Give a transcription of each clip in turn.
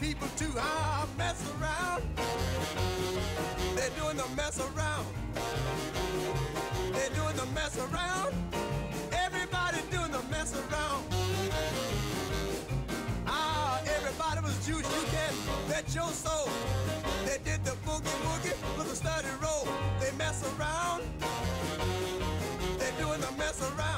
people too. ah, mess around. They're doing the mess around. They're doing the mess around. Everybody doing the mess around. Ah, everybody was juice. You can bet your soul. They did the boogie woogie with a study roll. They mess around. They're doing the mess around.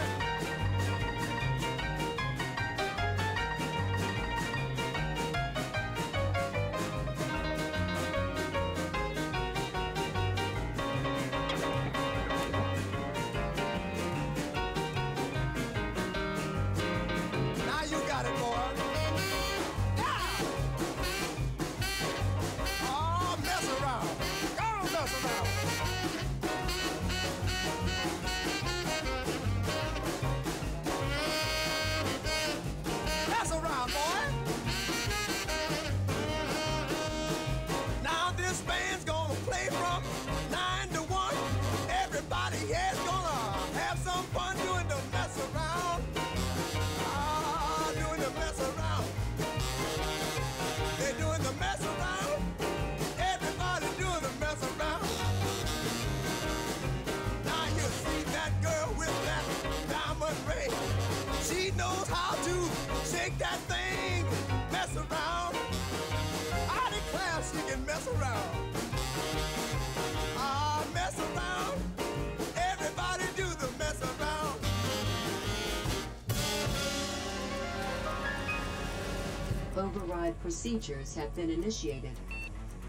Override procedures have been initiated.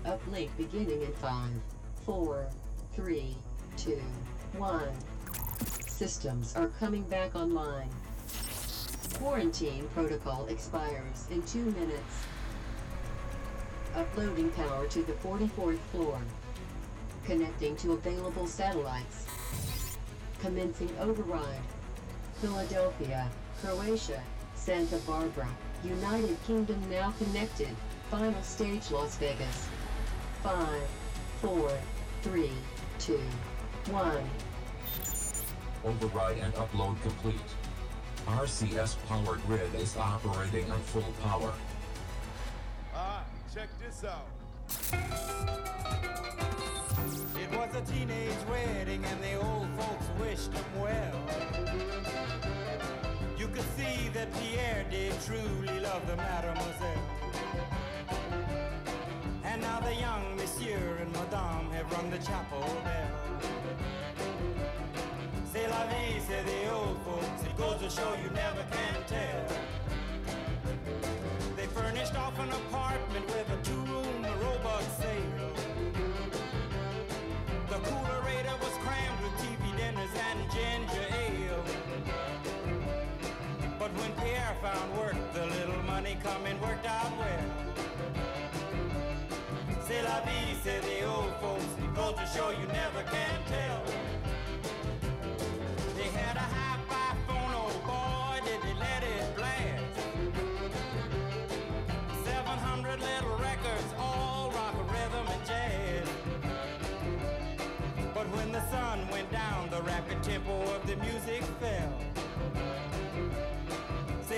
Uplink beginning in 5, 4, 3, 2, 1. Systems are coming back online. Quarantine protocol expires in 2 minutes. Uploading power to the 44th floor. Connecting to available satellites. Commencing override. Philadelphia, Croatia, Santa Barbara, United Kingdom now connected. Final stage Las Vegas. Five, four, three, two, one. Override and upload complete. RCS power grid is operating on full power. Ah, check this out. It was a teenage wedding and the old folks wished him well. Could see that Pierre did truly love the mademoiselle. And now the young monsieur and madame have rung the chapel bell. C'est la vie, say the old folks. It goes to show you never can tell. They furnished off an apartment with a two-room Roebuck sale. The coolerator was crammed with TV dinners and ginger ale. When Pierre found work, the little money coming worked out well. C'est la vie, say the old folks. Goes to show you never can tell. They had a hi-fi phone, oh boy, did they let it blast. 700 little records, all rock, rhythm, and jazz. But when the sun went down, the rapid tempo of the music fell.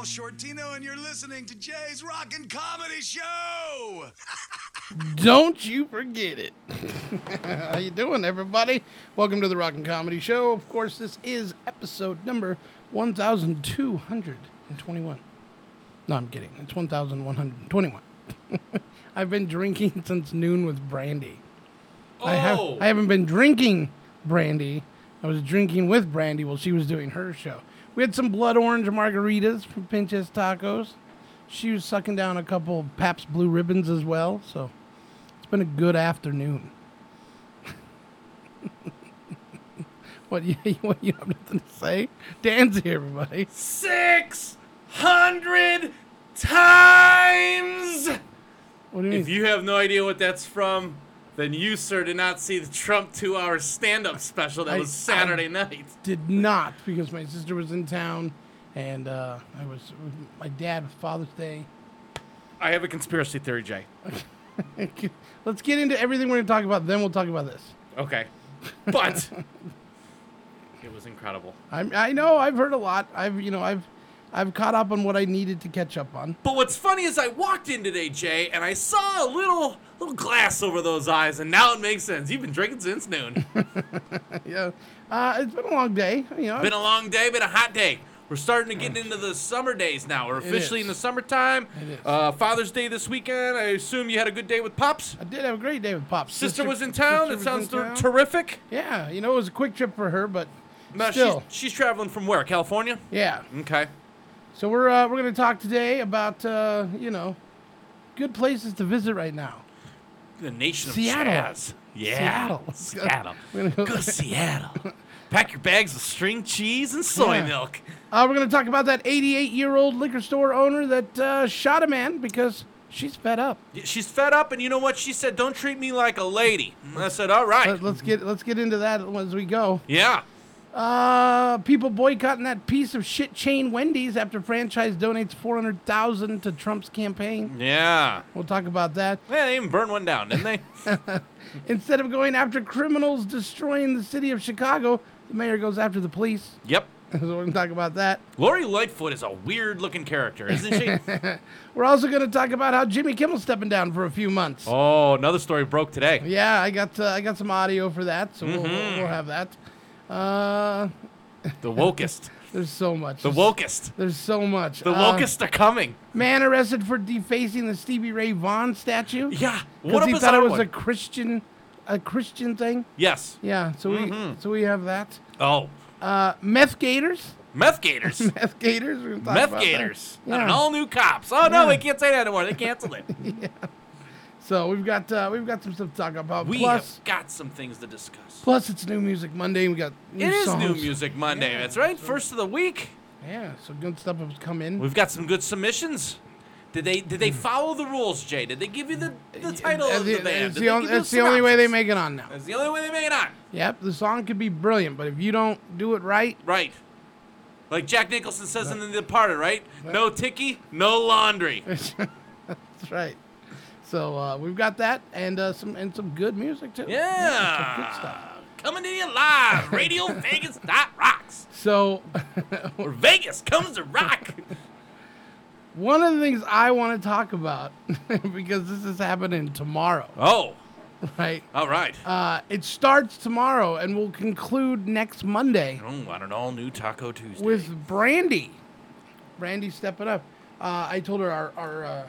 Paul Shortino, and you're listening to Jay's Rockin' Comedy Show! Don't you forget it. How you doing, everybody? Welcome to the Rockin' Comedy Show. Of course, this is episode number 1,221. No, I'm kidding. It's 1,121. I've been drinking since noon with brandy. I, have, oh. I haven't been drinking brandy. I was drinking with brandy while she was doing her show. We had some blood orange margaritas from Pinches Tacos. She was sucking down a couple Pabst Blue Ribbons as well. So it's been a good afternoon. what you what you have nothing to say? Dan's here, everybody. Six hundred times. What do you mean? If you have no idea what that's from, then you, sir, did not see the Trump two-hour stand-up special that I- was Saturday night. did not because my sister was in town and uh, I was with my dad with Father's Day. I have a conspiracy theory, Jay. Let's get into everything we're going to talk about. Then we'll talk about this. Okay, but it was incredible. I'm, I know I've heard a lot. I've you know I've I've caught up on what I needed to catch up on. But what's funny is I walked in today, Jay, and I saw a little little glass over those eyes, and now it makes sense. You've been drinking since noon. Yeah, uh, it's been a long day. You know, been a long day, been a hot day. We're starting to get into the summer days now. We're officially in the summertime. It is. Uh, Father's Day this weekend. I assume you had a good day with Pops. I did have a great day with Pops. Sister, was in town. It sounds ter- town. terrific. Yeah, you know, it was a quick trip for her, but Now, still, she's, she's traveling from where? California? yeah. Okay. So we're uh, we're gonna talk today about uh, you know good places to visit right now. The nation of Seattle. jazz. Yeah. Seattle. Seattle. Go- Go Seattle. Pack your bags of string cheese and soy Yeah. milk. Uh, we're gonna talk about that 88 year old liquor store owner that uh, shot a man because she's fed up. She's fed up, and you know what? She said, "Don't treat me like a lady." I said, "All right." Let, let's get let's get into that as we go. yeah. Uh, people boycotting that piece of shit chain Wendy's after franchise donates 400,000 to Trump's campaign. Yeah. We'll talk about that. Yeah, they even burned one down, didn't they? Instead of going after criminals destroying the city of Chicago, the mayor goes after the police. yep. so we're gonna talk about that. Lori Lightfoot is a weird-looking character, isn't she? We're also gonna talk about how Jimmy Kimmel's stepping down for a few months. oh, another story broke today. Yeah, I got uh, I got some audio for that, so we'll, Mm-hmm. we'll have that. Uh, The wokest. there's so much. The wokest. There's so much. The Uh, wokests are coming. Man arrested for defacing the Stevie Ray Vaughan statue. Yeah. What a he thought it was one. a Christian, a Christian thing. yes. Yeah, so we Mm-hmm. so we have that. Oh, Uh, meth gators. meth gators. Meth gators. We're gonna talk meth gators. Yeah. And an all-new cops. Oh no, Yeah. we can't say that anymore. They canceled it. So we've got uh, we've got some stuff to talk about. we plus, have got some things to discuss. plus it's New Music Monday. We got new It is songs. New Music Monday. That's right. First of the week. Yeah, so good stuff has come in. We've got some good submissions. Did they did they follow the rules, Jay? Did they give you the, the title Uh, of the band? It's the, on- it's the only way they make it on now. That's the only way they make it on. Yep, the song could be brilliant, but if you don't do it right, Right. Like Jack Nicholson says in The Departed, right? No ticky, no laundry. that's right. So uh, we've got that and uh, some and some good music too. Yeah. some good stuff. Coming to you live, Radio Vegas dot rocks. So Where Vegas comes to rock. one of the things I want to talk about because this is happening tomorrow, Oh, right? all right. Uh, it starts tomorrow and will conclude next Monday Oh, I don't know, new Taco Tuesday. with Brandy. Brandy stepping up. Uh, I told her our, our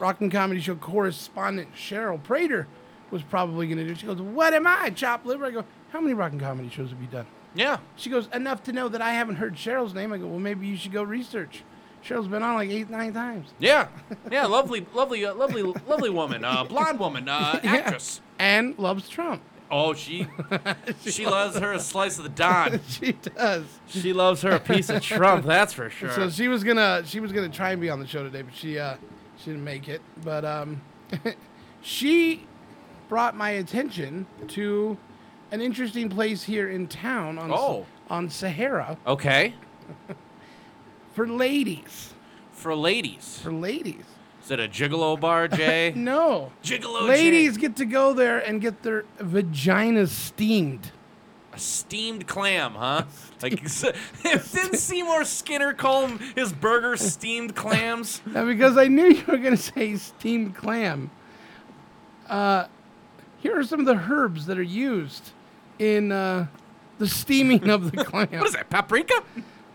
uh, Rock and Comedy Show correspondent Cheryl Prater was probably going to do. it. She goes, "What am I, chop liver?" I go, "How many Rock and Comedy shows have you done?" yeah. She goes, "Enough to know that I haven't heard Cheryl's name." I go, "Well, maybe you should go research." Cheryl's been on like eight, nine times. Yeah. Yeah, lovely, lovely, uh, lovely, lovely woman. Uh, blonde woman, uh, Yeah. actress. And loves Trump. Oh, she she loves her a slice of the Don. she does. She loves her a piece of Trump, that's for sure. So she was gonna she was gonna try and be on the show today, but she uh she didn't make it. But um she brought my attention to an interesting place here in town on Sa- Oh. on Sahara okay. for ladies. For ladies. For ladies. Is it a gigolo bar, Jay? No. Gigolo Ladies Jay. get to go there and get their vaginas steamed. A steamed clam, huh? Like, didn't Seymour Skinner call him his burger steamed clams? Now, because I knew you were going to say steamed clam, uh, here are some of the herbs that are used in uh, the steaming of the clam. What is that, paprika?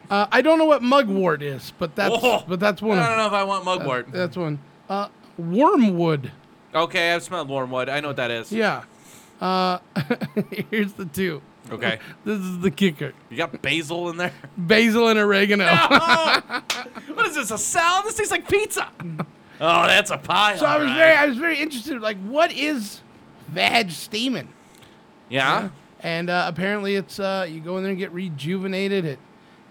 Uh, I don't know what mugwort is, but that's Whoa. but that's one. I don't know if I want mugwort. that's one. Uh, wormwood. Okay, I've smelled wormwood. I know what that is. Yeah. Uh, here's the two. Okay. This is the kicker: You got basil in there? basil and oregano. Oh, what is this, a salad? This tastes like pizza. Oh, that's a pie. so I was alright. very, I was very interested. Like, what is vag steaming? Yeah? And uh, apparently, it's uh, you go in there and get rejuvenated. It,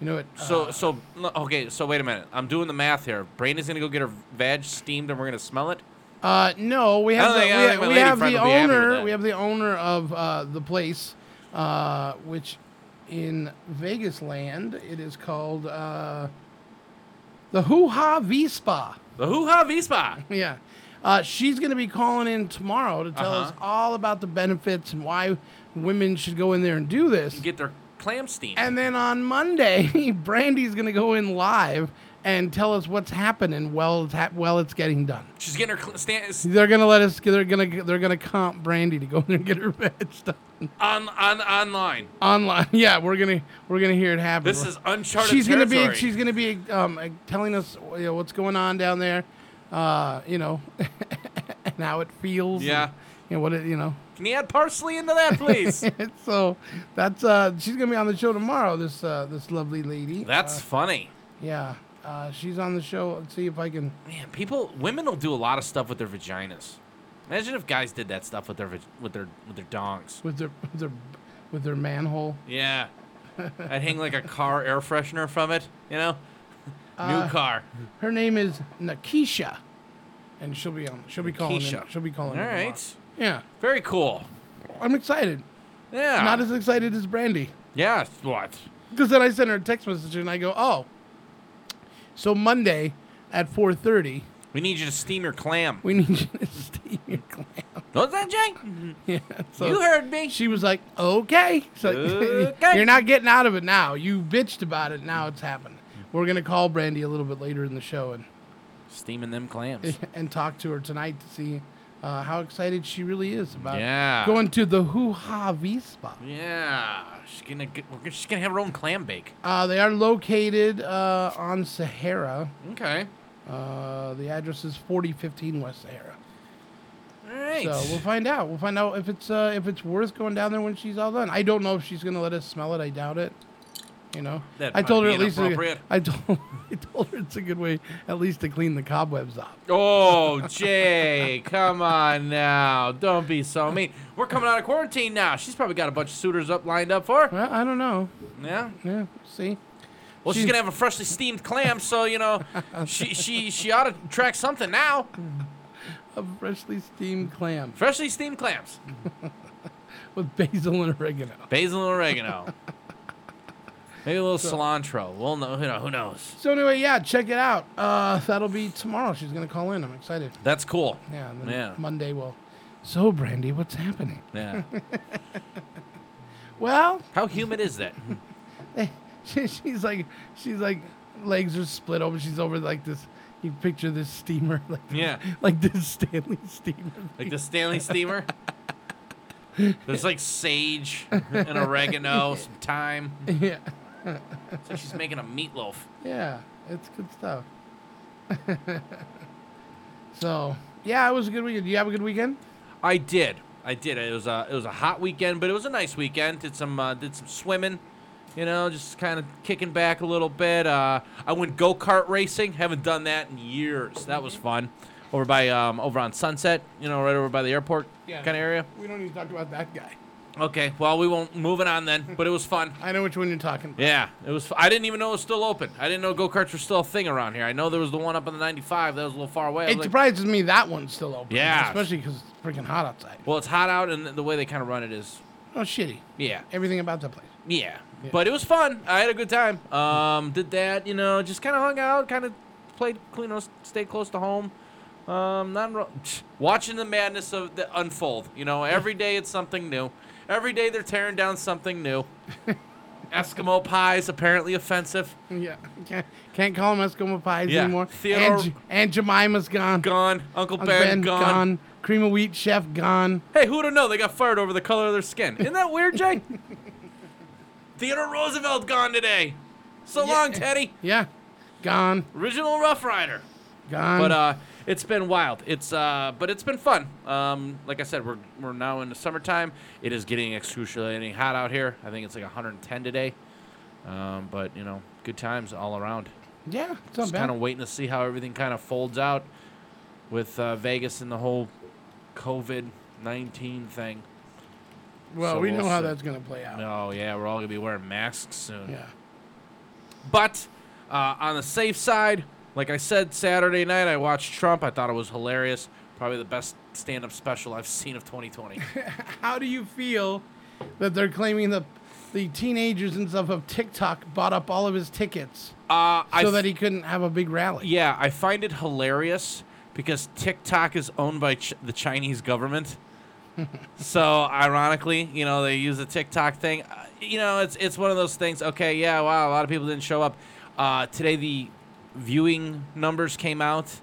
you know, it. So, so, okay, so wait a minute. I'm doing the math here. Brandy's gonna go get her vag steamed and we're gonna smell it? Uh, no, we have the, think- we, we have the would be happy with owner. We have the owner of uh, the place, uh, which in Vegas land it is called uh, the Hoo Ha V Spa. The Hoo Ha V-Spa. Yeah, uh, she's going to be calling in tomorrow to tell us Uh-huh. all about the benefits and why women should go in there and do this. Get their clam steam. And then on Monday, Brandy's gonna go in live and tell us what's happening while it's hap- while it's getting done. She's getting her cl- stand, They're gonna let us. They're gonna they're gonna comp Brandy to go there and get her badge done on on online. online. Yeah, we're gonna we're gonna hear it happen. This is uncharted she's gonna territory. be she's gonna be um, uh, telling us you know, what's going on down there, uh, you know, and how it feels. Yeah. and, you know what it you know. Can you add parsley into that, please? so that's uh she's gonna be on the show tomorrow. This uh this lovely lady. That's funny. Yeah. Uh, she's on the show. Let's see if I can. Man, people, women will do a lot of stuff with their vaginas. Imagine if guys did that stuff with their with their with their dongs. with their with their with their manhole. Yeah, I'd hang like a car air freshener from it. You know, new Uh, car. Her name is Nakisha, and she'll be on. She'll be calling. In, she'll be calling. All right, Yeah, very cool. I'm excited. Yeah, Not as excited as Brandy, yeah. What? because then I sent her a text message and I go, "Oh, so Monday at 4:30, We need you to steam your clam. we need you to steam your clam." What's that, Jay? Mm-hmm. Yeah, so you heard me. She was like, "Okay, so Okay. you're not getting out of it now. You bitched about it. Now it's happened. We're gonna call Brandy a little bit later in the show and Steaming them clams. and talk to her tonight to see uh, how excited she really is about Yeah. going to the Hoo Ha V-Spa. Yeah, she's gonna get, we're she's gonna have her own clam bake. Uh, they are located uh, on Sahara. Okay. Uh, the address is 4015 West Sahara. All right. So we'll find out. We'll find out if it's uh, if it's worth going down there when she's all done. I don't know if she's gonna let us smell it. I doubt it. You know, That'd I told her at least. inappropriate. I told I told her it's a good way at least to clean the cobwebs off. Oh, Jay, come on now. Don't be so mean. We're coming out of quarantine now. She's probably got a bunch of suitors up lined up for her. Well, I don't know. Yeah. Yeah, see. Well, she's She- gonna have a freshly steamed clam, so you know, she she she ought to track something now. A freshly steamed clam Freshly steamed clams, with basil and oregano. basil and oregano, maybe a little cilantro. We'll know. You know who knows? So anyway, yeah, check it out. Uh, that'll be tomorrow. She's gonna call in. I'm excited. That's cool. Yeah. And then Yeah. Monday we'll. So Brandy, what's happening? Yeah. Well, How humid is that? she, she's like, she's like, legs are split open. She's over like this. You picture this steamer, like Yeah. like this Stanley steamer. Like the Stanley steamer. There's like sage and oregano, some thyme. yeah, It's like she's making a meatloaf. yeah, it's good stuff. so yeah, it was a good weekend. Do you have a good weekend? I did. I did. It was a it was a hot weekend, but it was a nice weekend. Did some uh, did some swimming, you know, just kind of kicking back a little bit. Uh, I went go kart racing. Haven't done that in years. That was fun. Over by um, over on Sunset, you know, right over by the airport Yeah. kind of area. We don't need to talk about that guy. Okay, well we won't. Moving on then. But it was fun. I know which one you're talking about. Yeah, it was. I didn't even know it was still open. I didn't know go karts were still a thing around here. I know there was the one up on the 95 that was a little far away. I was It like, surprises me that one's still open. Yeah. especially because it's freaking hot outside. well, it's hot out, and the way they kind of run it is, Oh, shitty. yeah, Everything about that place. yeah. But it was fun. I had a good time. Um, did that, you know, just kind of hung out, kind of played, you know, stayed close to home. Um, not ro- watching the madness of the unfold. You know, every day it's something new. Every day they're tearing down something new. Eskimo pies apparently offensive. Yeah, can't, can't call them Eskimo pies Yeah. anymore. Theodore- Aunt, J- Aunt Jemima's gone. Gone. Uncle Uncle Ben, gone. Cream of wheat chef gone. Hey, who'd have known they got fired over the color of their skin? Isn't that weird, Jay? Theodore Roosevelt gone today. So long, Teddy. Yeah, gone. Original Rough Rider. Gone. But uh, it's been wild. It's uh, but it's been fun. Um, like I said, we're we're now in the summertime. It is getting excruciating hot out here. I think it's like 110 today. Um, but you know, good times all around. yeah, it's Just kind of waiting to see how everything kind of folds out with uh, Vegas and the whole COVID 19 thing. well, so we we'll know how see. that's gonna play out. Oh yeah, we're all gonna be wearing masks soon. Yeah. But uh, on the safe side, like I said, Saturday night I watched Trump. I thought it was hilarious. Probably the best stand-up special I've seen of 2020. How do you feel that they're claiming that the teenagers and stuff of TikTok bought up all of his tickets Uh, so that he couldn't have a big rally? yeah, I find it hilarious because TikTok is owned by ch- the Chinese government. so ironically, you know, they use the TikTok thing. Uh, you know, it's it's one of those things. Okay, yeah, wow, a lot of people didn't show up. Uh, today the viewing numbers came out,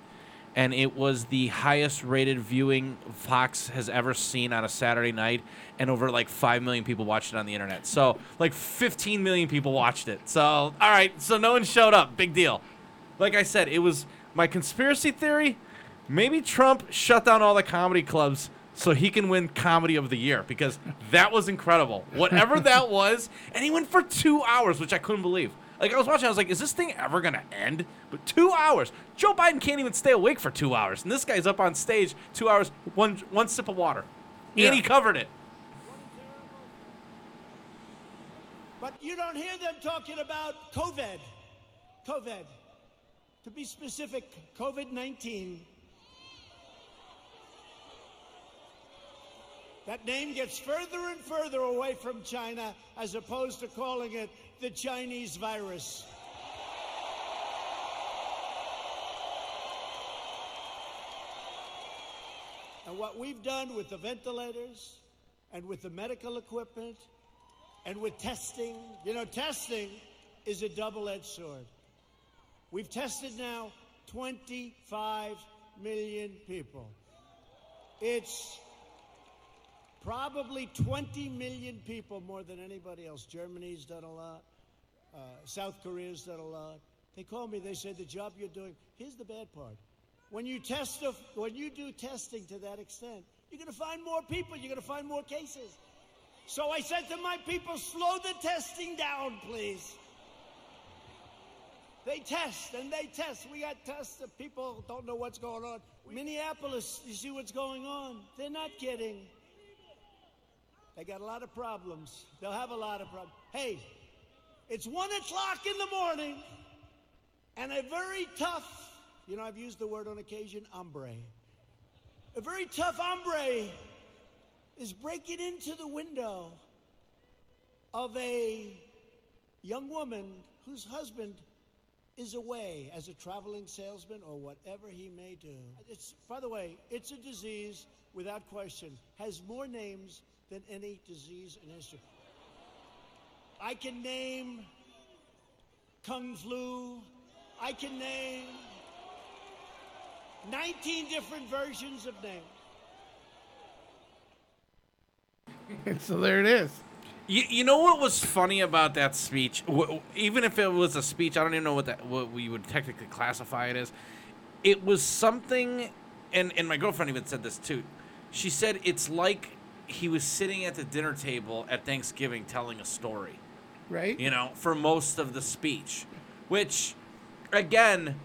and it was the highest rated viewing Fox has ever seen on a Saturday night, and over like five million people watched it on the internet. So like 15 million people watched it. So all right, so no one showed up. Big deal. Like I said, it was my conspiracy theory. Maybe Trump shut down all the comedy clubs so he can win comedy of the year because that was incredible. Whatever that was, and he went for two hours, which I couldn't believe. Like I was watching, I was like, "Is this thing ever gonna end?" But two hours. Joe Biden can't even stay awake for two hours, and this guy's up on stage two hours, one one sip of water, Yeah. and he covered it. But you don't hear them talking about COVID. COVID. To be specific, COVID 19. That name gets further and further away from China as opposed to calling it the Chinese virus. And what we've done with the ventilators and with the medical equipment and with testing, you know, testing is a double edged sword. We've tested now 25 million people. It's probably 20 million people more than anybody else. Germany's done a lot. Uh, South Korea's done a lot. They call me. They say the job you're doing. Here's the bad part: when you test, when you do testing to that extent, you're going to find more people. You're going to find more cases. So I said to my people, slow the testing down, please. They test and they test. We got tests that people don't know what's going on. Minneapolis, you see what's going on? They're not kidding. They got a lot of problems. They'll have a lot of problems. Hey, it's one o'clock in the morning, and a very tough, you know, I've used the word on occasion, hombre. A very tough hombre is breaking into the window of a young woman whose husband is away as a traveling salesman or whatever he may do. It's, by the way, it's a disease without question, has more names than any disease in history. I can name Kung Flu. I can name 19 different versions of names. so there it is. You, you know what was funny about that speech? W- even if it was a speech, I don't even know what that what we would technically classify it as. It was something, and and my girlfriend even said this too. She said it's like he was sitting at the dinner table at Thanksgiving telling a story. Right? You know, for most of the speech, which, again,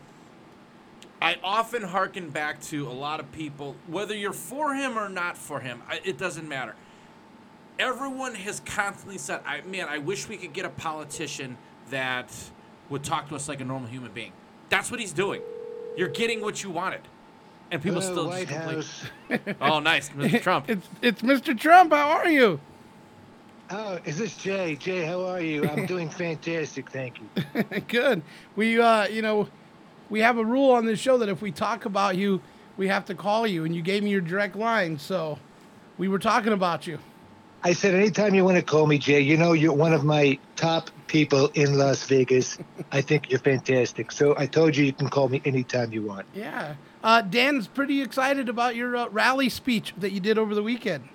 I often hearken back to a lot of people, whether you're for him or not for him, it doesn't matter. Everyone has constantly said, "I man, I wish we could get a politician that would talk to us like a normal human being." That's what he's doing. You're getting what you wanted, and people Hello, still White just complain. Oh, nice, Mr. Trump. It's it's Mr. Trump. How are you? Oh, is this Jay? Jay, how are you? I'm doing fantastic, thank you. Good. We uh, you know, we have a rule on this show that if we talk about you, we have to call you, and you gave me your direct line, so we were talking about you. I said, anytime you want to call me Jay, you know you're one of my top people in Las Vegas. I think you're fantastic. So I told you you can call me anytime you want. Yeah. Uh, Dan's pretty excited about your uh, rally speech that you did over the weekend.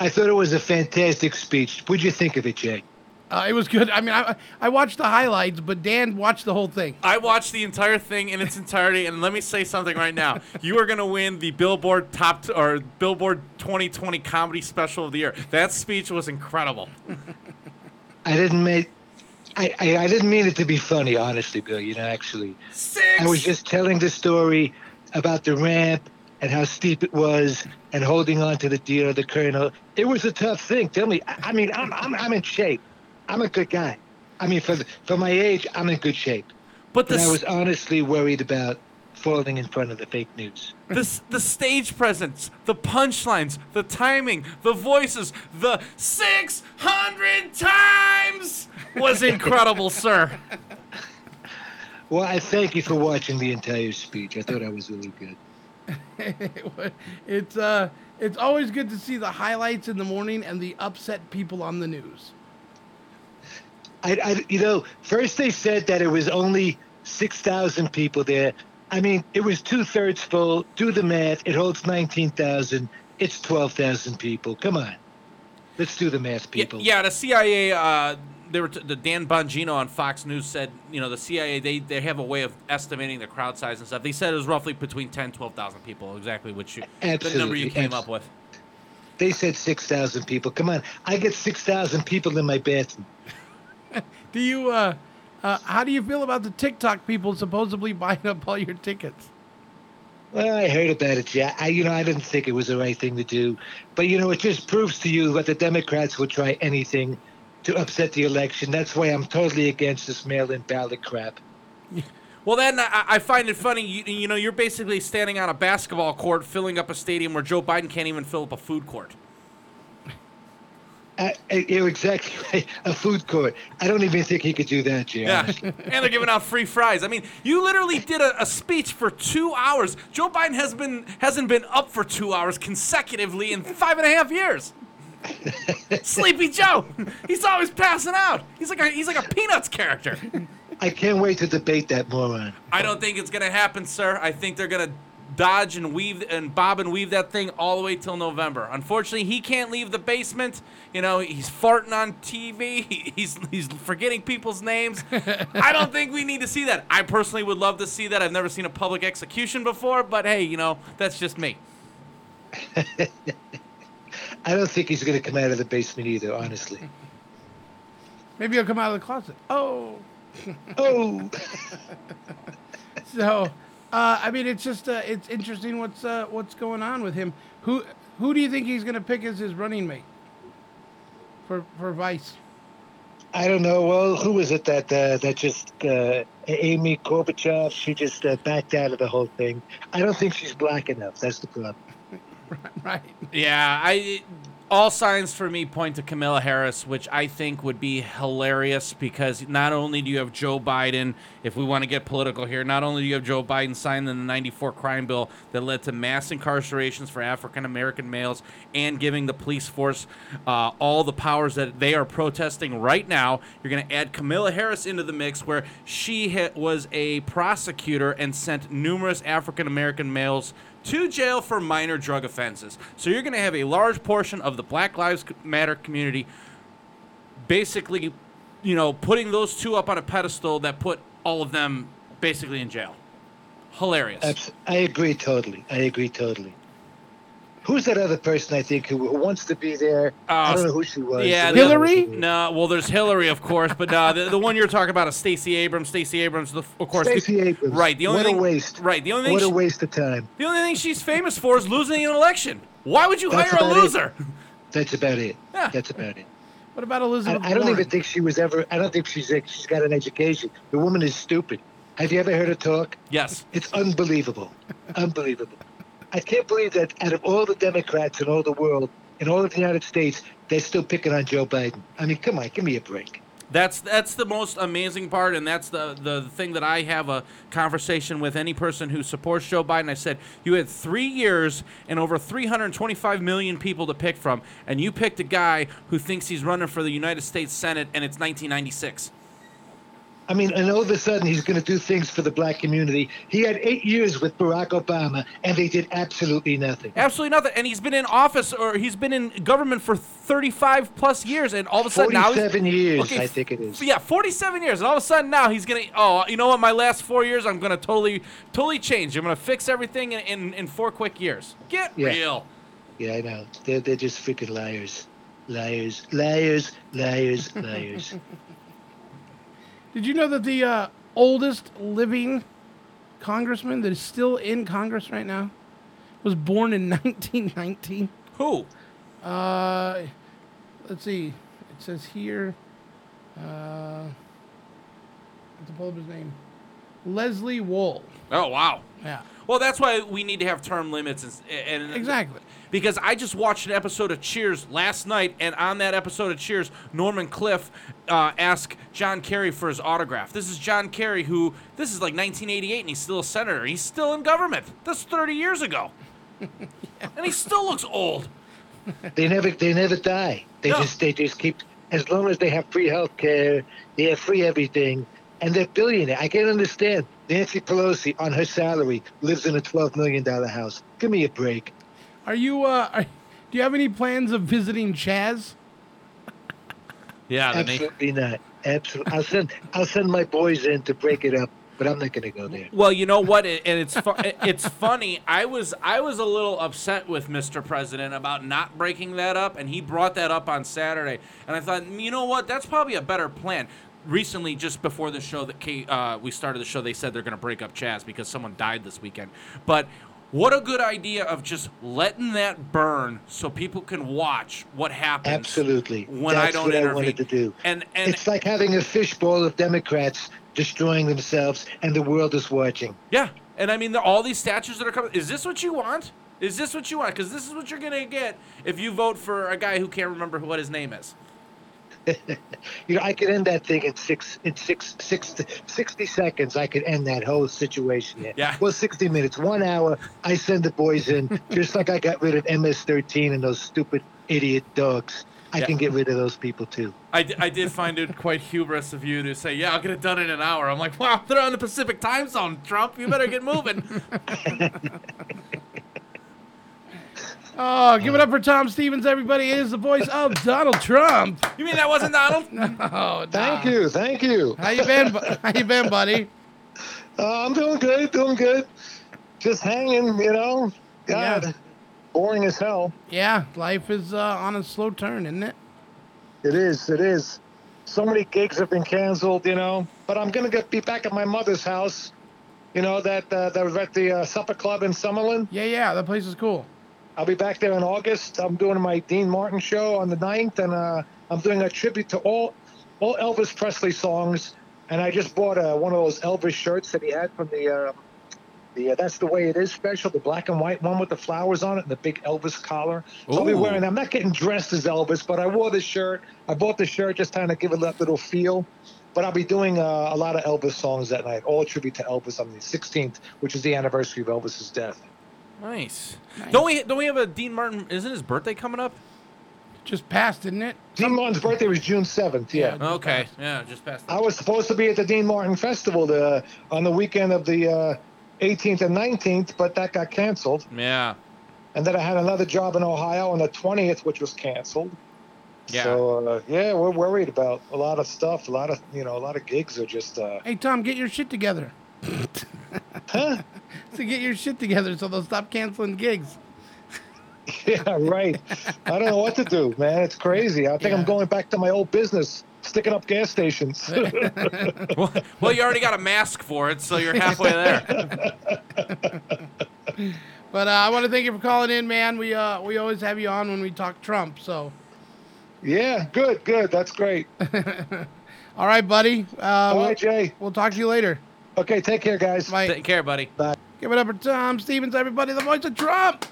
I thought it was a fantastic speech. What'd you think of it, Jay? Uh, it was good. I mean, I, I watched the highlights, but Dan watched the whole thing. I watched the entire thing in its entirety, and let me say something right now. You are going to win the Billboard Top t- or Billboard 2020 Comedy Special of the Year. That speech was incredible. I didn't make. I, I, I didn't mean it to be funny, honestly, Bill. You know, actually, Six. I was just telling the story about the ramp and how steep it was, and holding on to the deer, the colonel. It was a tough thing. Tell me, I, mean, I'm, I'm I'm in shape. I'm a good guy. I mean, for the, for my age, I'm in good shape. But But I was honestly worried about falling in front of the fake news. the, the stage presence, the punchlines, the timing, the voices, the 600 times was incredible, sir. Well, I thank you for watching the entire speech. I thought I was really good. it's uh, it's always good to see the highlights in the morning and the upset people on the news. I, I, you know, first they said that it was only six thousand people there. I mean, it was two thirds full. Do the math. It holds nineteen thousand. It's twelve thousand people. Come on, let's do the math, Yeah, people. yeah, the CIA. Uh, they were t- the Dan Bongino on Fox News said, you know, the CIA they, they have a way of estimating the crowd size and stuff. They said it was roughly between 10, 12,000 people, exactly which you, the number you came abs- up with. They said six thousand people. Come on, I get six thousand people in my bathroom. Do you uh, uh, how do you feel about the TikTok people supposedly buying up all your tickets? Well, I heard about it, yeah. I, you know, I didn't think it was the right thing to do, but you know, it just proves to you that the Democrats will try anything to upset the election. That's why I'm totally against this mail-in ballot crap. Well, then I, I find it funny. You, you know, you're basically standing on a basketball court, filling up a stadium where Joe Biden can't even fill up a food court. Uh, you're exactly right. A food court. I don't even think he could do that, Jay. Yeah, and they're giving out free fries. I mean, you literally did a, a speech for two hours. Joe Biden has been hasn't been up for two hours consecutively in five and a half years. Sleepy Joe, he's always passing out. He's like a he's like a Peanuts character. I can't wait to debate that moron. I don't think it's gonna happen, sir. I think they're gonna dodge and weave and bob and weave that thing all the way till November. Unfortunately, he can't leave the basement. You know, he's farting on TV. He- He's he's forgetting people's names. I don't think we need to see that. I personally would love to see that. I've never seen a public execution before, but hey, you know, that's just me. I don't think he's going to come out of the basement either, honestly. Maybe he'll come out of the closet. Oh, Oh, so uh, I mean, it's just uh, it's interesting what's uh, what's going on with him. Who who do you think he's going to pick as his running mate for for vice? I don't know. Well, who was it that uh, that just uh, Amy Gorbachev? She just uh, backed out of the whole thing. I don't think she's black enough. That's the problem. Right. Yeah, I all signs for me point to Kamala Harris, which I think would be hilarious because not only do you have Joe Biden, if we want to get political here, not only do you have Joe Biden signing the 94 crime bill that led to mass incarcerations for African American males and giving the police force uh, all the powers that they are protesting right now, you're going to add Kamala Harris into the mix where she was a prosecutor and sent numerous African American males to jail for minor drug offenses. So you're going to have a large portion of the Black Lives Matter community basically, you know, putting those two up on a pedestal that put all of them basically in jail. Hilarious. I agree totally. I agree totally. Who's that other person I think who, who wants to be there? I Uh, don't know who she was. Yeah, I the- don't know who she was. No, well, there's Hillary, of course, but uh, the, the one you're talking about is Stacey Abrams. Stacey Abrams, the, of course. Stacey Abrams. Right. The only what thing, a waste. Right. The only thing. What a waste of time. the only thing she's famous for is losing an election. Why would you That's hire a about it. loser? That's about it. Yeah. That's about it. What about I, Elizabeth? I don't Warren? even think she was ever. I don't think she's she's got an education. The woman is stupid. Have you ever heard her talk? Yes. It's unbelievable. unbelievable. I can't believe that out of all the Democrats in all the world, in all of the United States, they're still picking on Joe Biden. I mean, come on, give me a break. That's that's the most amazing part, and that's the, the thing that I have a conversation with any person who supports Joe Biden. I said, you had three years and over 325 million people to pick from, and you picked a guy who thinks he's running for the United States Senate, and it's 1996. I mean, and all of a sudden he's going to do things for the black community. He had eight years with Barack Obama, and they did absolutely nothing. Absolutely nothing. And he's been in office or he's been in government for 35 plus years, and all of a sudden now he's 47 years, Okay, I think it is. Yeah, 47 years, and all of a sudden now he's gonna. Oh, you know what? My last four years, I'm gonna totally, totally change. I'm gonna fix everything in in, in four quick years. Get Yeah. real. Yeah, I know. They're, they're just freaking liars. Liars, liars, liars, liars. Did you know that the uh, oldest living congressman that is still in Congress right now was born in 1919? Who? Uh, let's see. It says here. Uh, to pull up his name. Leslie Wool. Oh wow. Yeah. Well, that's why we need to have term limits and, and Exactly. because I just watched an episode of Cheers last night, and on that episode of Cheers, Norman Cliff uh, asked John Kerry for his autograph. This is John Kerry, who this is like 1988, and he's still a senator. He's still in government. That's 30 years ago, and he still looks old. They never they never die. They No. just they just keep as long as they have free health care, they have free everything, and they're billionaire. I can't understand. Nancy Pelosi on her salary lives in a twelve million dollar house. Give me a break. Are you? Uh, are, do you have any plans of visiting Chaz? Yeah, the na- Absolutely not. Absolutely. I'll send I'll send my boys in to break it up, but I'm not going to go there. Well, you know what? It, and it's fu- it's funny. I was I was a little upset with Mr. President about not breaking that up, and he brought that up on Saturday. And I thought, you know what? That's probably a better plan. Recently, just before the show that Kate, uh, we started the show, they said they're going to break up Chaz because someone died this weekend. But what a good idea of just letting that burn so people can watch what happens. Absolutely. When That's I don't what intervene. I wanted to do. And and it's like having a fishbowl of Democrats destroying themselves, and the world is watching. Yeah, and I mean, the, all these statues that are coming. Is this what you want? Is this what you want? Because this is what you're gonna get if you vote for a guy who can't remember what his name is. You know, I could end that thing in six, in six, six, 60 seconds. I could end that whole situation. There. Yeah. Well, 60 minutes, one hour. I send the boys in, just like I got rid of MS-13 and those stupid idiot dogs. I Yeah. can get rid of those people too. I, d- I did find it quite hubris of you to say, "Yeah, I'll get it done in an hour." I'm like, "Wow, they're on the Pacific time zone, Trump. You better get moving." Oh, give it up for Tom Stevens, everybody. It is the voice of Donald Trump. you mean that wasn't Donald? Oh, Thank nah. you, thank you. How you been? How you been, buddy? Uh, I'm doing good, doing good. Just hanging, you know. God, Yeah. boring as hell. Yeah, life is uh, on a slow turn, isn't it? It is. It is. So many gigs have been canceled, you know. But I'm gonna get be back at my mother's house. You know that uh, that was at the uh, Supper Club in Summerlin. Yeah, yeah, that place is cool. I'll be back there in August. I'm doing my Dean Martin show on the 9th, and uh, I'm doing a tribute to all all Elvis Presley songs. And I just bought uh, one of those Elvis shirts that he had from the uh, the uh, That's the Way It Is special, the black and white one with the flowers on it and the big Elvis collar. So I'll be wearing. I'm not getting dressed as Elvis, but I wore the shirt. I bought the shirt just trying to give it that little feel. But I'll be doing uh, a lot of Elvis songs that night, all tribute to Elvis on the 16th, which is the anniversary of Elvis's death. Nice. Don't we? Don't we have a Dean Martin? Isn't his birthday coming up? Just passed, didn't it? Dean Martin's birthday was June 7th. Yeah. Yeah. Okay. Yeah, just past. I was supposed to be at the Dean Martin Festival the, on the weekend of the uh, 18th and 19th, but that got canceled. Yeah. And then I had another job in Ohio on the 20th, which was canceled. Yeah. So uh, yeah, we're worried about a lot of stuff. A lot of you know, a lot of gigs are just. Uh, Hey, Tom, get your shit together. huh? So get your shit together so they'll stop canceling gigs. yeah, right. I don't know what to do, man. It's crazy. I think Yeah. I'm going back to my old business, sticking up gas stations. well, well, you already got a mask for it, so you're halfway there. But uh, I want to thank you for calling in, man. We uh, we always have you on when we talk Trump. So, yeah, good, good. That's great. all right, buddy. Uh, All we'll, Jay. we'll talk to you later. Okay, take care, guys. Bye. Take care, buddy. Give it up for Tom Stevens, everybody. The voice of Trump.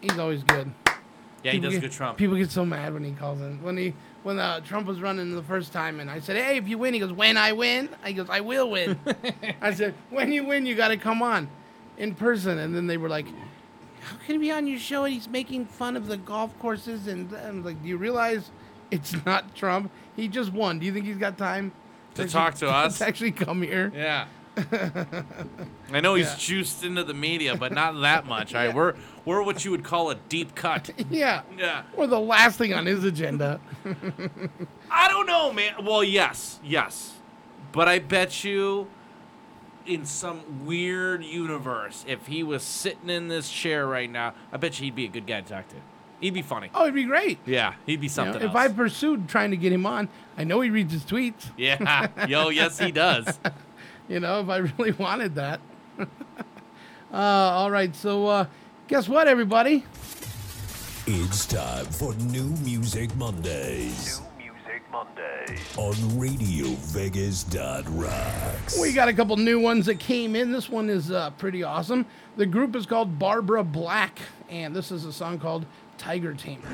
He's always good. Yeah, he does get- good Trump. People get so mad when he calls in. When he when uh, Trump was running the first time, and I said, "Hey, if you win," he goes, "When I win," I goes, "I will win." I said, "When you win, you got to come on in person." And then they were like, "How can he be on your show and he's making fun of the golf courses?" And I'm like, "Do you realize it's not Trump? He just won. Do you think he's got time To talk to us? To actually come here?" Yeah. I know he's Yeah. juiced into the media, but not that much. All right, we're we're what you would call a deep cut. Yeah. Yeah. We're the last thing on his agenda. I don't know, man. Well, yes, yes, but I bet you, in some weird universe, if he was sitting in this chair right now, I bet you he'd be a good guy to talk to. He'd be funny. Oh, he'd be great. Yeah, he'd be You know, something if else. I pursued trying to get him on, I know he reads his tweets. Yeah, yo, yes, he does. You know, if I really wanted that. uh, all right, so uh, guess what, everybody? It's time for New Music Mondays. New Music Mondays. On Radio Vegas.rocks. We got a couple new ones that came in. This one is uh, pretty awesome. The group is called Barbara Black, and this is a song called Tiger Tamer.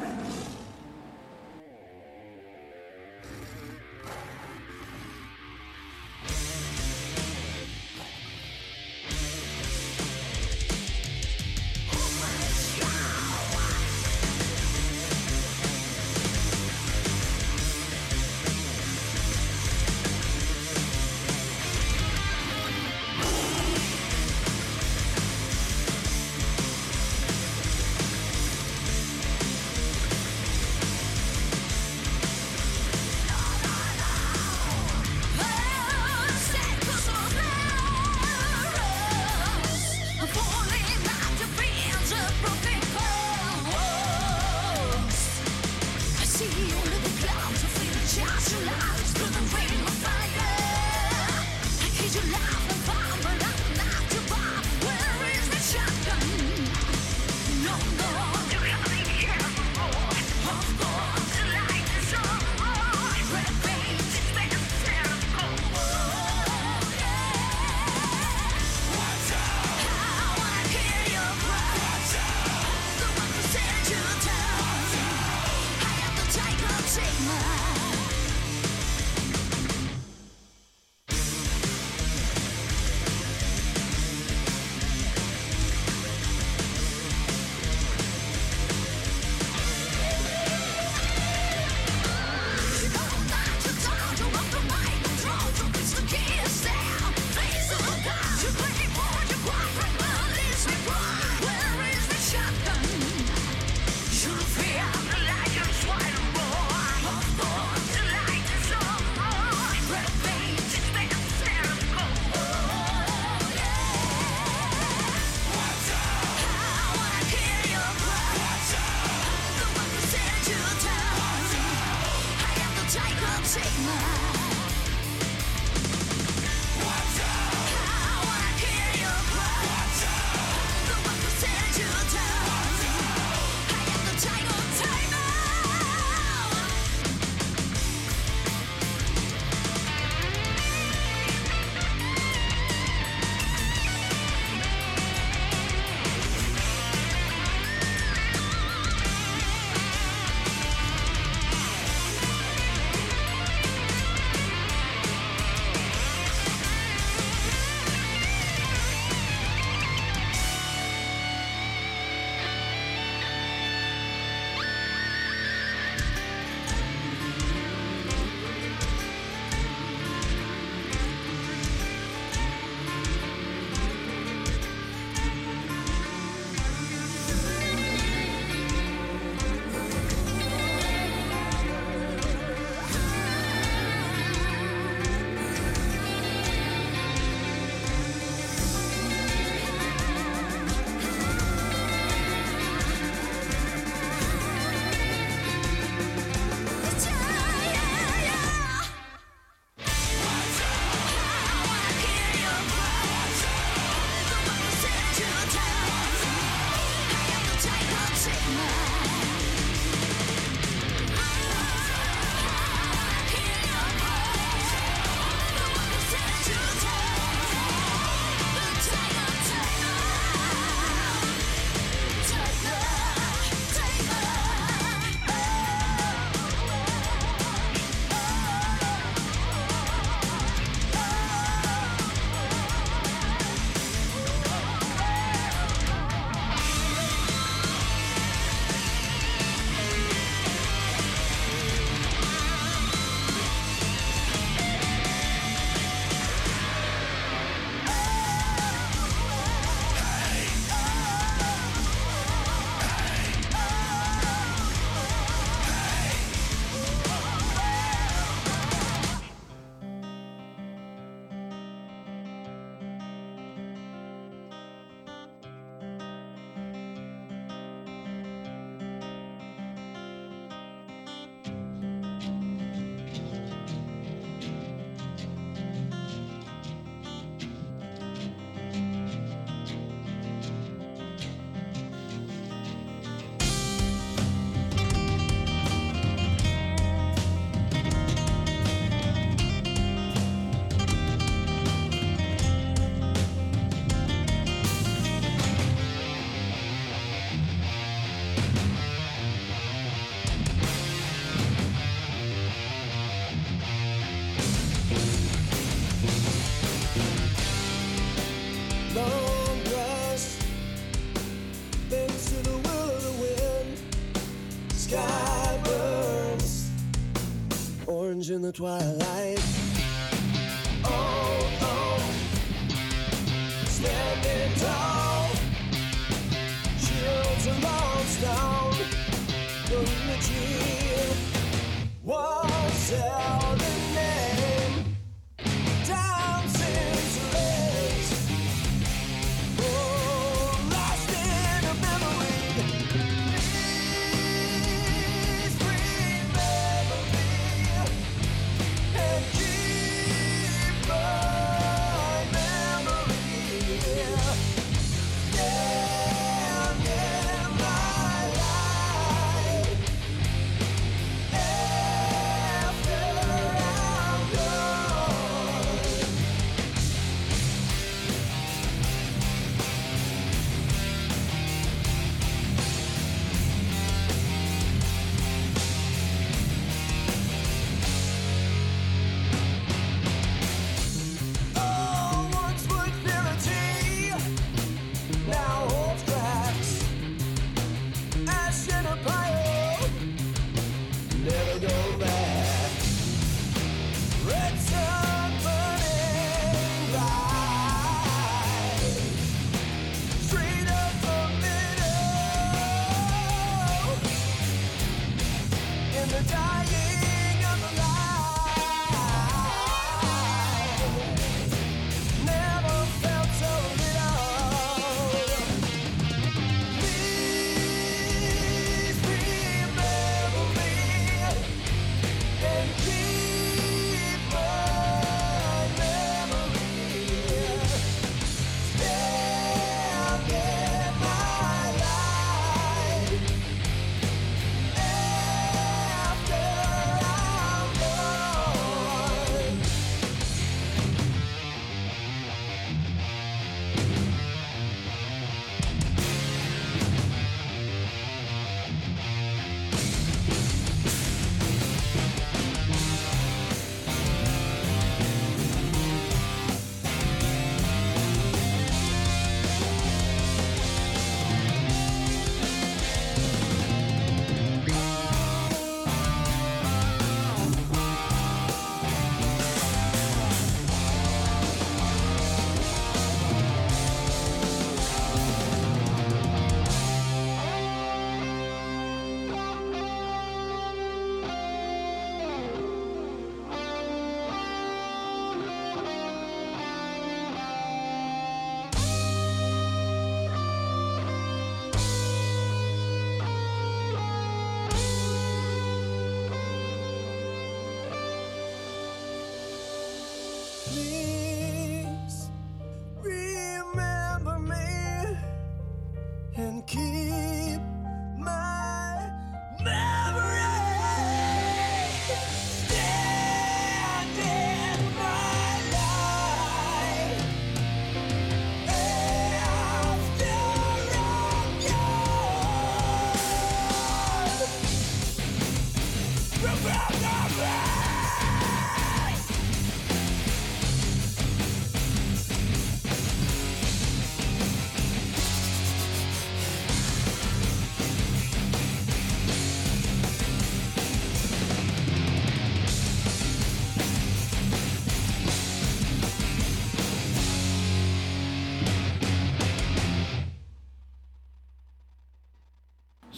in the twilight.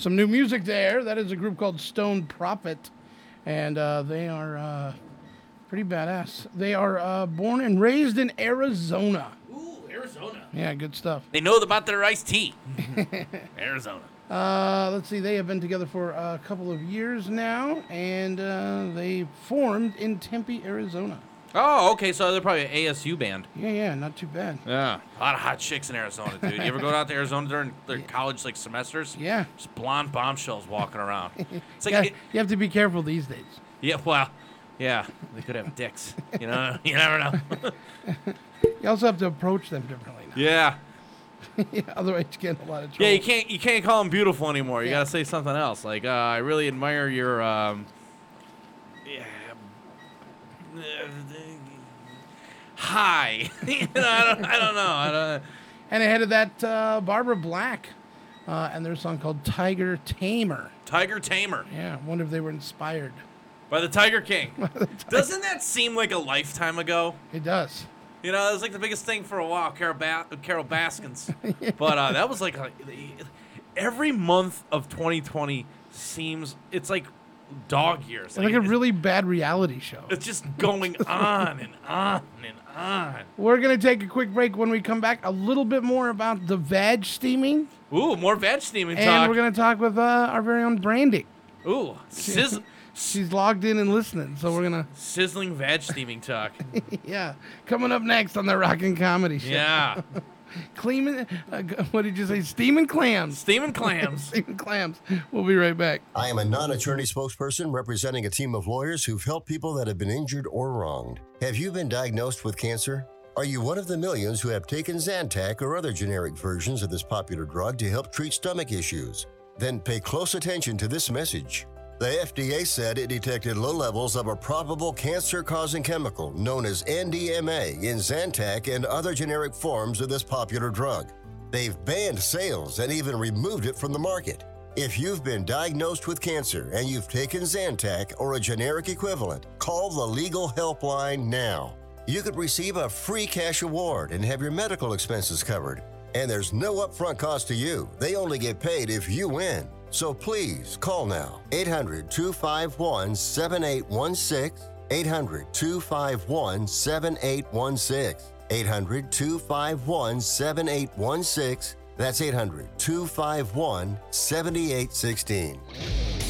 Some new music there. That is a group called Stone Prophet, and uh, they are uh, pretty badass. They are uh, born and raised in Arizona. Ooh, Arizona. Yeah, good stuff. They know about their iced tea. Arizona. Uh, let's see, they have been together for a couple of years now, and uh, they formed in Tempe, Arizona. Oh, okay. So they're probably an ASU band. Yeah, yeah, not too bad. Yeah, a lot of hot chicks in Arizona, dude. You ever go out to Arizona during their college like semesters? Yeah. Just blonde bombshells walking around. It's like, yeah, it- you have to be careful these days. yeah, well, yeah, they could have dicks. You know, you never know. You also have to approach them differently now. yeah, yeah, otherwise you get in a lot of trouble. yeah. You can't you can't call them beautiful anymore. You Yeah. gotta say something else. Like, uh, I really admire your. Um, yeah, hi. you know, I don't, I don't know. I don't. And ahead of that, uh, Barbara Black, uh, and their song called Tiger Tamer. Tiger Tamer. Yeah, wonder if they were inspired. By the Tiger King. Doesn't that seem like a lifetime ago? It does. You know, it was like the biggest thing for a while, Carol, ba- Carol Baskins. But uh, that was like a, every month of 2020 seems it's like dog years. It's like a really bad reality show. It's just going on and on and on. We're gonna take a quick break. When we come back, a little bit more about the veg steaming, Ooh, more veg steaming and talk. we're gonna talk with uh, our very own Brandy. Ooh, sizz- She's logged in and listening, so we're gonna sizzling veg steaming talk. yeah. Coming up next on the Rockin' Comedy Show. Yeah. Cleaning, uh, what did you say? Steaming clams. Steaming clams. Steaming clams. We'll be right back. I am a non attorney spokesperson representing a team of lawyers who've helped people that have been injured or wronged. Have you been diagnosed with cancer? Are you one of the millions who have taken Zantac or other generic versions of this popular drug to help treat stomach issues? Then pay close attention to this message. The FDA said it detected low levels of a probable cancer causing chemical known as NDMA in Zantac and other generic forms of this popular drug. They've banned sales and even removed it from the market. If you've been diagnosed with cancer and you've taken Zantac or a generic equivalent, call the legal helpline now. You could receive a free cash award and have your medical expenses covered. And there's no upfront cost to you. They only get paid if you win. So please call now 800 251 7816. 800 251 7816. 800 251 7816. That's 800 251 7816.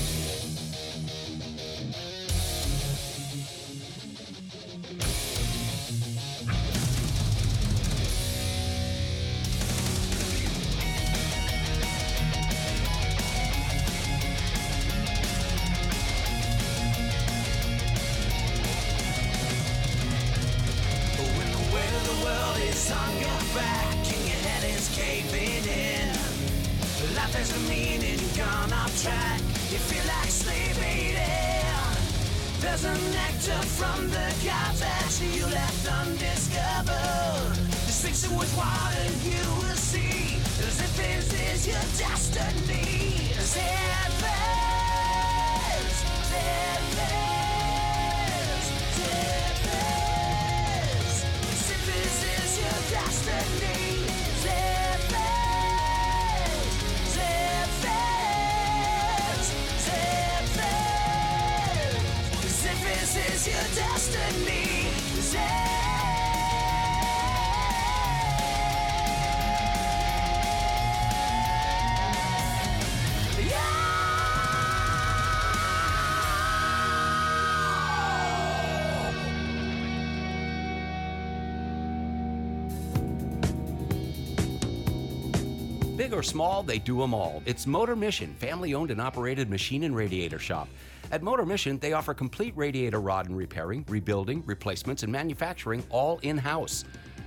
Or small, they do them all. It's Motor Mission, family owned and operated machine and radiator shop. At Motor Mission, they offer complete radiator rod and repairing, rebuilding, replacements, and manufacturing all in house.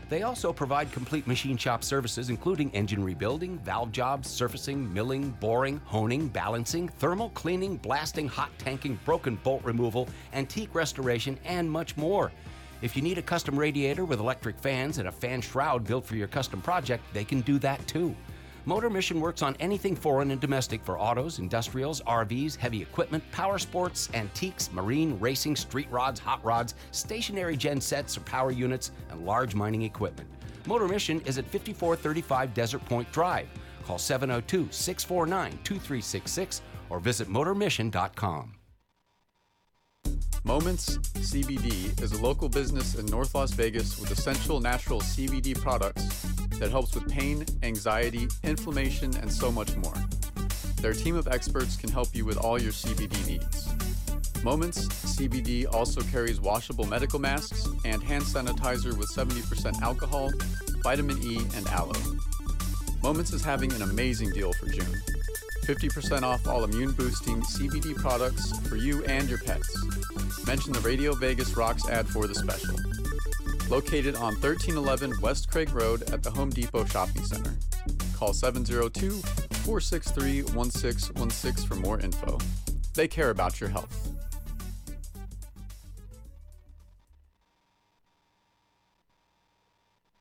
They also provide complete machine shop services, including engine rebuilding, valve jobs, surfacing, milling, boring, honing, balancing, thermal cleaning, blasting, hot tanking, broken bolt removal, antique restoration, and much more. If you need a custom radiator with electric fans and a fan shroud built for your custom project, they can do that too. Motor Mission works on anything foreign and domestic for autos, industrials, RVs, heavy equipment, power sports, antiques, marine, racing, street rods, hot rods, stationary gen sets or power units, and large mining equipment. Motor Mission is at 5435 Desert Point Drive. Call 702 649 2366 or visit motormission.com. Moments CBD is a local business in North Las Vegas with essential natural CBD products that helps with pain, anxiety, inflammation, and so much more. Their team of experts can help you with all your CBD needs. Moments CBD also carries washable medical masks and hand sanitizer with 70% alcohol, vitamin E, and aloe. Moments is having an amazing deal for June. 50% off all immune boosting CBD products for you and your pets. Mention the Radio Vegas Rocks ad for the special. Located on 1311 West Craig Road at the Home Depot Shopping Center. Call 702 463 1616 for more info. They care about your health.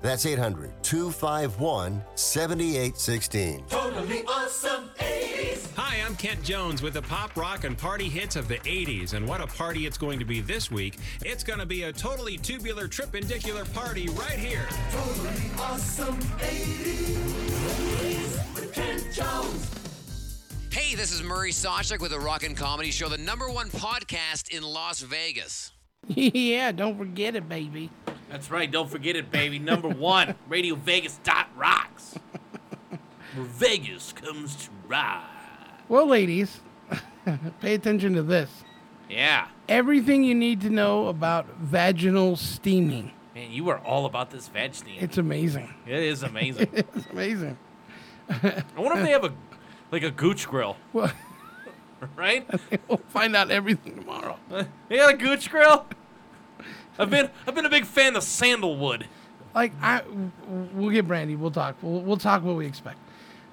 That's 800 251 7816. Totally awesome 80s. Hi, I'm Kent Jones with the pop rock and party hits of the 80s. And what a party it's going to be this week. It's going to be a totally tubular, tripendicular party right here. Totally awesome 80s. With Kent Jones. Hey, this is Murray Sawchuk with the Rockin' Comedy Show, the number one podcast in Las Vegas. yeah, don't forget it, baby. That's right. Don't forget it, baby. Number one, Radio Vegas dot rocks. Where Vegas comes to ride. Well, ladies, pay attention to this. Yeah. Everything you need to know about vaginal steaming. Man, you are all about this veg steam. It's amazing. It is amazing. it's amazing. I wonder if they have a like a gooch grill. Well, right? we'll find out everything tomorrow. They got a gooch grill. I've been I've been a big fan of sandalwood. Like I, we'll get Brandy. We'll talk. We'll, we'll talk what we expect.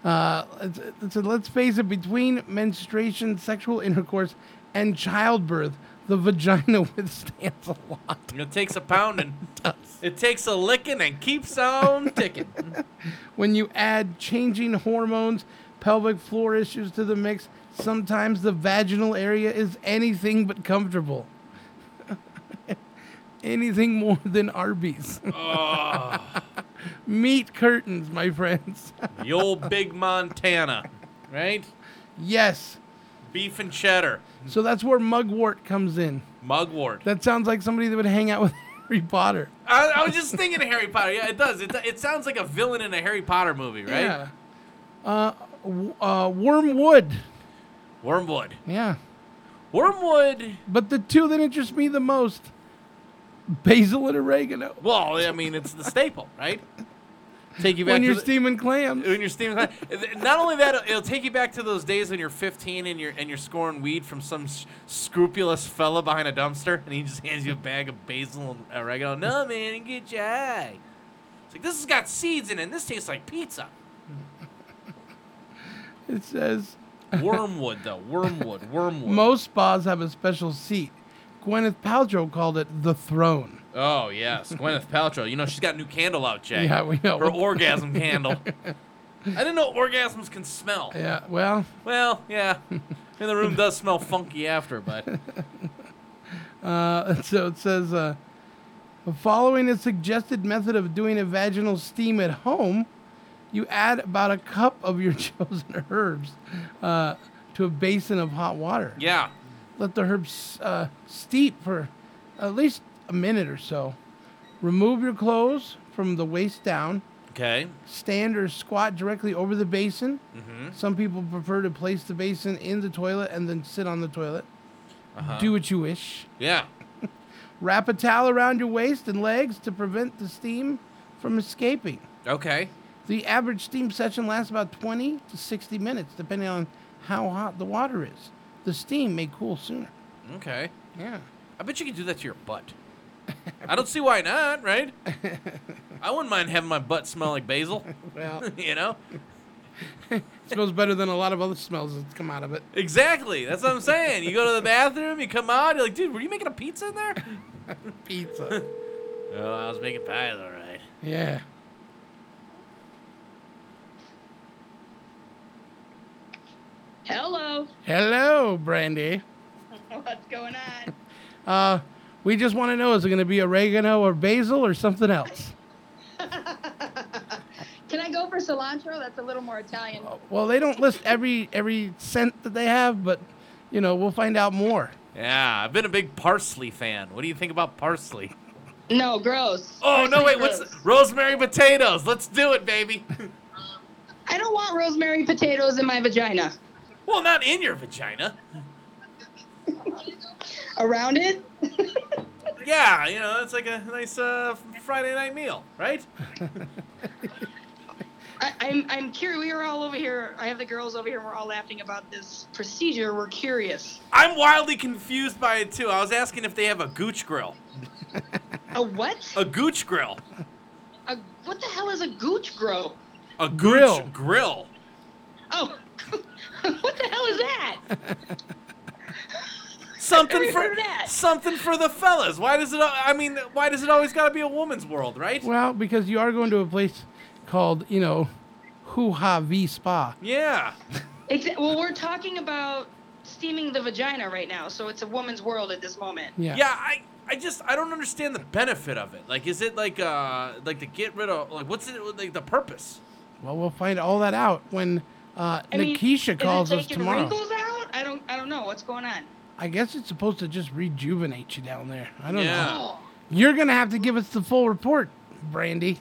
Uh, it's, it's, let's face it. Between menstruation, sexual intercourse, and childbirth, the vagina withstands a lot. It takes a pounding. it takes a licking and keeps on ticking. When you add changing hormones, pelvic floor issues to the mix, sometimes the vaginal area is anything but comfortable. Anything more than Arby's. Meat curtains, my friends. the old big Montana, right? yes. Beef and cheddar. So that's where mugwort comes in. Mugwort. That sounds like somebody that would hang out with Harry Potter. I, I was just thinking of Harry Potter. Yeah, it does. It, it sounds like a villain in a Harry Potter movie, right? Yeah. Uh, w- uh, wormwood. Wormwood. Yeah. Wormwood. But the two that interest me the most, basil and oregano. Well, I mean, it's the staple, right? Take you back When you're the- steaming clams. When you're steaming, not only that, it'll take you back to those days when you're 15 and you're and you're scoring weed from some s- scrupulous fella behind a dumpster, and he just hands you a bag of basil and oregano. No, man, get you high. It's like this has got seeds in it. and This tastes like pizza. It says Wormwood, though. Wormwood. Wormwood. most spas have a special seat. Gwyneth Paltrow called it the throne. Oh yes, Gwyneth Paltrow. You know she's got a new candle out, Jay. Yeah, we know. Her orgasm candle. I didn't know orgasms can smell. Yeah, well, Well, yeah. And the room does smell funky after, but uh, so it says, uh, following a suggested method of doing a vaginal steam at home, you add about a cup of your chosen herbs uh, to a basin of hot water. yeah. Let the herbs uh, steep for at least a minute or so. Remove your clothes from the waist down. Okay. Stand or squat directly over the basin. Mm-hmm. Some people prefer to place the basin in the toilet and then sit on the toilet. Uh-huh. Do what you wish. Yeah. Wrap a towel around your waist and legs to prevent the steam from escaping. Okay. The average steam session lasts about 20 to 60 minutes, depending on how hot the water is. The steam may cool sooner. Okay. Yeah. I bet you can do that to your butt. I don't see why not, right? I wouldn't mind having my butt smell like basil. Well, you know? it smells better than a lot of other smells that come out of it. Exactly. That's what I'm saying. You go to the bathroom, you come out, you're like, dude, were you making a pizza in there? Pizza. oh, I was making pies, all right. Yeah. Hello. Hello, Brandy. What's going on? Uh, we just want to know is it going to be oregano or basil or something else? Can I go for cilantro? That's a little more Italian. Well, they don't list every every scent that they have, but you know we'll find out more. Yeah, I've been a big parsley fan. What do you think about parsley? No, gross. Oh no, Parsley's wait, what's gross. rosemary potatoes? Let's do it, baby. I don't want rosemary potatoes in my vagina. Well, not in your vagina. Around it? Yeah, you know, it's like a nice uh, Friday night meal, right? I, I'm I'm curious. We are all over here. I have the girls over here. We're all laughing about this procedure. We're curious. I'm wildly confused by it too. I was asking if they have a gooch grill. A what? A gooch grill. A what the hell is a gooch grow? A gooch Grill. grill. Oh, what the hell is that? Something for heard of that. something for the fellas. Why does it? I mean, why does it always got to be a woman's world, right? Well, because you are going to a place called, you know, Hoo Ha V Spa. Yeah. Exa- well, we're talking about steaming the vagina right now, so it's a woman's world at this moment. Yeah. Yeah, I I just I don't understand the benefit of it. Like, is it like uh like to get rid of like what's it like the purpose? Well, we'll find all that out when uh, I mean, Nikisha calls is it us taking tomorrow. wrinkles out? I don't. I don't know what's going on. I guess it's supposed to just rejuvenate you down there. I don't Yeah. know. You're gonna have to give us the full report, Brandy.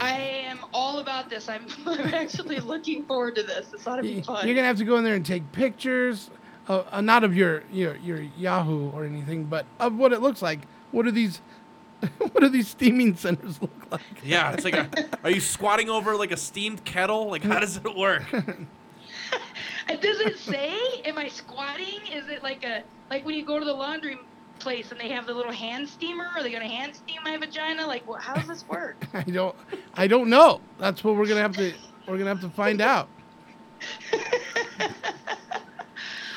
I am all about this. I'm, I'm actually looking forward to this. This ought to be fun. You're gonna have to go in there and take pictures, uh, uh, not of your, your your Yahoo or anything, but of what it looks like. What are these? what do these steaming centers look like? Yeah, it's like a, are you squatting over like a steamed kettle? Like how does it work? Does it say? Am I squatting? Is it like a like when you go to the laundry place and they have the little hand steamer? Are they gonna hand steam my vagina? Like, what, how does this work? I don't I don't know. That's what we're gonna have to we're gonna have to find out.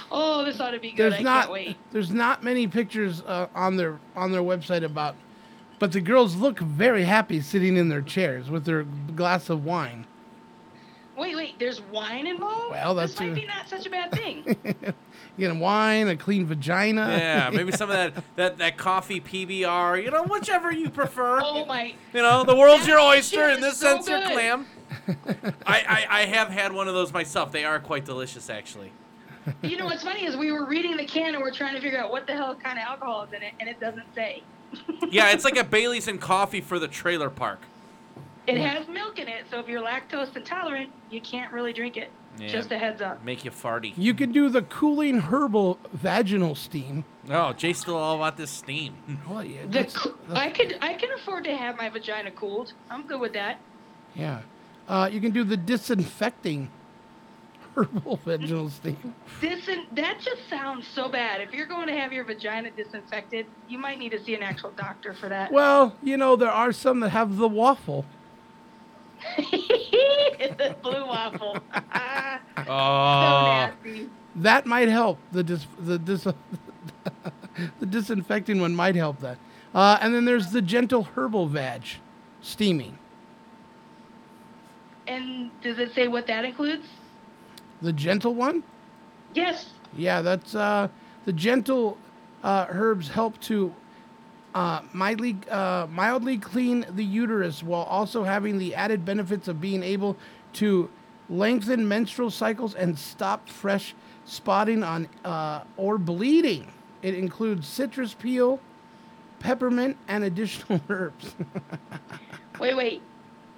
Oh, this ought to be good. There's I not can't wait. there's not many pictures uh, on their on their website about, but the girls look very happy sitting in their chairs with their glass of wine. Wait, wait. There's wine involved. Well, that's this might a- be not such a bad thing. You get wine, a clean vagina. Yeah, maybe some of that that that coffee PBR. You know, whichever you prefer. oh my. You know, the world's your oyster. shit In this so sense, your clam. I, I I have had one of those myself. They are quite delicious, actually. You know what's funny is we were reading the can and we're trying to figure out what the hell kind of alcohol is in it, and it doesn't say. Yeah, it's like a Bailey's and coffee for the trailer park. It has milk in it, so if you're lactose intolerant, you can't really drink it. Yeah. Just a heads up. Make you farty. You could do the cooling herbal vaginal steam. Oh, Jay's still all about this steam. Oh yeah, The, that's- coo- I could I can afford to have my vagina cooled. I'm good with that. yeah. Uh, you can do the disinfecting herbal vaginal steam. Disin- that just sounds so bad. If you're going to have your vagina disinfected, you might need to see an actual doctor for that. Well, you know there are some that have the waffle. the blue waffle. so Oh, nasty. That might help. The dis- the dis- the disinfecting one might help that. Uh, and then there's the gentle herbal vag, steaming. And does it say what that includes? The gentle one. Yes. Yeah, that's uh, the gentle uh, herbs help to uh, mildly uh, mildly clean the uterus while also having the added benefits of being able to lengthen menstrual cycles and stop fresh spotting on uh, or bleeding. It includes citrus peel, peppermint, and additional herbs. Wait, wait.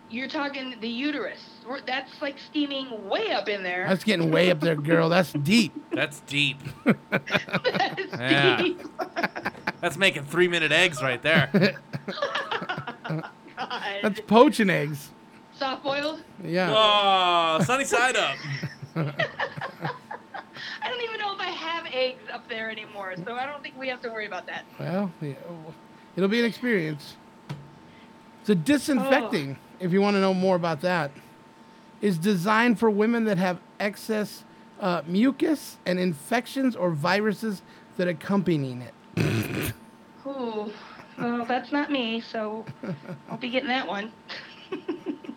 You're talking the uterus. That's like steaming way up in there. That's getting way up there, girl. That's deep. that's deep. That's Yeah. deep. That's making three minute eggs right there. God. That's poaching eggs. Soft boiled? Yeah. Oh, sunny side up. I don't even know if I have eggs up there anymore, so I don't think we have to worry about that. Well, yeah, it'll be an experience. It's a disinfecting, oh. If you want to know more about that, is designed for women that have excess uh, mucus and infections or viruses that accompanying it. Ooh, well, that's not me, so I'll be getting that one.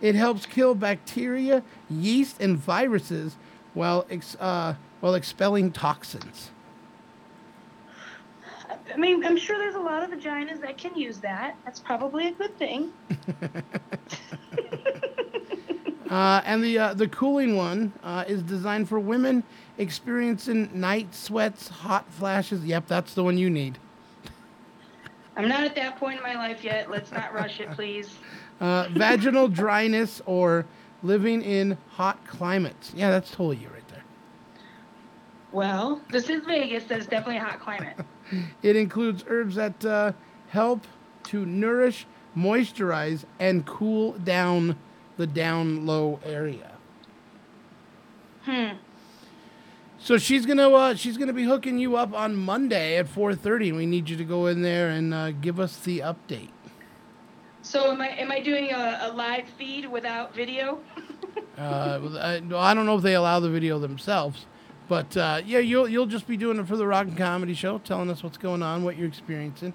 It helps kill bacteria, yeast, and viruses while ex- uh, while expelling toxins. I mean, I'm sure there's a lot of vaginas that can use that. That's probably a good thing. Uh, and the uh, the cooling one uh, is designed for women experiencing night sweats, hot flashes. Yep, that's the one you need. I'm not at that point in my life yet. Let's not rush it, please. Uh, vaginal dryness or living in hot climates. Yeah, that's totally you right there. Well, this is Vegas. That's definitely a hot climate. It includes herbs that uh, help to nourish, moisturize, and cool down the down low area. Hmm. So she's gonna uh, she's gonna be hooking you up on Monday at 4:30, and we need you to go in there and uh, give us the update. So am I am I doing a, a live feed without video? Uh, I, I don't know if they allow the video themselves, but uh, yeah, you'll you'll just be doing it for the Rock and Comedy Show, telling us what's going on, what you're experiencing.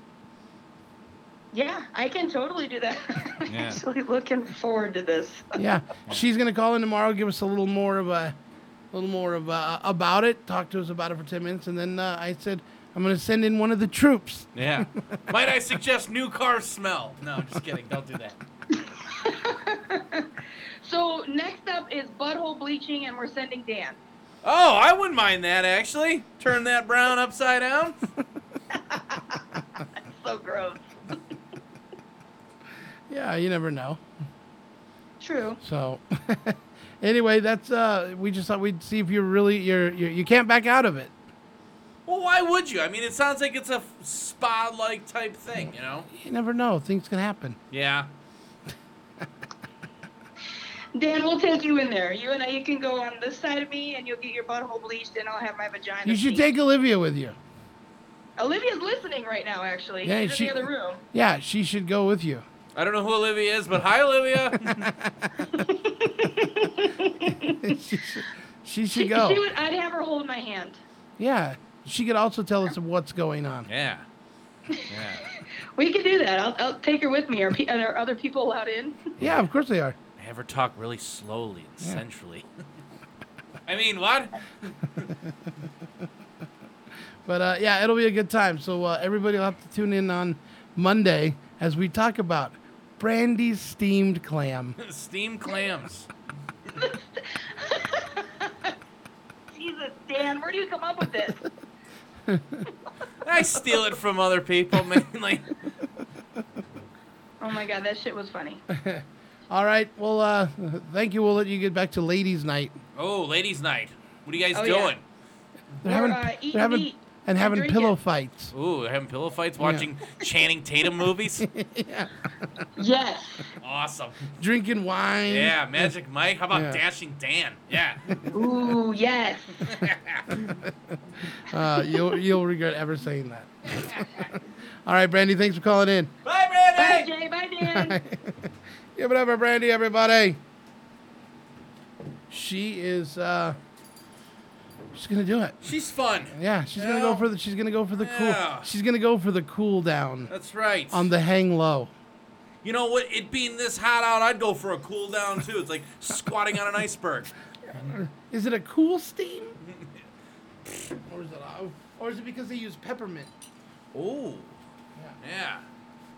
Yeah, I can totally do that. I'm yeah. Actually, looking forward to this. Yeah, she's gonna call in tomorrow, give us a little more of a, little more of uh about it, talk to us about it for ten minutes, and then uh, I said I'm gonna send in one of the troops. Yeah. Might I suggest new car smell? No, just kidding. Don't do that. So next up is butthole bleaching, and we're sending Dan. Oh, I wouldn't mind that actually. Turn that brown upside down. So gross. Yeah, you never know. True. So, anyway, that's uh, we just thought we'd see if you're really you're, you're you can't back out of it. Well, why would you? I mean, it sounds like it's a spa-like type thing, you know? You never know; things can happen. Yeah. Dan, we'll take you in there. You and I, you can go on this side of me, and you'll get your butthole bleached, and I'll have my vagina. You should bleached. take Olivia with you. Olivia's listening right now. Actually, Yeah, she's she- in the other room. Yeah, she should go with you. I don't know who Olivia is, but hi, Olivia. she should, she She, should go. she would, I'd have her hold my hand. Yeah, she could also tell us what's going on. Yeah. Yeah. We could do that. I'll, I'll take her with me. Are, pe- are there other people allowed in? Yeah, of course they are. Have her talk really slowly and Yeah. sensually. I mean, what? But uh, yeah, it'll be a good time. So uh, everybody will have to tune in on Monday as we talk about Brandy's steamed clam. Steamed clams. Jesus, Dan, where do you come up with this? I steal it from other people mainly. Oh my God, that shit was funny. All right. Well, uh, thank you. We'll let you get back to ladies' night. Oh, ladies' night. What are you guys Oh, yeah. doing? They're having, uh, they're having meat and having drinking. pillow fights. Ooh, they're having pillow fights, watching Channing Tatum movies. yeah. Yes. Awesome. Drinking wine. Yeah, Magic Mike. How about Yeah. Dashing Dan? Yeah. Ooh, yes. Uh, you'll you'll regret ever saying that. All right, Brandy. Thanks for calling in. Bye, Bye, Brandy. Jay. Bye, Dan. Give it up for Brandy, everybody. She is. uh She's gonna do it. She's fun. Yeah, she's gonna go for the. She's gonna go for the cool. She's gonna go for the cool down That's right. on the hang low. You know what? It being this hot out, I'd go for a cool down too. It's like squatting on an iceberg. Is it a cool steam? or is it? uh, Or is it because they use peppermint? Ooh. Yeah.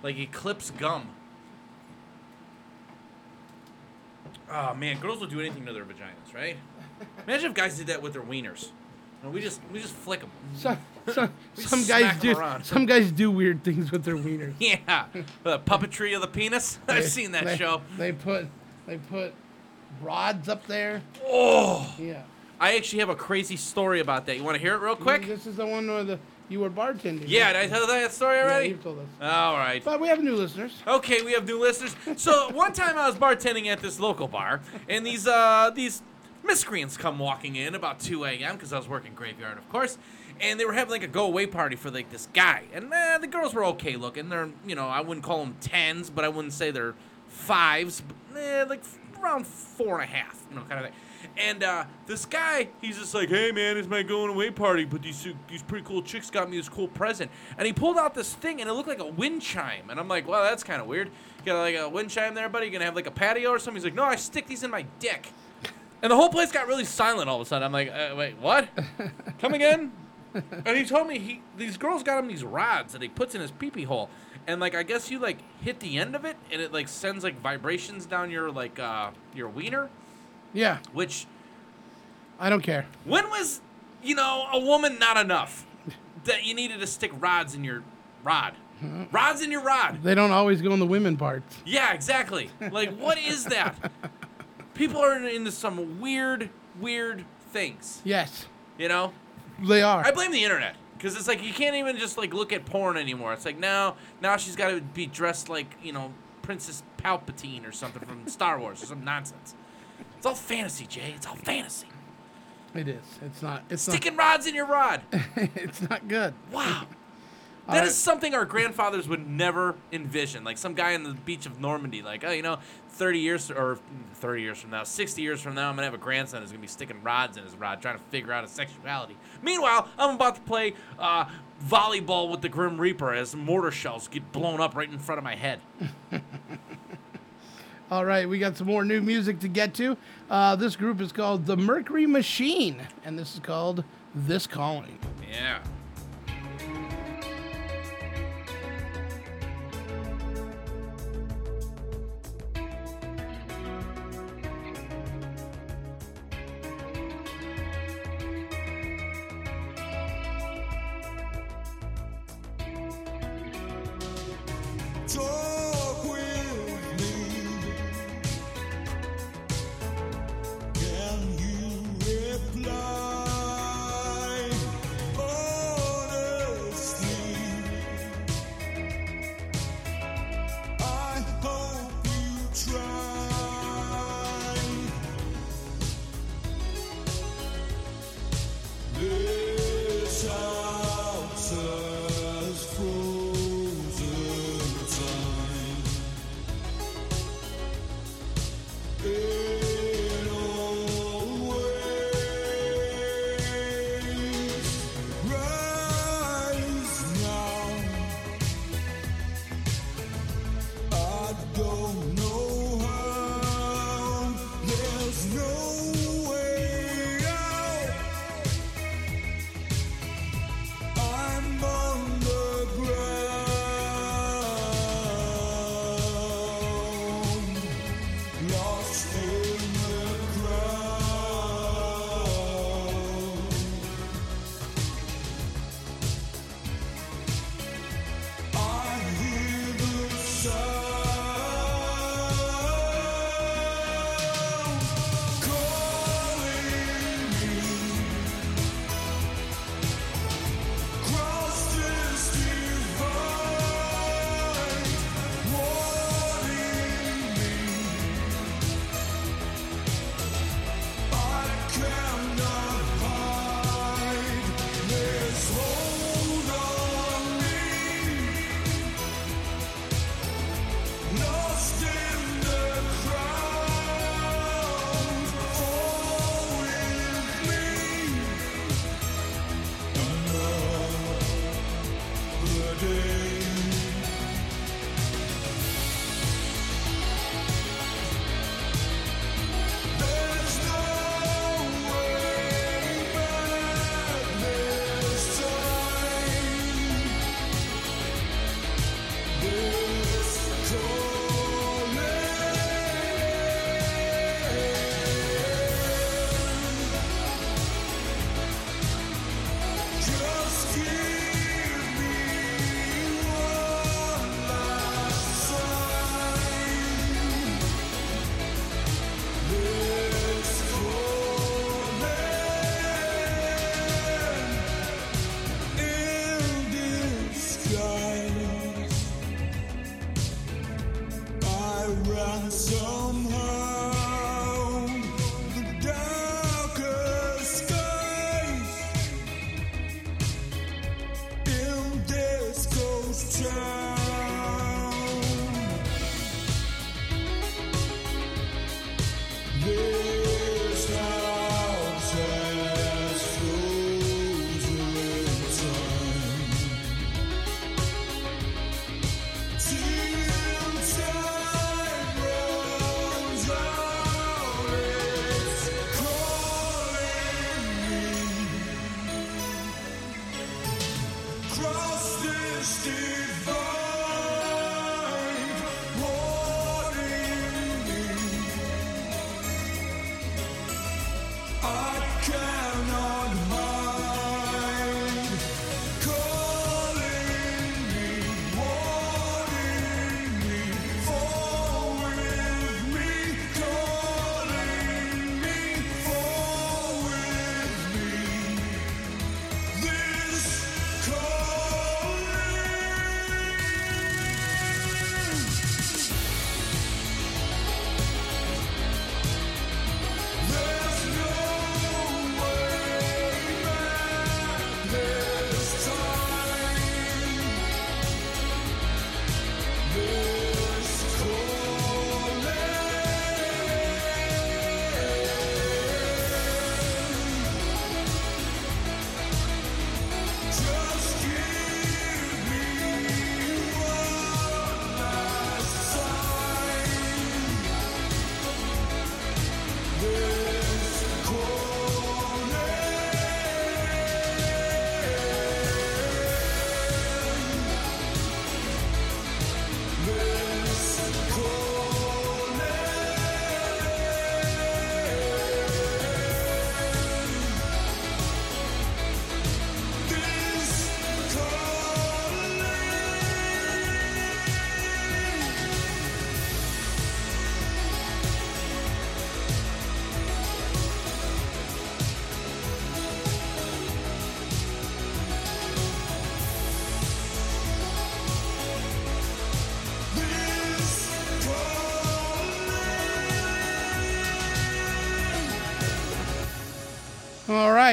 Like Eclipse gum. Oh man, girls will do anything to their vaginas, right? Imagine if guys did that with their wieners. No, we just we just flick them. Some, some, We some smack guys do. Some guys do weird things with their wieners. Yeah, the puppetry of the penis. I've They- seen that they- show. They put they put rods up there. Oh, Yeah. I actually have a crazy story about that. You want to hear it real quick? This is the one where the you were bartending. Yeah, did I tell that story already? Yeah, you've told us. All right. But we have new listeners. Okay, we have new listeners. So one time I was bartending at this local bar, and these uh these miscreants come walking in about 2 a.m. because I was working graveyard, of course, and they were having like a go away party for like this guy, and eh, the girls were okay looking. They're you know I wouldn't call them tens, but I wouldn't say they're fives, but, eh, like around four and a half, you know, kind of thing. And uh, this guy, he's just like, "Hey man, it's my going away party, but these these pretty cool chicks got me this cool present." And he pulled out this thing, and it looked like a wind chime. And I'm like, "Well, that's kind of weird. You got like a wind chime there, buddy? You gonna have like a patio or something?" He's like, "No, I stick these in my dick." And the whole place got really silent all of a sudden. I'm like, uh, "Wait, what? Come again?" and he told me he these girls got him these rods that he puts in his pee pee hole, and like I guess you like hit the end of it, and it like sends like vibrations down your like uh your wiener. Yeah, Which I don't care. when was you know a woman not enough that you needed to stick rods in your rod? Rods in your rod. They don't always go in the women parts. Yeah, exactly. Like, what is that? People are into some weird, weird things. Yes, You know? they are. I blame the internet because it's like you can't even just like look at porn anymore. It's like now, now she's got to be dressed like you know Princess Palpatine or something from Star Wars or some nonsense. It's all fantasy, Jay. It's all fantasy. It is. It's not. It's Sticking rods in your rod. it's not good. Wow. That is something our grandfathers would never envision. Like some guy on the beach of Normandy, like, oh, you know, 30 years or 30 years from now, 60 years from now, I'm going to have a grandson who's going to be sticking rods in his rod trying to figure out his sexuality. Meanwhile, I'm about to play uh, volleyball with the Grim Reaper as mortar shells get blown up right in front of my head. All right, we got some more new music to get to. Uh, this group is called the Mercury Machine, and this is called This Calling. Yeah.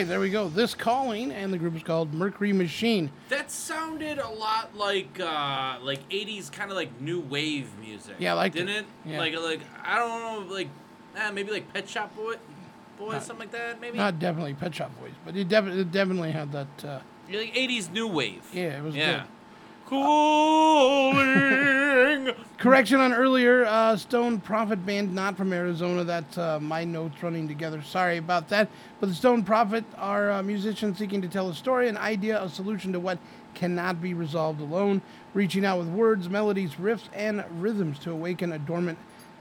Right, there we go. This calling, and the group is called Mercury Machine. That sounded a lot like uh like 80s kind of like new wave music. Yeah, like didn't it. Yeah. Like like I don't know like eh, maybe like Pet Shop Boy, boy Not- something like that maybe. Not definitely Pet Shop Boys, but it, defi- it definitely had that. Uh, Yeah, like 80s new wave. Yeah, it was yeah. good. Cooling. Correction on earlier, uh, Stone Prophet band, not from Arizona. That's uh, my notes running together. Sorry about that. But the Stone Prophet are uh, musicians seeking to tell a story, an idea, a solution to what cannot be resolved alone, reaching out with words, melodies, riffs, and rhythms to awaken a dormant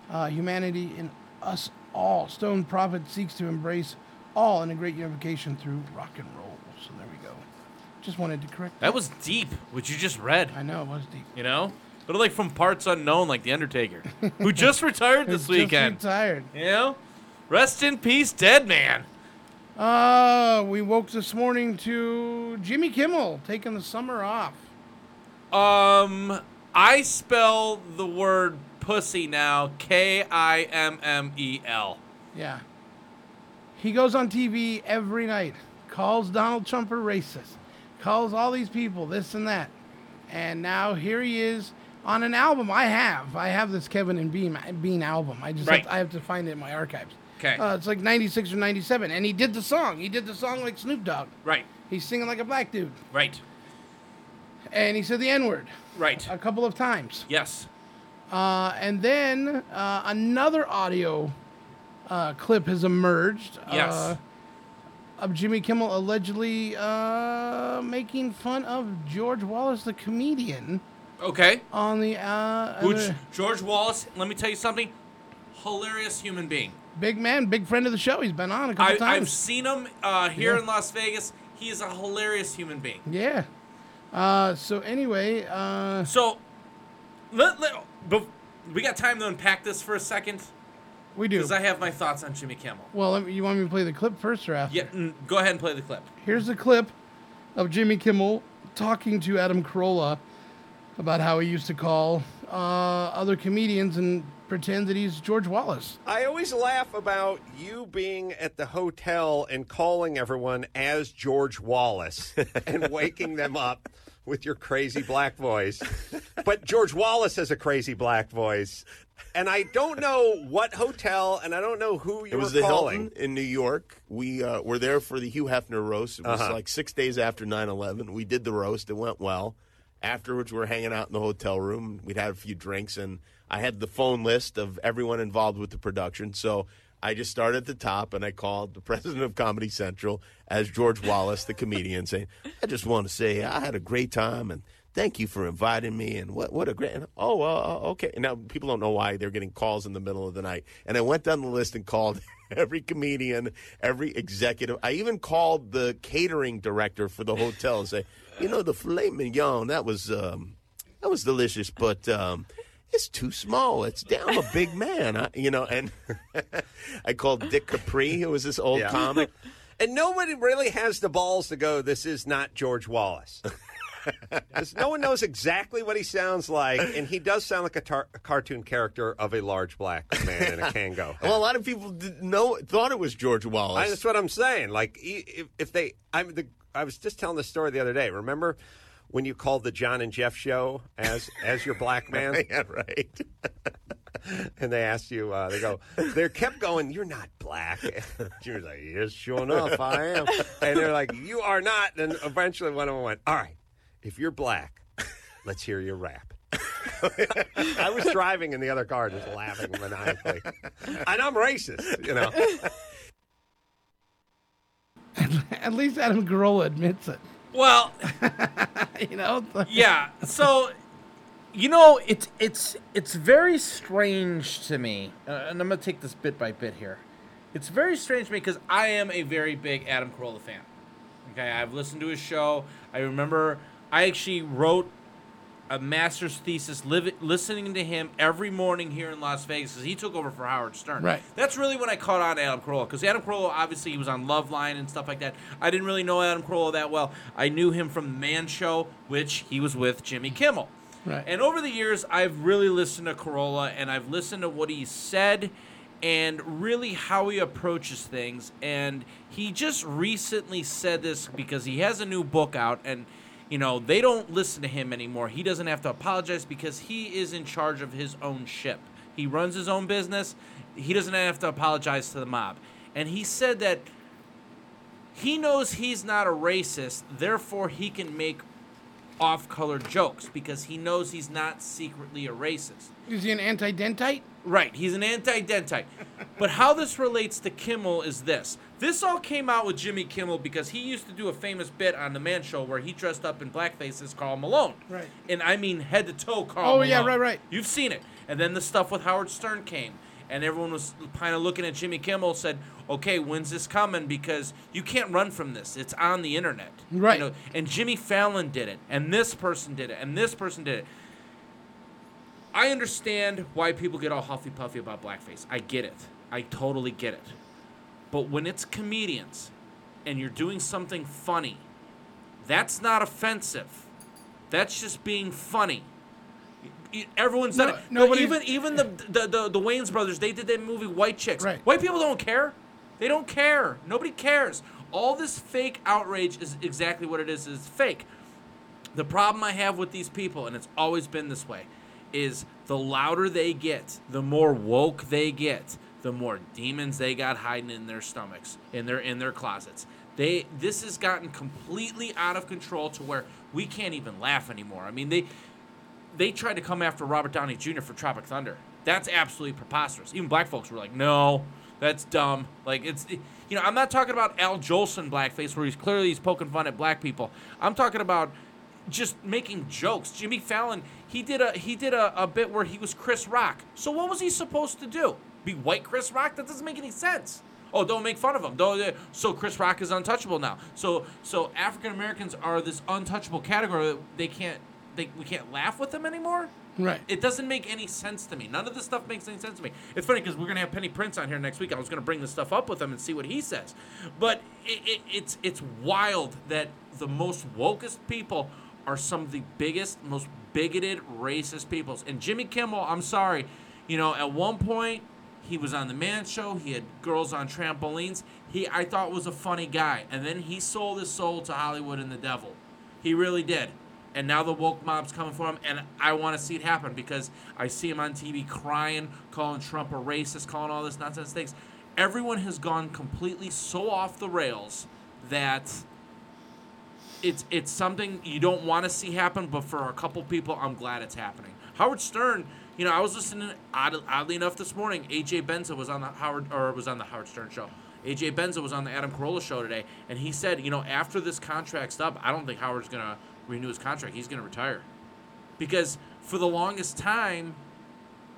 uh, humanity in us all. Stone Prophet seeks to embrace all in a great unification through rock and roll. So there we go. Just wanted to correct That was deep, what you just read. I know it was deep. You know, but like from parts unknown, like the Undertaker, who just retired this Just weekend. retired. You know, rest in peace, dead man. Uh, we woke this morning to Jimmy Kimmel taking the summer off. Um, I spell the word pussy now K I M M E L. Yeah. He goes on TV every night, calls Donald Trump a racist, calls all these people this and that. And now here he is on an album I have. I have this Kevin and Bean, Bean album. I just Right. have, I have to find it in my archives. 'Kay. Uh, it's like 96 or 97. And he did the song. He did the song like Snoop Dogg. Right. He's singing like a black dude. Right. And he said the N word. Right. A couple of times. Yes. Uh, and then uh, another audio uh, clip has emerged. Yes. Of Jimmy Kimmel allegedly uh, making fun of George Wallace, the comedian, Okay. on the uh, Which uh, George Wallace? Let me tell you something. Hilarious human being. big man, big friend of the show. He's been on a couple I, I've times. seen him uh, here Yeah. in Las Vegas. He is a hilarious human being. Yeah. Uh, so anyway, uh, So, let, let, but we got time to unpack this for a second. We do. Because I have my thoughts on Jimmy Kimmel. well, you want me to play the clip first or after? Yeah, mm, go ahead and play the clip. Here's a clip of Jimmy Kimmel talking to Adam Carolla about how he used to call uh, other comedians and pretend that he's George Wallace. I always laugh about you being at the hotel and calling everyone as George Wallace and waking them up with your crazy black voice. But George Wallace has a crazy black voice. And I don't know what hotel and I don't know who you It was were the calling. Hilton in New York. We uh, were there for the Hugh Hefner roast. It was Uh-huh. like six days after 9 11. We did the roast. It went well. Afterwards, we were hanging out in the hotel room. We'd had a few drinks, and I had the phone list of everyone involved with the production. So I just started at the top, and I called the president of Comedy Central as George Wallace, the comedian, saying, I just want to say I had a great time, and thank you for inviting me. And what, what a great, oh, uh, okay. Now, people don't know why they're getting calls in the middle of the night. And I went down the list and called every comedian, every executive. I even called the catering director for the hotel and say, you know, the filet mignon, that was, um, that was delicious, but, um, it's too small. It's I'm a big man, I, you know. And I called Dick Capri, who was this old Yeah. comic. And nobody really has the balls to go, this is not George Wallace. no one knows exactly what he sounds like, and he does sound like a, tar- a cartoon character of a large black man in a Kangol. Well, a lot of people know thought it was George Wallace. I, that's what I'm saying. Like, if, if they, I'm the, I was just telling the story the other day. Remember when you called the John and Jeff show as as your black man? yeah, right. and they asked you, uh, they go, they kept going, you're not black. you was like, yes, sure enough, I am. And they're like, you are not. And eventually one of them went, all right, if you're black, let's hear your rap. I was driving in the other car just laughing maniacally. And I'm racist, you know. At least Adam Carolla admits it. Well, you know. yeah. So, you know, it's it's it's very strange to me, uh, and I'm gonna take this bit by bit here. It's very strange to me because I am a very big Adam Carolla fan. Okay, I've listened to his show. I remember I actually wrote a master's thesis listening to him every morning here in Las Vegas because he took over for Howard Stern. Right. That's really when I caught on to Adam Carolla because Adam Carolla obviously he was on Loveline and stuff like that. I didn't really know Adam Carolla that well. I knew him from the Man Show, which he was with Jimmy Kimmel. Right. And over the years, I've really listened to Carolla and I've listened to what he said. and really how he approaches things. And he just recently said this because he has a new book out, and you know they don't listen to him anymore. He doesn't have to apologize because he is in charge of his own ship. He runs his own business. He doesn't have to apologize to the mob. And he said that he knows he's not a racist, therefore he can make off-color jokes because he knows he's not secretly a racist. Is he an anti-dentite? Right, he's an anti-dentite. but how this relates to Kimmel is this. This all came out with Jimmy Kimmel because he used to do a famous bit on the Man Show where he dressed up in blackface as Karl Malone. Right. And I mean head to toe Karl Oh, Malone. yeah, right, right. You've seen it. And then the stuff with Howard Stern came. And everyone was kind of looking at Jimmy Kimmel, said, okay, when's this coming? Because you can't run from this. It's on the internet. Right. You know, and Jimmy Fallon did it. And this person did it. And this person did it. I understand why people get all huffy puffy about blackface. I get it. I totally get it. But when it's comedians and you're doing something funny, that's not offensive. That's just being funny. Everyone's No, done it. nobody- even even the, the the the Wayans brothers, they did that movie White Chicks. Right. White people don't care. They don't care. Nobody cares. All this fake outrage is exactly what it is. Is fake. The problem I have with these people, and it's always been this way, is the louder they get, the more woke they get, the more demons they got hiding in their stomachs, in their in their closets. They this has gotten completely out of control to where we can't even laugh anymore. I mean, they they tried to come after Robert Downey Jr. for Tropic Thunder. That's absolutely preposterous. Even black folks were like, "No, that's dumb." Like it's, you know, I'm not talking about Al Jolson blackface where he's clearly he's poking fun at black people. I'm talking about just making jokes. Jimmy Fallon, he did a he did a, a bit where he was Chris Rock. So what was he supposed to do? Be white Chris Rock? That doesn't make any sense. Oh, don't make fun of him. Don't. uh, So Chris Rock is untouchable now. So so African Americans are this untouchable category. that They can't. They we can't laugh with them anymore. Right. It doesn't make any sense to me. None of this stuff makes any sense to me. It's funny because we're gonna have Penny Prince on here next week. I was gonna bring this stuff up with him and see what he says, but it, it, it's it's wild that the most wokest people are some of the biggest, most bigoted, racist peoples. And Jimmy Kimmel, I'm sorry, you know, at one point he was on the Man Show. He had girls on trampolines. He I thought was a funny guy, and then he sold his soul to Hollywood and the devil. He really did. And now the woke mob's coming for him, and I want to see it happen because I see him on TV crying, calling Trump a racist, calling all this nonsense things. Everyone has gone completely so off the rails that it's it's something you don't want to see happen, but for a couple people, I'm glad it's happening. Howard Stern, you know, I was listening odd, oddly enough this morning. AJ Benza was on the Howard or was on the Howard Stern show. AJ Benza was on the Adam Carolla show today, and he said, you know, after this contract's up, I don't think Howard's gonna renew his contract. He's gonna retire because for the longest time,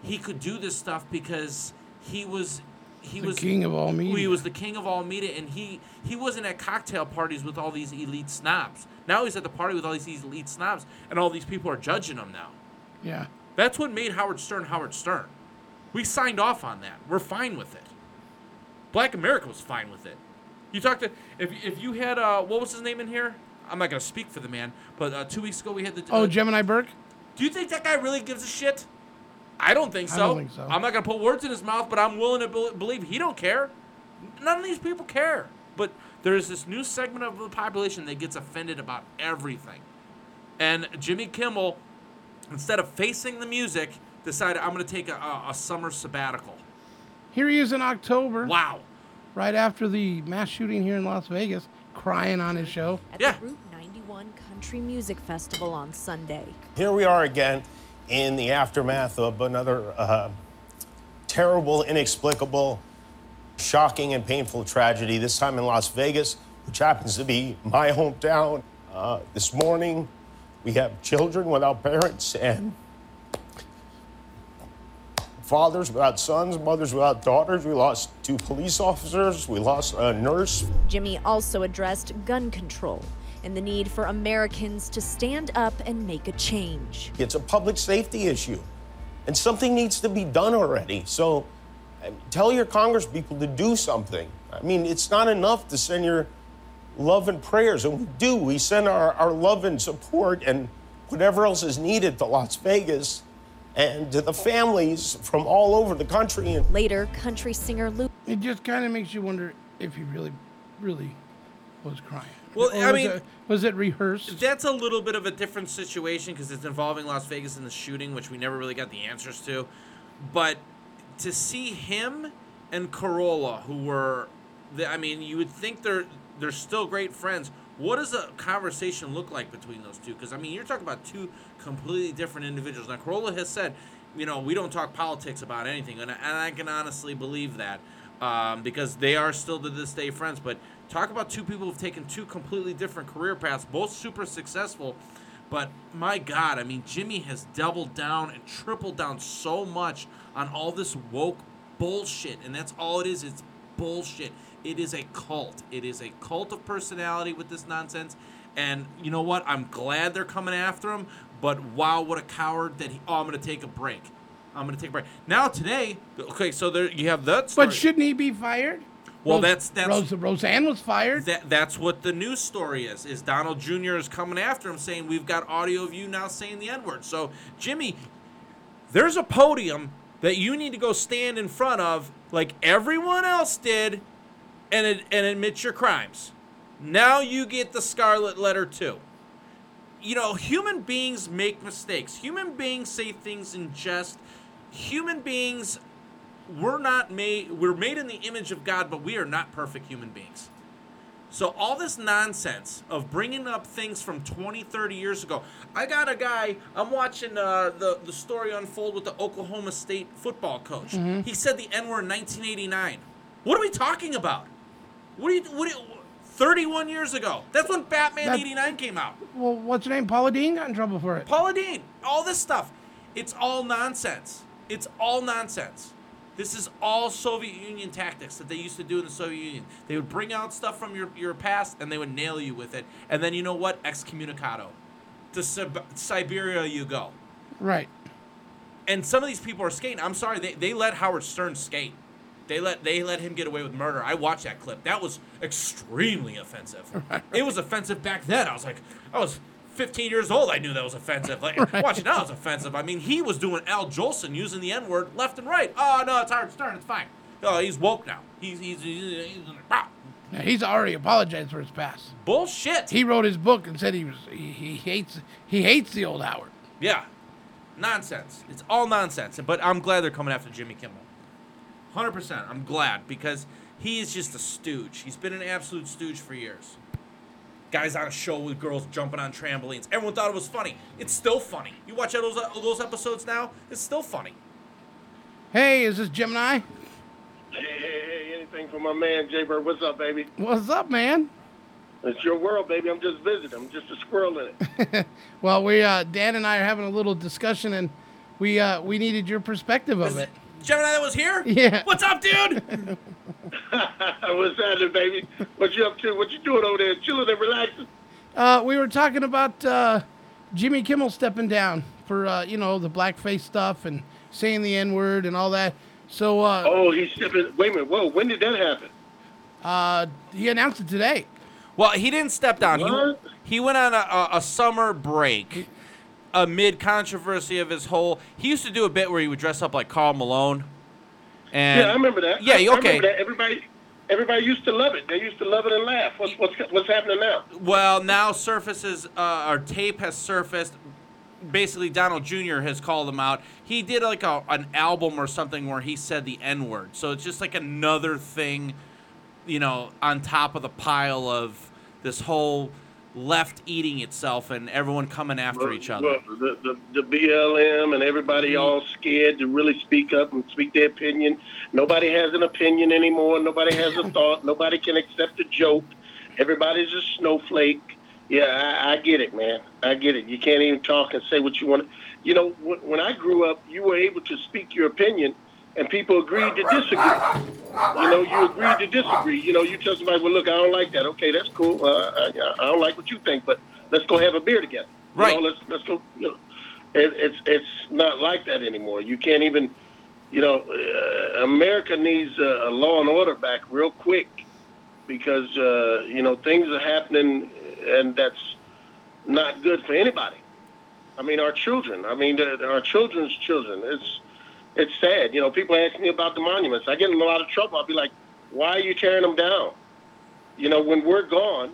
he could do this stuff because he was he The was king of all media. He was the king of all media, and he he wasn't at cocktail parties with all these elite snobs. Now he's at the party with all these elite snobs, and all these people are judging him now. Yeah. That's what made Howard Stern Howard Stern. We signed off on that. We're fine with it. Black America was fine with it. You talked to if if you had uh what was his name in here? I'm not gonna speak for the man, but uh, two weeks ago we had the. Oh, uh, Gemini Burke. do you think that guy really gives a shit? I don't think I so. don't think so. I'm not gonna put words in his mouth, but I'm willing to bel believe he don't care. None of these people care. But there's this new segment of the population that gets offended about everything. And Jimmy Kimmel, instead of facing the music, decided I'm gonna take a, a, a summer sabbatical. Here he is in October. Wow. Right after the mass shooting here in Las Vegas, crying on his show. at the Route 91 Country Music Festival on Sunday. Here we are again in the aftermath of another uh, terrible, inexplicable, shocking, and painful tragedy, this time in Las Vegas, which happens to be my hometown. Uh, this morning, we have children without parents and fathers without sons, mothers without daughters. We lost two police officers, we lost a nurse. Jimmy also addressed gun control and the need for Americans to stand up and make a change. It's a public safety issue, and something needs to be done already. So tell your congresspeople to do something. I mean, it's not enough to send your love and prayers, and we do. We send our, our love and support and whatever else is needed to Las Vegas. and to the families from all over the country. And Later, country singer Lou. It just kind of makes you wonder if he really, really was crying. Well, I was mean- it, was it rehearsed? That's a little bit of a different situation because it's involving Las Vegas and the shooting, which we never really got the answers to. But to see him and Carolla, who were, the, I mean, you would think they're they're still great friends. What does a conversation look like between those two? Because I mean, you're talking about two completely different individuals. Now, Carolla has said, you know, we don't talk politics about anything, and I, and I can honestly believe that um, because they are still to this day friends. But talk about two people who've taken two completely different career paths, both super successful. But my God, I mean, Jimmy has doubled down and tripled down so much on all this woke bullshit, and that's all it is. It's bullshit. It is a cult. It is a cult of personality with this nonsense. And you know what? I'm glad they're coming after him. But wow, what a coward that he. Oh, I'm gonna take a break. I'm gonna take a break. Now today, okay, so there you have that. Story. But shouldn't he be fired? Well, Rose- that's that's Rose, Roseanne was fired. that that's what the news story is. Is Donald Jr. is coming after him, saying we've got audio of you now saying the N word. So Jimmy, there's a podium that you need to go stand in front of, like everyone else did, and ad- and admit your crimes. Now you get the scarlet letter too. You know, human beings make mistakes. Human beings say things in jest. Human beings we're not made we're made in the image of God, but we are not perfect human beings. So all this nonsense of bringing up things from 20, 30 years ago. I got a guy, I'm watching uh, the, the story unfold with the Oklahoma State football coach. Mhm. He said the N-word in 1989. What are we talking about? What are you, what are you, 31 years ago. That's when Batman That- 89 came out. Well, what's your name? Paula Deen got in trouble for it. Paula Deen, all this stuff. It's all nonsense. It's all nonsense. This is all Soviet Union tactics that they used to do in the Soviet Union. They would bring out stuff from your, your past and they would nail you with it. And then you know what? Excommunicado. To Sib- Siberia you go. Right. And some of these people are skating. I'm sorry, they, they let Howard Stern skate. They let they let him get away with murder. I watched that clip. That was extremely offensive. It was offensive back then. I was like, I was 15 years old. I knew that was offensive. Like watching now, it's offensive. I mean, he was doing Al Jolson using the N word left and right. Oh no, it's Howard Stern. It's fine. Oh, he's woke now. He's he's, he's, he's ah, Now, he's already apologized for his past. bullshit. He wrote his book and said he was he, he hates he hates the old Howard. Yeah, nonsense. It's all nonsense. But I'm glad they're coming after Jimmy Kimmel. 100%. I'm glad because he is just a stooge. He's been an absolute stooge for years. Guys on a show with girls jumping on trampolines. Everyone thought it was funny. It's still funny. You watch those those episodes now. It's still funny. Hey, is this Gemini? Hey, hey, hey, anything for my man, Jay Bird. What's up, baby? What's up, man? It's your world, baby. I'm just visiting. I'm just a squirrel in it. Well, we uh, Dan and I are having a little discussion, and we uh, we needed your perspective of it. Gemini that was here? Yeah. What's up, dude? What's happening, baby? What you up to? What you doing over there? Chilling and relaxing? Uh, we were talking about uh, Jimmy Kimmel stepping down for uh, you know the blackface stuff and saying the N word and all that. So uh, Oh, he's stepping. Wait a minute. Whoa, when did that happen? uh, he announced it today. Well, he didn't step down. He, What? he went on a, a, a summer break amid controversy of his whole. He used to do a bit where he would dress up like Karl Malone. And yeah, I remember that. Yeah, I, I okay. remember that. Everybody, everybody used to love it. They used to love it and laugh. What's what's what's happening now? Well, now surfaces, uh, or tape has surfaced. Basically, Donald Jr. has called him out. He did like a, an album or something where he said the N word. So it's just like another thing, you know, on top of the pile of this whole left eating itself and everyone coming after each other. Well, the, the the BLM and everybody mm-hmm. all scared to really speak up and speak their opinion. Nobody has an opinion anymore. Nobody has a thought. Nobody can accept a joke. Everybody's a snowflake. Yeah, I, I get it, man. I get it. You can't even talk and say what you want. You know, when I grew up, you were able to speak your opinion, and people agreed to disagree. You know, you agreed to disagree. You know, you tell somebody, well, look, I don't like that. Okay, that's cool. Uh, I, I don't like what you think, but let's go have a beer together. Right. You know, let's let's go. You know, it, it's it's not like that anymore. You can't even. You know, uh, America needs a, a law and order back real quick because uh, you know things are happening, and that's not good for anybody. I mean, our children. I mean, our children's children. It's it's sad. You know, people ask me about the monuments. I get in a lot of trouble. I'll be like, "Why are you tearing them down?" You know, when we're gone,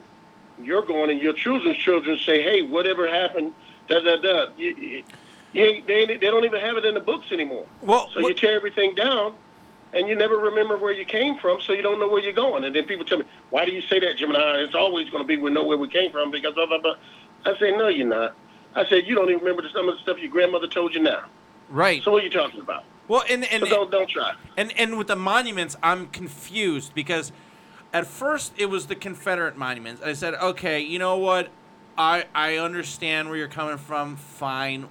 you're gone, and your children's children say, "Hey, whatever happened?" Da da da. You, you, you they they don't even have it in the books anymore. Well, so you tear everything down, and you never remember where you came from, so you don't know where you're going. And then people tell me, "Why do you say that, Gemini? It's always going to be we know where we came from because blah blah blah." I say, "No, you're not." I said, "You don't even remember some of the stuff your grandmother told you now." Right. So what are you talking about? Well, and and So don't don't try. And and with the monuments, I'm confused because at first it was the Confederate monuments. I said, okay, you know what? I I understand where you're coming from. Fine,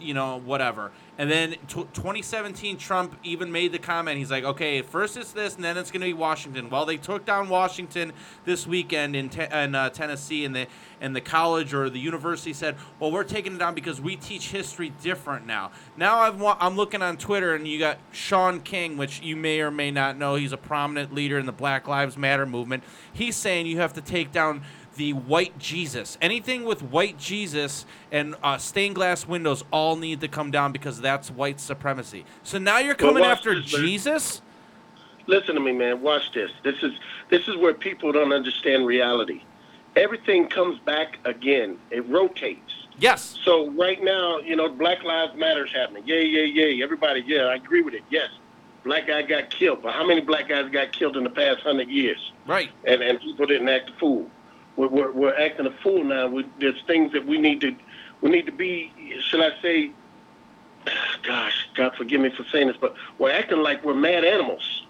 you know, whatever. And then t- 2017, Trump even made the comment. He's like, okay, first it's this, and then it's going to be Washington. Well, they took down Washington this weekend in, te- in uh, Tennessee, and the and the college or the university said, well, we're taking it down because we teach history different now. Now I've wa- I'm looking on Twitter, and you got Shaun King, which you may or may not know. He's a prominent leader in the Black Lives Matter movement. He's saying you have to take down the white Jesus. Anything with white Jesus and uh, stained glass windows all need to come down because that's white supremacy. So now you're coming after this. Jesus? Listen to me, man. Watch this. This is this is where people don't understand reality. Everything comes back again. It rotates. Yes. So right now, you know, Black Lives Matter is happening. Yay, yay, yay. Everybody, yeah, I agree with it. Yes. Black guy got killed, but how many black guys got killed in the past hundred years? Right. And and people didn't act a fool. We're, we're, we're acting a fool now. We, there's things that we need to we need to be. Should I say? Gosh, God forgive me for saying this, but we're acting like we're mad animals.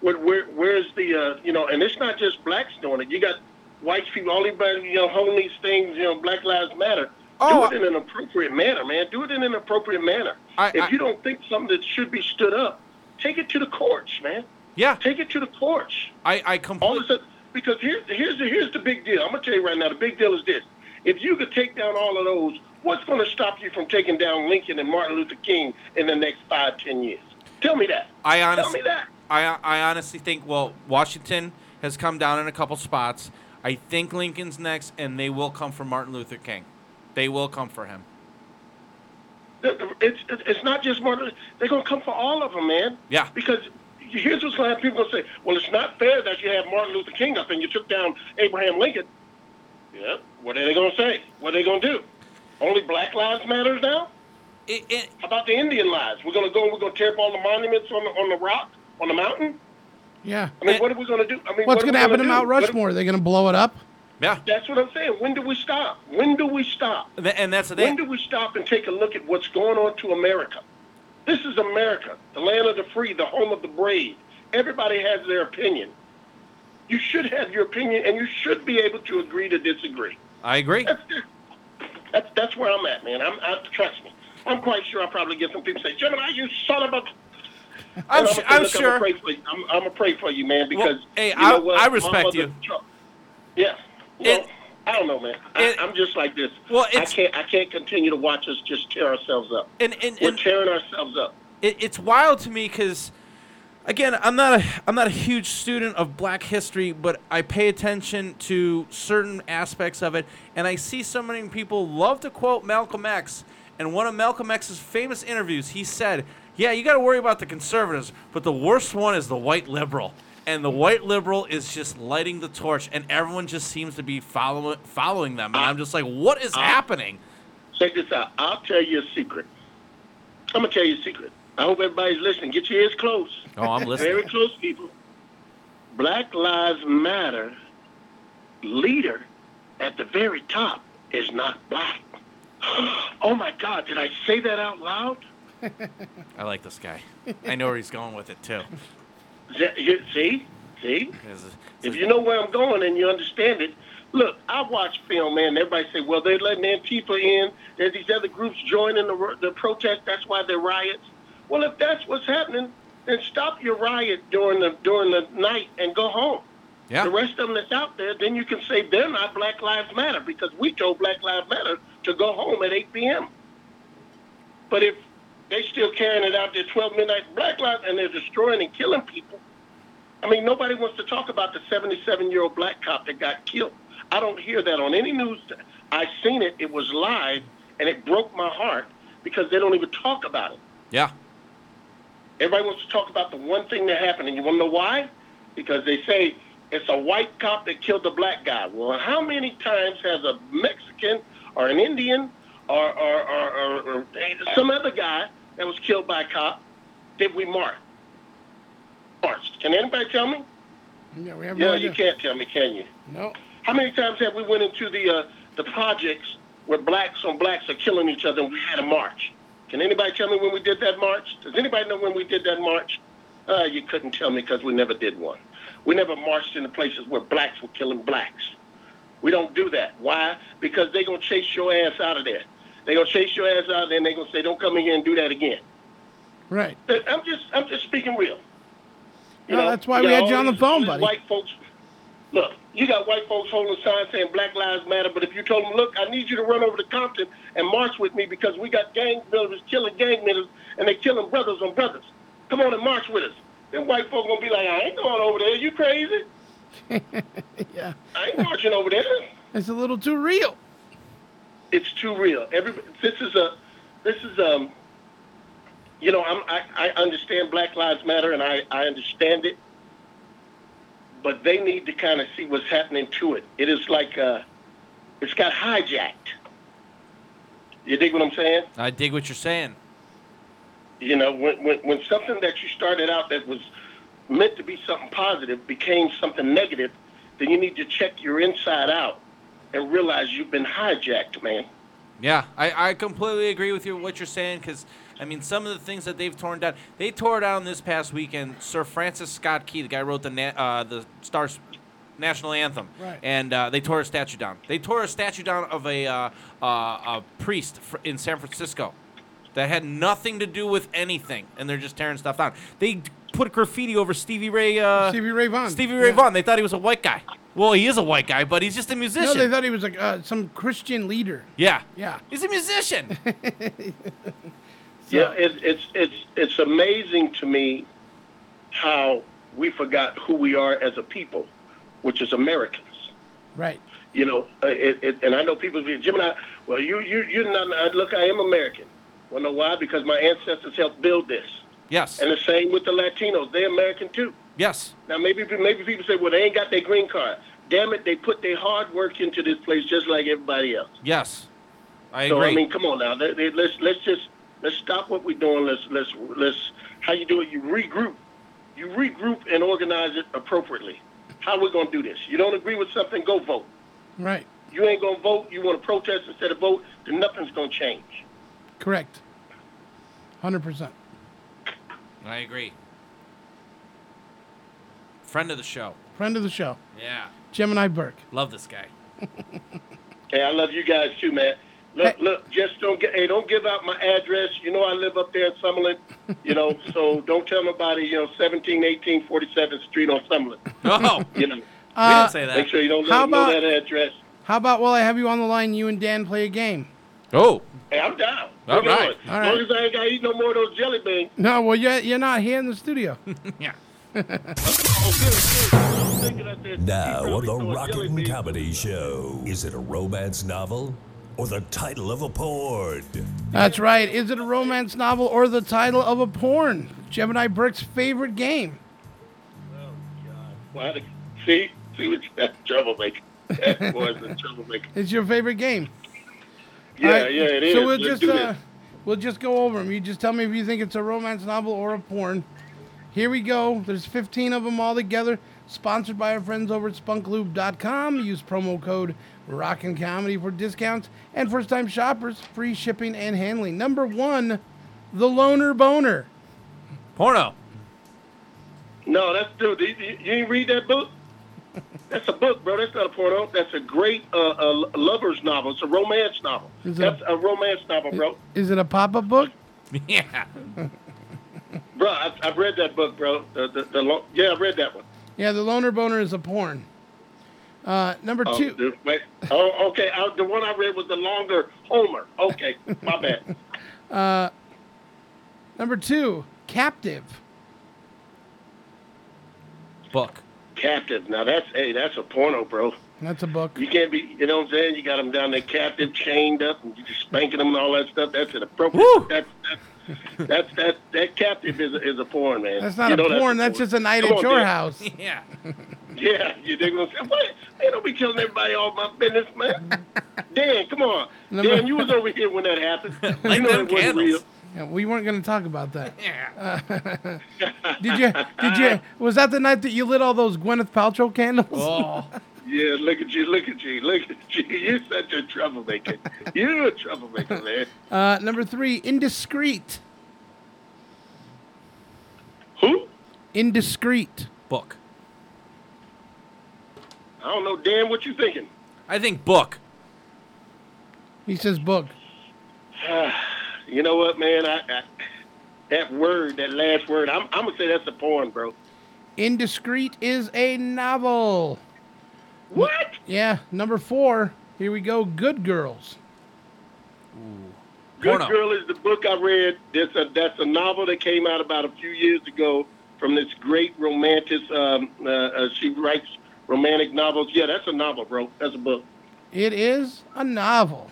Where, where, where's the, uh, you know, and it's not just blacks doing it. You got white people, all these, you know, holding these things, you know, Black Lives Matter. Oh, Do it in an appropriate manner, man. Do it in an appropriate manner. I- if I- you don't think something that should be stood up, take it to the courts, man. Yeah. Take it to the courts. I, I All completely. of a sudden, because here's here's the here's the big deal. I'm gonna tell you right now. The big deal is this: if you could take down all of those, what's going to stop you from taking down Lincoln and Martin Luther King in the next five, ten years? Tell me that. I Tell honestly, me that. I, I honestly think well, Washington has come down in a couple spots. I think Lincoln's next, and they will come for Martin Luther King. They will come for him. It's it's not just Martin. They're going to come for all of them, man. Yeah. Because here's what's going to happen. People going to say, well, it's not fair that you have Martin Luther King up and you took down Abraham Lincoln. Yeah. What are they going to say? What are they going to do? Only Black Lives Matters now? How about the Indian lives? We're going to go and we're going to tear up all the monuments on the, on the rock, on the mountain? Yeah. I mean, what are we going to do? I mean, What's what going to happen to? Mount Rushmore? Are they going to blow it up? Yeah. That's what I'm saying. When do we stop? When do we stop? And that's the thing. When do we stop and take a look at what's going on to America? This is America, the land of the free, the home of the brave. Everybody has their opinion. You should have your opinion, and you should be able to agree to disagree. I agree. That's that's, that's where I'm at, man. I'm I, trust me. I'm quite sure I'll probably get some people say, Gemini, you son of a. I'm And su- say, I'm "Look, sure." I'm gonna pray for you. I'm, I'm gonna pray for you, man, because hey, you I- know what? I respect you. Yeah. Well, I don't know, man. I, I'm just like this. Well, I can't. I can't continue to watch us just tear ourselves up. And, and, We're and tearing ourselves up. it, it's wild to me because again i'm not a i'm not a huge student of black history but i pay attention to certain aspects of it and i see so many people love to quote malcolm x and one of malcolm x's famous interviews he said yeah you got to worry about the conservatives but the worst one is the white liberal and the white liberal is just lighting the torch and everyone just seems to be following following them and i'm just like what is uh, happening Check this out. I'll tell you a secret. I'm gonna tell you a secret. I hope everybody's listening. Get your ears close. Oh, I'm listening. Very close, people. Black Lives Matter leader at the very top is not black. Oh my God! Did I say that out loud? i like this guy i know where he's going with it too See, see. If you know where I'm going and you understand it, look, I watch film, man. Everybody say, well, they're letting Antifa in. There's these other groups joining the, the protest. That's why they're riots. Well, if that's what's happening, then stop your riot during the during the night and go home. Yeah. The rest of them that's out there, then you can say they're not Black Lives Matter because we told Black Lives Matter to go home at 8 p.m. But if they still carrying it out there 12 midnight Black Lives and they're destroying and killing people, I mean, nobody wants to talk about the 77 year old black cop that got killed. I don't hear that on any news. I seen it. It was live, and it broke my heart because they don't even talk about it. Yeah. Everybody wants to talk about the one thing that happened, and you want to know why? Because they say it's a white cop that killed a black guy. Well, how many times has a Mexican or an Indian or, or, or, or, or some other guy that was killed by a cop did we mark? Marched. Can anybody tell me? Yeah, we have Yeah, no you can't tell me, can you? No. How many times have we went into the uh, the projects where blacks on blacks are killing each other and we had a march? Can anybody tell me when we did that march? Does anybody know when we did that march? Uh, you couldn't tell me because we never did one. We never marched in the places where blacks were killing blacks. We don't do that. Why? Because they're going to chase your ass out of there. They're going to chase your ass out and they're going to say, don't come in here and do that again. Right. Uh, I'm just, I'm just speaking real. No, that's why you we had you on the phone, buddy. White folks, look, you got white folks holding signs saying Black Lives Matter, but if you told them, look, I need you to run over to Compton and march with me because we got gang members killing gang members and they killing brothers on brothers. Come on and march with us. Then white folks gonna be like, I ain't going over there. You crazy? yeah. I ain't marching over there. It's a little too real. It's too real. Every this is a this is um you know I'm, I I understand Black Lives Matter and I I understand it, but they need to kind of see what's happening to it. It is like uh, it's got hijacked. You dig what I'm saying? I dig what you're saying. You know, when, when, when something that you started out that was meant to be something positive became something negative, then you need to check your inside out and realize you've been hijacked, man. Yeah, I, I completely agree with you what you're saying because I mean some of the things that they've torn down. They tore down this past weekend. Sir Francis Scott Key, the guy who wrote the na- uh, the Stars national anthem, Right. and uh, they tore a statue down. They tore a statue down of a uh, uh, a priest fr- in San Francisco that had nothing to do with anything, and they're just tearing stuff down. They put graffiti over Stevie Ray. Uh, Stevie Ray Vaughan. Stevie Ray Yeah. Vaughan. They thought he was a white guy. Well, he is a white guy, but he's just a musician. No, they thought he was like uh, some Christian leader. yeah, Yeah. he's a musician. Yeah, it, it's it's it's amazing to me how we forgot who we are as a people, which is Americans. Right. You know, uh, it, it, and I know people be Jim and I. Well, you you you not I- look. I am American. Well, know why? Because my ancestors helped build this. Yes. And the same with the Latinos. They're American too. Yes. Now maybe maybe people say, well, they ain't got their green card. Damn it, they put their hard work into this place just like everybody else. Yes, I so agree. So I mean, come on now. Let- let- Let's let's just let's stop what we're doing. Let's let's let's how you do it. You regroup. You regroup and organize it appropriately. How we gonna do this? You don't agree with something? Go vote. Right. You ain't gonna vote. You want to protest instead of vote? Then nothing's gonna change. Correct. Hundred percent. I agree. Friend of the show. Friend of the show, Yeah. Gemini Burke. Love this guy. Hey, I love you guys too, man. Look, look, just don't get. Hey, don't give out my address. You know I live up there in Summerlin. You know, so don't tell nobody. You know, 17, 18, 47th Street on Summerlin. Oh, you know. Uh, say that. Make sure you don't let how them know that address. How about while I have you on the line, you and Dan play a game? Oh. Hey, I'm down. All Bring it right. on. All As long as I ain't got to eat no more of those jelly beans. No, well, you're, you're not here in the studio. yeah. Now on the Rockin' Comedy Show, is it a romance novel or the title of a porn? That's right. Is it a romance novel or the title of a porn? Gemini Burke's favorite game. Well, I- see, see what that troublemaker. That boy's a troublemaker. It's your favorite game. Yeah, All right, yeah, it is. So we'll Let's just uh, we'll just go over them. You just tell me if you think it's a romance novel or a porn. Here we go. There's 15 of them all together. Sponsored by our friends over at spunklube.com. Use promo code Rockin' Comedy for discounts and first time shoppers free shipping and handling. Number one, The Loner Boner. Porno. No, that's dude. You, you, you didn't read that book? That's a book, bro. That's not a porno. That's a great uh, uh, lover's novel. It's a romance novel. Is it That's a romance novel, bro. Is it a pop up book? Yeah. Bro, I've, I've read that book, bro. The, the, the lo- yeah, I've read that one. Yeah, The Loner Boner is a porn. Uh, number Oh, two. the- wait. Oh, okay. I, the one I read was the longer Homer. Okay, my bad. Uh, number two, Captive. Book. Captive. Now that's hey, that's a porno, bro. That's a book. You can't be, you know what I'm saying? You got them down there captive, chained up, and you just spanking them and all that stuff. That's inappropriate. That's that's that's that that captive is a, is a porn, man. That's not You a know porn. That's just a night Come at on, your Dan. house. Yeah. Yeah, you dig what I'm saying? What? They don't be killing everybody all my business, man. Dan, come on. Number- Dan, you was over here when that happened. Light you know them it wasn't real. Yeah, we weren't going to talk about that. Yeah. Uh, did you? Did you? Was that the night that you lit all those Gwyneth Paltrow candles? Oh. Yeah, look at you, look at you, look at you. You're such a troublemaker. You're a troublemaker, man. Uh, number three, indiscreet. Who? Indiscreet. Book. I don't know, Dan, what you thinking? I think book. He says book. you know what, man? I, I that word, that last word, I'm, I'm gonna say that's a porn, bro. Indiscreet is a novel. What? Yeah, number four. Here we go. Good Girls. Good Porno. Girl is the book I read. That's a that's a novel that came out about a few years ago from this great romantic. Um, uh, uh, she writes romantic novels. Yeah, that's a novel, bro. That's a book. It is a novel.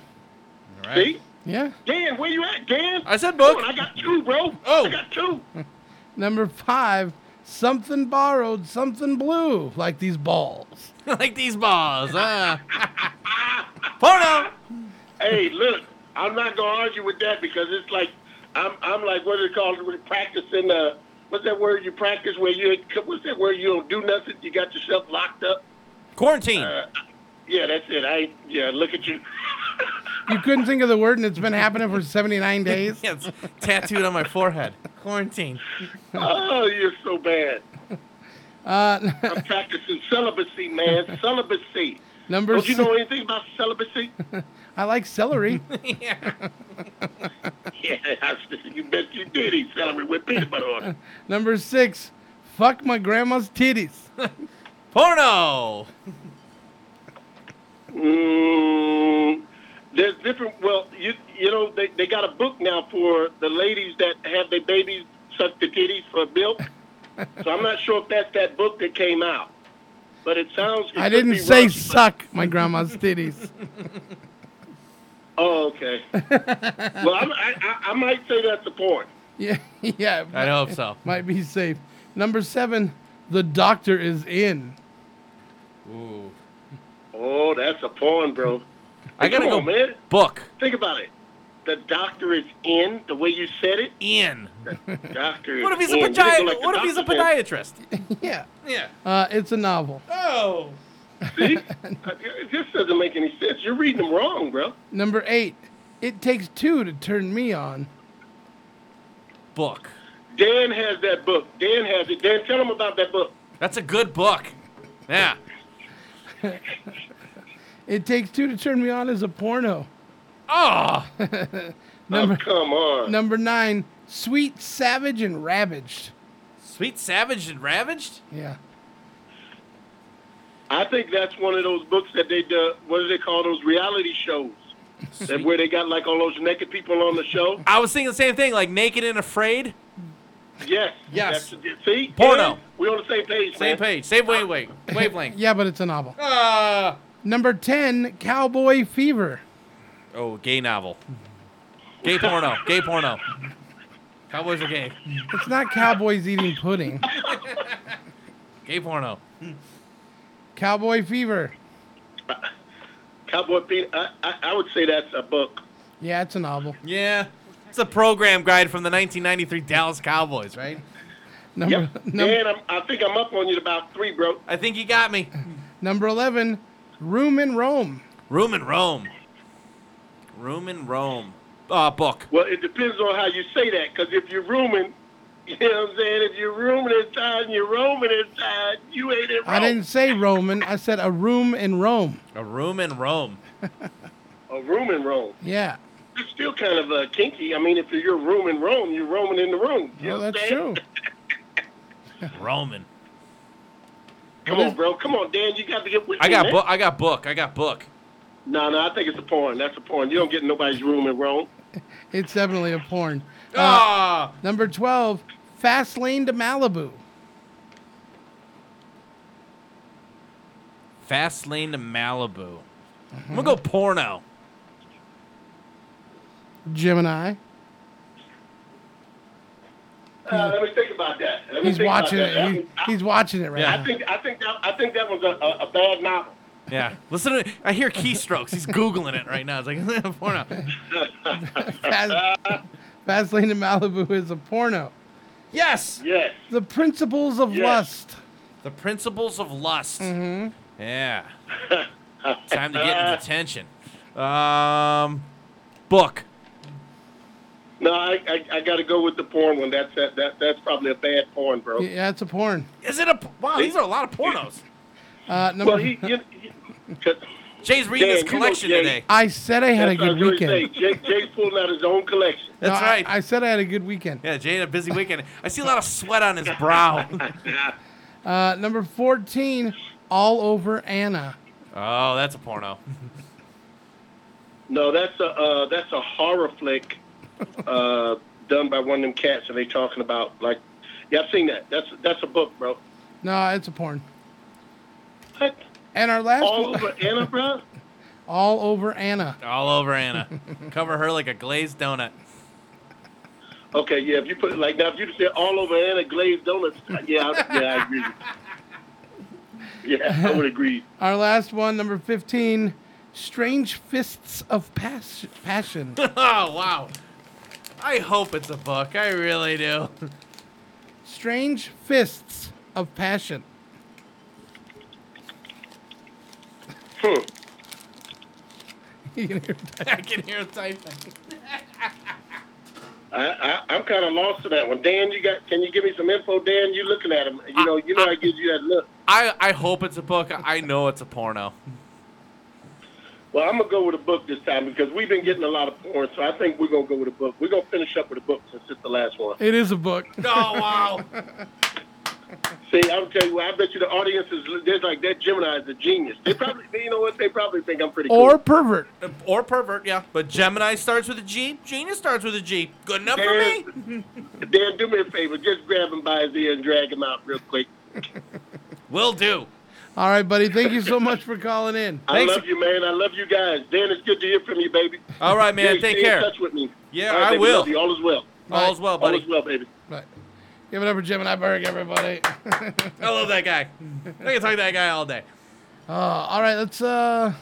See, Yeah. Dan, where you at, Dan? I said book. On, I got two, bro. Oh. I got two. Number five. Something borrowed, something blue, like these balls. like these balls. Ah. Porno. hey, look, I'm not gonna argue with that because it's like I'm I'm like what is it called? We're practicing. Uh, what's that word you practice where you what's that word you don't do nothing? You got yourself locked up. Quarantine. Uh, yeah, that's it. I yeah, look at you. You couldn't think of the word, and it's been happening for 79 days. yeah, it's tattooed on my forehead. Quarantine. Oh, you're so bad. Uh, I'm practicing celibacy, man. Celibacy. number Don't you know anything about celibacy? I like celery. yeah, I- you bet you did eat celery with peanut butter on it. Number six. Fuck my grandma's titties. Porno. Mm, there's different. Well, you you know they, they got a book now for the ladies that have their babies suck the titties for milk. so I'm not sure if that's that book that came out, but it sounds. it I didn't say wrong. suck my grandma's titties. Oh, okay. well, I'm, I, I I might say that's a porn. Yeah, yeah. I hope so. Might be safe. Number seven. The doctor is in. Ooh. Oh, that's a porn, bro. I gotta Come go on, man. book. Think about it. The doctor is in the way you said it. In. The doctor is What if he's a in. You didn't go podi- like the What if he's a doctor podiatrist? yeah. Yeah. Uh, it's a novel. Oh. See, it just doesn't make any sense. You're reading them wrong, bro. Number eight. It takes two to turn me on. Book. Dan has that book. Dan has it. Dan, tell him about that book. That's a good book. Yeah. It takes two to turn me on is a porno. Oh. number, oh, come on. Number nine. Sweet, savage, and ravaged. Sweet Savage and Ravaged? Yeah. I think that's one of those books that they do. What do they call those reality shows? that where they got like all those naked people on the show. I was thinking the same thing, like Naked and Afraid. Yes. Yes. That's, see, Porno. Dan, we on the same page. Same man. page, same wavelength. Wavelength. Yeah, but it's a novel. Ah. Number 10. Cowboy Fever. Oh, gay novel. Gay porno. Gay porno. Cowboys are gay. It's not cowboys eating pudding. Gay porno. Cowboy Fever. Cowboy Pete. I, I, I would say that's a book. Yeah, it's a novel. Yeah. It's a program guide from the 1993 Dallas Cowboys, right? Number, Yep. num- Dan, I'm, I think I'm up on you about three, bro. I think you got me. number 11. Room in Rome. Room in Rome. Room in Rome. Uh, book. Well, it depends on how you say that, because if you're rooming, you know what I'm saying? If you're rooming inside and you're roaming inside, you ain't in Rome. I didn't say Roman. I said a room in Rome. A room in Rome. A room in Rome. Yeah. It's still kind of uh, kinky. I mean, if you're rooming Rome, you're roaming in the room. You Well, know what that's I'm saying? true. Roman. Come on, bro. Come on, Dan. You got to get with I me, got man. book. I got book. I got book. No, no, I think it's a porn. That's a porn. You don't get in nobody's room in Rome. It's definitely a porn. Uh, Ah. Number 12. Fast Lane to Malibu. Fast Lane to Malibu. I'm gonna go porno. Gemini. Uh, let me think about that. Let He's watching it. That He- I- he's watching it right I now. think I think that I think that was a, a, a bad novel. Yeah. Listen to I hear keystrokes. He's googling it right now. It's like porno. Fast, Fast Lane to Malibu is a porno. Yes. Yes. The Principles of Yes. Lust. The Principles of Lust. Mm-hmm. Yeah. Time to get in detention. Um, book. No, I, I I got to go with the porn one. That's that, that that's probably a bad porn, bro. Yeah, it's a porn. Is it a wow? These are a lot of pornos. Uh, number. Well, he, you, Jay's reading Dan, his you know collection Jay- today. I said I had a That's what I good was weekend. Say. Jay, Jay's pulling out his own collection. That's No, I- right. I, said I had a good weekend. Yeah, Jay had a busy weekend. I see a lot of sweat on his brow. Uh, number 14, All Over Anna. oh, that's a porno. No, that's a uh, that's a horror flick uh, done by one of them cats. And they talking about like, yeah, I've seen that. That's that's a book, bro. No, it's a porn. What? And our last All one- over Anna, bro. All Over Anna. All over Anna. Cover her like a glazed donut. Okay, yeah. If you put it like now, if you just say all over Anna glazed donuts, yeah, I, yeah, I agree. Yeah, I would agree. Our last one, number 15, Strange Fists of Pas- Passion. oh wow. I hope it's a book. I really do. Strange Fists of Passion. Hmm. You can hear I can hear typing. I, I, I'm kind of lost to that one. Dan, you got? Can you give me some info? Dan, you looking at him? You know, you know, I give you that look. I, I hope it's a book. I know it's a porno. Well, I'm gonna go with a book this time because we've been getting a lot of porn, so I think we're gonna go with a book. We're gonna finish up with a book since it's the last one. It is a book. Oh wow. See, I'll tell you what. I bet you the audience is there's like that Gemini is a genius. They probably, you know what? They probably think I'm pretty cool. Or pervert. Uh, or pervert, yeah. But Gemini starts with a G. Genius starts with a G. Good enough for me. Dan, do me a favor. Just grab him by his ear and drag him out real quick. Will do. All right, buddy. Thank you so much for calling in. I love you, man. I love you guys. Dan, it's good to hear from you, baby. All right, man. Jay, Take stay care. in touch with me. Yeah, All right, I baby. will. Love. All is well. All is well, buddy. All is well, baby. Right. Give it up for Gemini Burke, everybody. I love that guy. I can talk to that guy all day. Uh, all right, let's uh,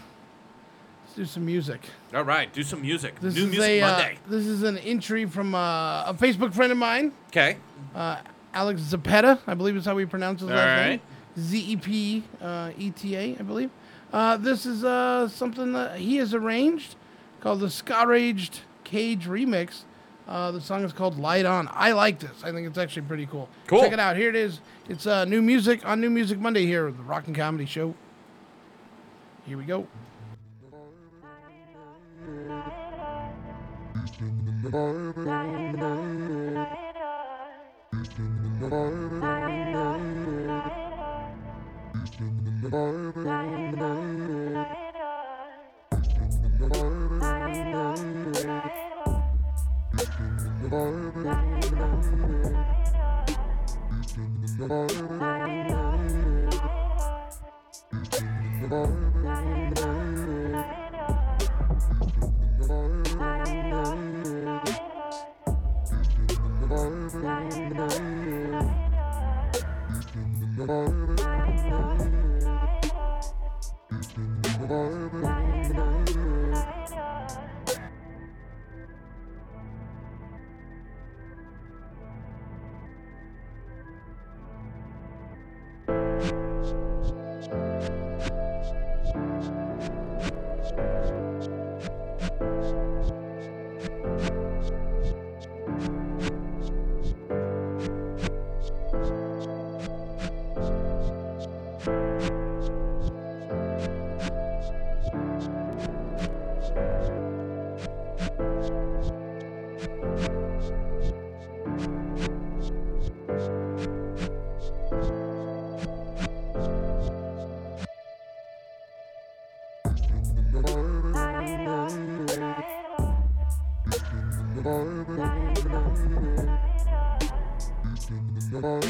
let's do some music. All right, do some music. This New is Music a uh, this is an entry from uh, a Facebook friend of mine. Okay. Uh, Alex Zepeta, I believe is how we pronounce his All last right. name. Z E P, uh, E T A, I I believe. Uh, this is uh, something that he has arranged called the Scaraged Cage Remix. Uh, the song is called Light On. I like this. I think it's actually pretty cool. Cool. Check it out. Here it is. It's uh, new music on New Music Monday here at the Rock and Comedy Show. Here we go. Bye. Baby. It's in the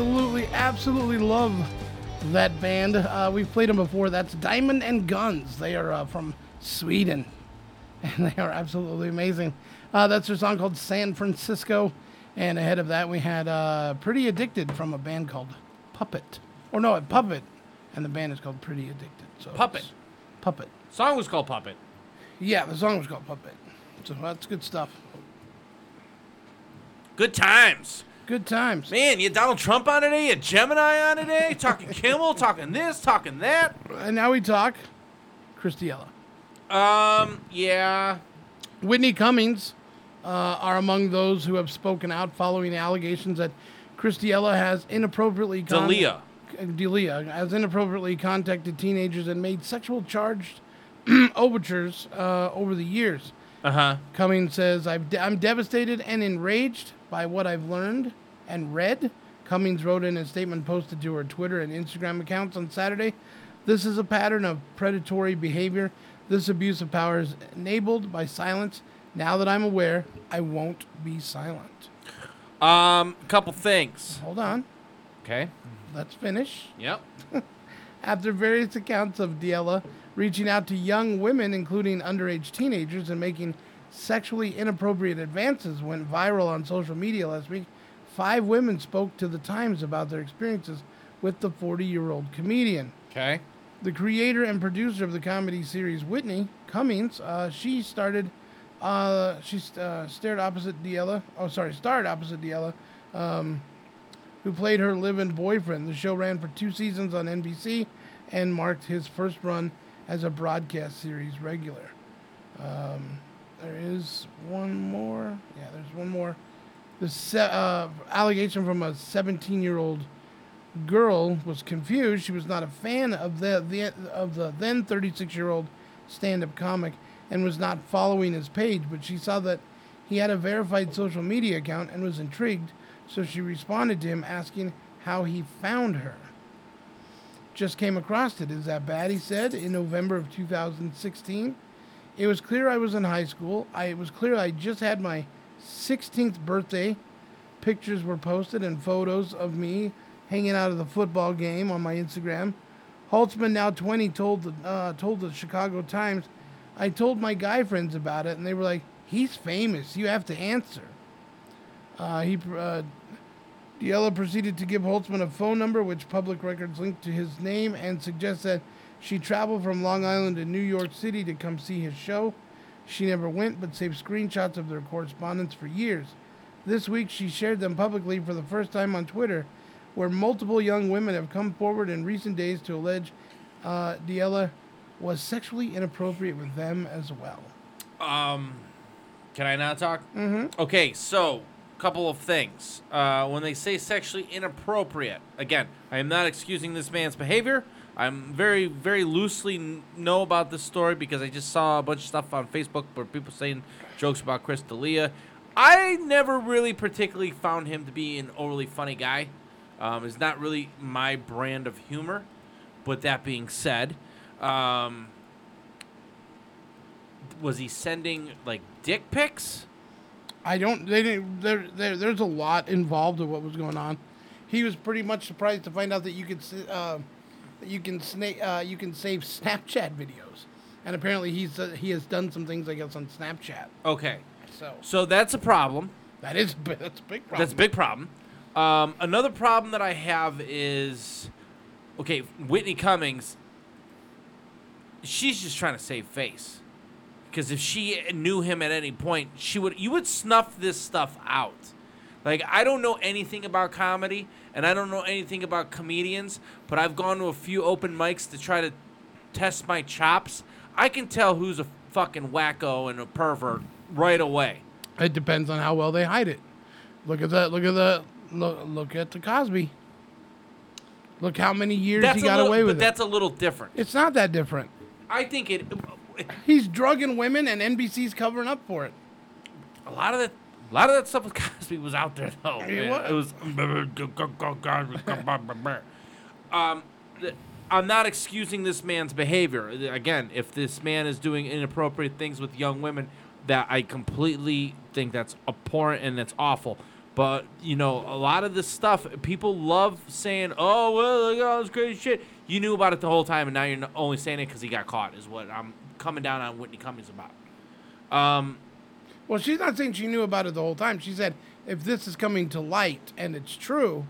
Absolutely, absolutely love that band. Uh, we've played them before. That's Diamond and Guns. They are uh, from Sweden, and they are absolutely amazing. Uh, that's their song called San Francisco. And ahead of that, we had uh, Pretty Addicted from a band called Puppet. Or no, Puppet. And the band is called Pretty Addicted. So Puppet. Puppet. Song was called Puppet. Yeah, the song was called Puppet. So that's good stuff. Good times. Good times. Man, you Donald Trump on today, you Gemini on today, talking Kimmel, talking this, talking that. And now we talk Chris D'Elia. Um, yeah. Whitney Cummings uh, are among those who have spoken out following the allegations that Chris D'Elia has inappropriately Dalia. D'Elia has inappropriately contacted teenagers and made sexual charged overtures uh, over the years. Uh huh. Cummings says, I've de- I'm devastated and enraged by what I've learned and read. Cummings wrote in a statement posted to her Twitter and Instagram accounts on Saturday. This is a pattern of predatory behavior. This abuse of power is enabled by silence. Now that I'm aware, I won't be silent. Um, a couple things. Hold on. Okay. Let's finish. Yep. After various accounts of D'Elia reaching out to young women, including underage teenagers, and making sexually inappropriate advances went viral on social media last week, five women spoke to the Times about their experiences with the 40 year old comedian. Okay. The creator and producer of the comedy series Whitney Cummings, uh, she started, uh, she uh, stared opposite D'Elia. Oh, sorry, starred opposite D'Elia, um, who played her live-in boyfriend. The show ran for two seasons on NBC, and marked his first run as a broadcast series regular. Um, there is one more. Yeah, there's one more. The uh, allegation from a 17-year-old girl was confused. She was not a fan of the, the of the then 36-year-old stand-up comic and was not following his page, but she saw that he had a verified social media account and was intrigued, so she responded to him asking how he found her. Just came across it. Is that bad? He said in November of 2016. It was clear I was in high school. I, it was clear I just had my 16th birthday. Pictures were posted and photos of me hanging out at the football game on my Instagram. Holtzman, now 20, told the uh, told the Chicago Times, "I told my guy friends about it, and they were like, he's famous. You have to answer." Uh, he uh, D'Elia proceeded to give Holtzman a phone number, which public records linked to his name, and suggests that she traveled from Long Island to New York City to come see his show. She never went, but saved screenshots of their correspondence for years. This week, she shared them publicly for the first time on Twitter, where multiple young women have come forward in recent days to allege uh, D'Elia was sexually inappropriate with them as well. Um, can I now talk? Mm-hmm. Okay, so couple of things. Uh, when they say sexually inappropriate, again, I am not excusing this man's behavior. I'm very, very loosely know about this story because I just saw a bunch of stuff on Facebook where people saying jokes about Chris D'Elia. I never really particularly found him to be an overly funny guy. Um, it's not really my brand of humor. But that being said, um, was he sending like dick pics? I don't. They didn't. There, there, there's a lot involved in what was going on. He was pretty much surprised to find out that you could, uh, that you can sna- uh, you can save Snapchat videos, and apparently he's uh, he has done some things I guess on Snapchat. Okay. So So that's a problem. that is that's a big problem. That's a big problem. Um, another problem that I have is, okay, Whitney Cummings. She's just trying to save face, because if she knew him at any point, she would. You would snuff this stuff out. Like I don't know anything about comedy, and I don't know anything about comedians, but I've gone to a few open mics to try to test my chops. I can tell who's a fucking wacko and a pervert right away. It depends on how well they hide it. Look at that. Look at the look, look at the Cosby. Look how many years That's he got little- away but with it. But that's a little different. It's not that different. I think it. He's drugging women, and NBC's covering up for it. A lot of that, a lot of that stuff with Cosby was out there though. It was. um, I'm not excusing this man's behavior. Again, if this man is doing inappropriate things with young women, that I completely think that's abhorrent and that's awful. But you know, a lot of this stuff, people love saying, "Oh, well, look at all this crazy shit." You knew about it the whole time, and now you're only saying it because he got caught. Is what I'm coming down on Whitney Cummings about. Um, Well, she's not saying she knew about it the whole time. She said if this is coming to light and it's true,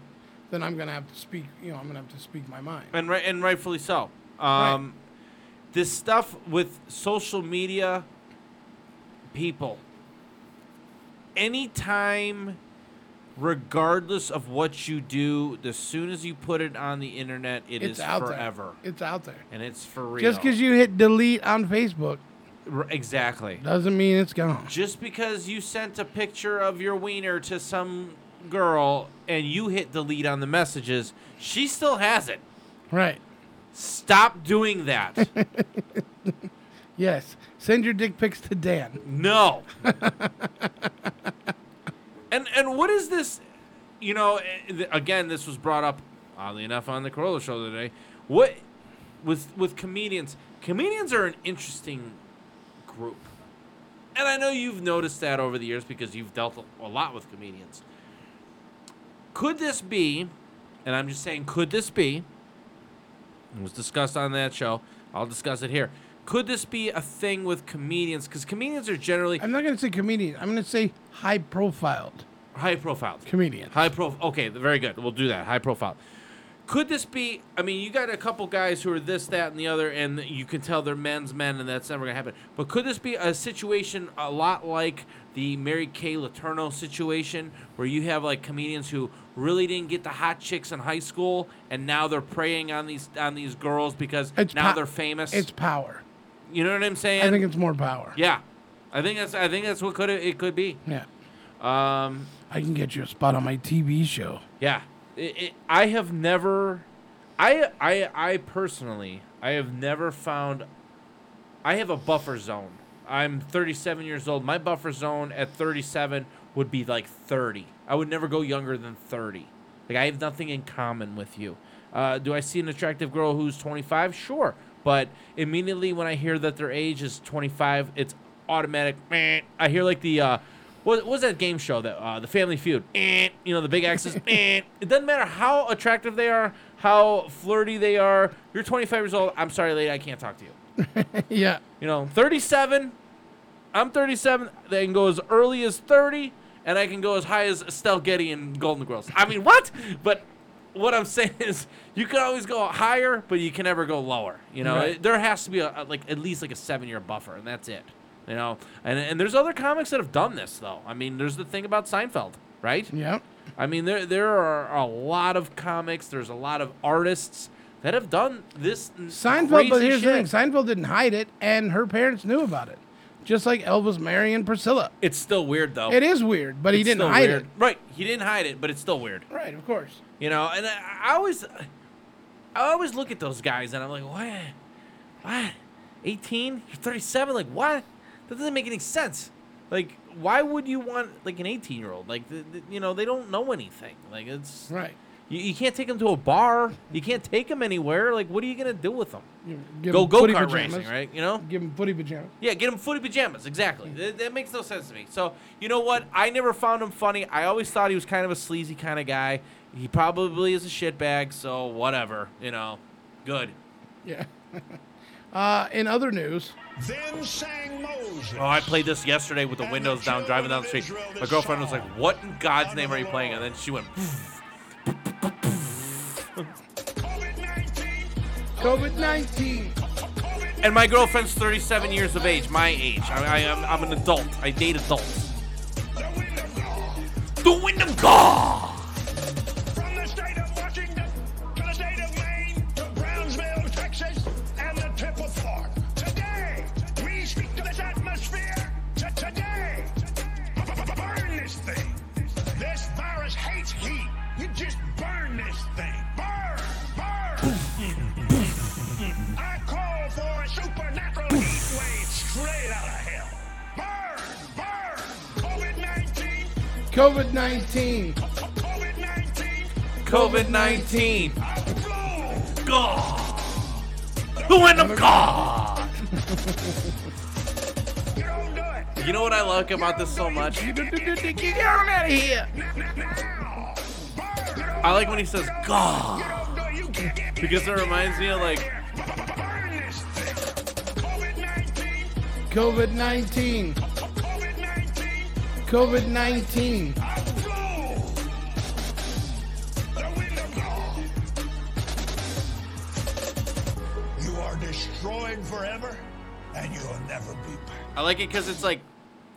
then I'm gonna have to speak. You know, I'm gonna have to speak my mind. and right and rightfully so. Um, This stuff with social media people, anytime, regardless of what you do, as soon as you put it on the internet, it is it's out forever, there. It's out there. and it's for real. Just because you hit delete on Facebook exactly doesn't mean it's gone. just because you sent a picture of your wiener to some girl and you hit delete on the messages, she still has it. Right. Stop doing that. Yes. Send your dick pics to Dan. No. and and what is this? You know, eh, again, this was brought up oddly enough on the Carolla show today. What with with comedians? Comedians are an interesting group, and I know you've noticed that over the years because you've dealt a- lot with comedians. Could this be? And I'm just saying, could this be? It was discussed on that show. I'll discuss it here. Could this be a thing with comedians? Because comedians are generally I'm not gonna say comedian. I'm gonna say high profiled high profile. comedian. High profile. Okay, very good. We'll do that. High profile. Could this be? I mean, you got a couple guys who are this, that, and the other, and you can tell they're men's men, and that's never gonna happen. But could this be a situation a lot like the Mary Kay Letourneau situation, where you have like comedians who really didn't get the hot chicks in high school, and now they're preying on these on these girls because It's now po- they're famous. It's power. you know what I'm saying? I think it's more power. Yeah. I think that's I think that's what could it could be. Yeah. Um, I can get you a spot on my TV show. Yeah, it, it, I have never, I I I personally, I have never found. I have a buffer zone. I'm 37 years old. My buffer zone at 37 would be like 30. I would never go younger than 30. Like I have nothing in common with you. Uh, do I see an attractive girl who's 25? Sure, but immediately when I hear that their age is 25, it's automatic. meh. I hear like the uh, what was that game show that uh, the Family Feud? Eh, You know the big X's. eh. It doesn't matter how attractive they are, how flirty they are. You're 25 years old. I'm sorry, lady, I can't talk to you. yeah. You know, 37. I'm 37. They can go as early as 30, and I can go as high as Estelle Getty and Golden Girls. I mean, what? But what I'm saying is, you can always go higher, but you can never go lower. You know, Right. It- there has to be a, a- like at least like a seven year buffer, and that's it. You know, and and there's other comics that have done this though. I mean, there's the thing about Seinfeld, right? Yep. I mean, there there are a lot of comics. There's a lot of artists that have done this. Seinfeld, but here's the thing. Seinfeld didn't hide it, and her parents knew about it, just like Elvis marrying Priscilla. It's still weird though. It is weird, but he didn't hide weird. it. Right, he didn't hide it, but it's still weird. Right, of course. You know, and I, I always, I always look at those guys and I'm like, what? What? 18? You're 37? Like, what? That doesn't make any sense. Like, why would you want like an 18 year old? Like, th- th- you know, they don't know anything. Like, it's right. You, you can't take them to a bar. You can't take them anywhere. Like, what are you gonna do with them? Give Go go kart pajamas. racing, right? You know. Give them footy pajamas. Yeah, get them footy pajamas. Exactly. That, that makes no sense to me. So you know what? I never found him funny. I always thought he was kind of a sleazy kind of guy. He probably is a shitbag. So whatever. You know, good. Yeah. uh, in other news, Then sang Moses. Oh, I played this yesterday with the windows down, driving down the street. My girlfriend was like, "What in God's name are you playing?" And then she went. COVID nineteen. And my girlfriend's 37 years of age, my age. I, I am I'm an adult. I date adults. The wind of God. COVID nineteen. COVID 19. God. The wind of God. You know what I like about this so much? Get out of here. I like when he says God. Because it reminds me of like COVID nineteen. COVID nineteen. You are destroyed forever, and you'll never be back. I like it because it's like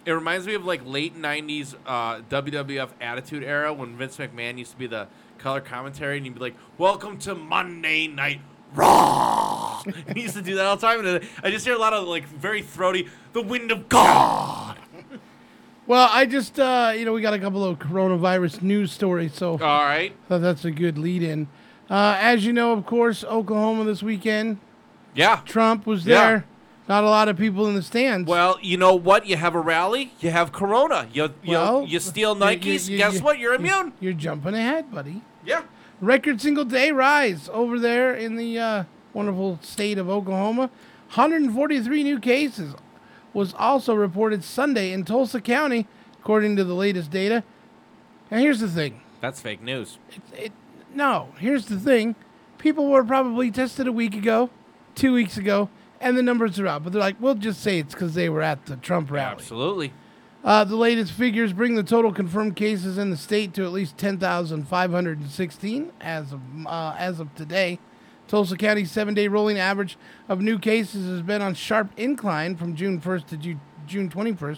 it reminds me of like late '90s uh, WWF Attitude Era when Vince McMahon used to be the color commentary, and he'd be like, "Welcome to Monday Night Raw." he used to do that all the time, and I just hear a lot of like very throaty, "The Wind of God." Well, I just uh, you know we got a couple of coronavirus news stories, so all right, thought that's a good lead in. Uh, as you know, of course, Oklahoma this weekend. Yeah, Trump was there. Yeah. Not a lot of people in the stands. Well, you know what? You have a rally, you have Corona, you you, Well, you steal Nikes. you- Guess you- what? You're you- immune. You're jumping ahead, buddy. Yeah. Record single day rise over there in the uh, wonderful state of Oklahoma. 143 new cases was also reported Sunday in Tulsa County, according to the latest data. And here's the thing. That's fake news. It, No, here's the thing. People were probably tested a week ago, two weeks ago, and the numbers are out. But they're like, we'll just say it's because they were at the Trump rally. Absolutely. Uh, the latest figures bring the total confirmed cases in the state to at least 10,516 as of uh, as of today. Tulsa County's seven-day rolling average of new cases has been on sharp incline from June 1st to Ju- June 21st,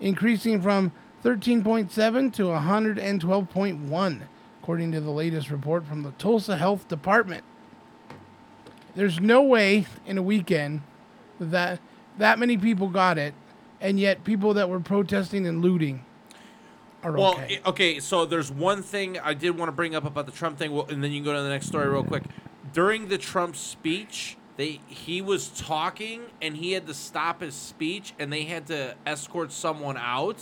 increasing from 13.7 to 112.1, according to the latest report from the Tulsa Health Department. There's no way in a weekend that that many people got it and yet people that were protesting and looting are Well, okay. i- okay. So there's one thing I did want to bring up about the Trump thing, well, and then you can go to the next story real quick. During the Trump speech, they he was talking and he had to stop his speech, and they had to escort someone out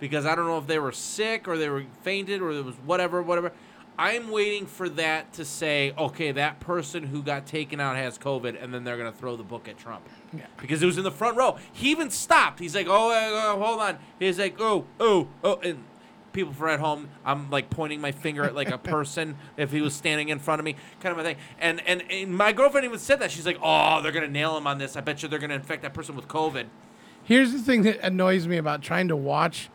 because I don't know if they were sick or they were fainted or it was whatever, whatever. I'm waiting for that to say, okay, that person who got taken out has COVID, and then they're gonna throw the book at Trump Yeah. because it was in the front row. He even stopped. He's like, "Oh, uh, uh, hold on." He's like, "Oh, oh, oh," and people for at home, I'm like pointing my finger at like a person if he was standing in front of me, kind of a thing. And and, and my girlfriend even said that. She's like, "Oh, they're gonna nail him on this. I bet you they're gonna infect that person with COVID." Here's the thing that annoys me about trying to watch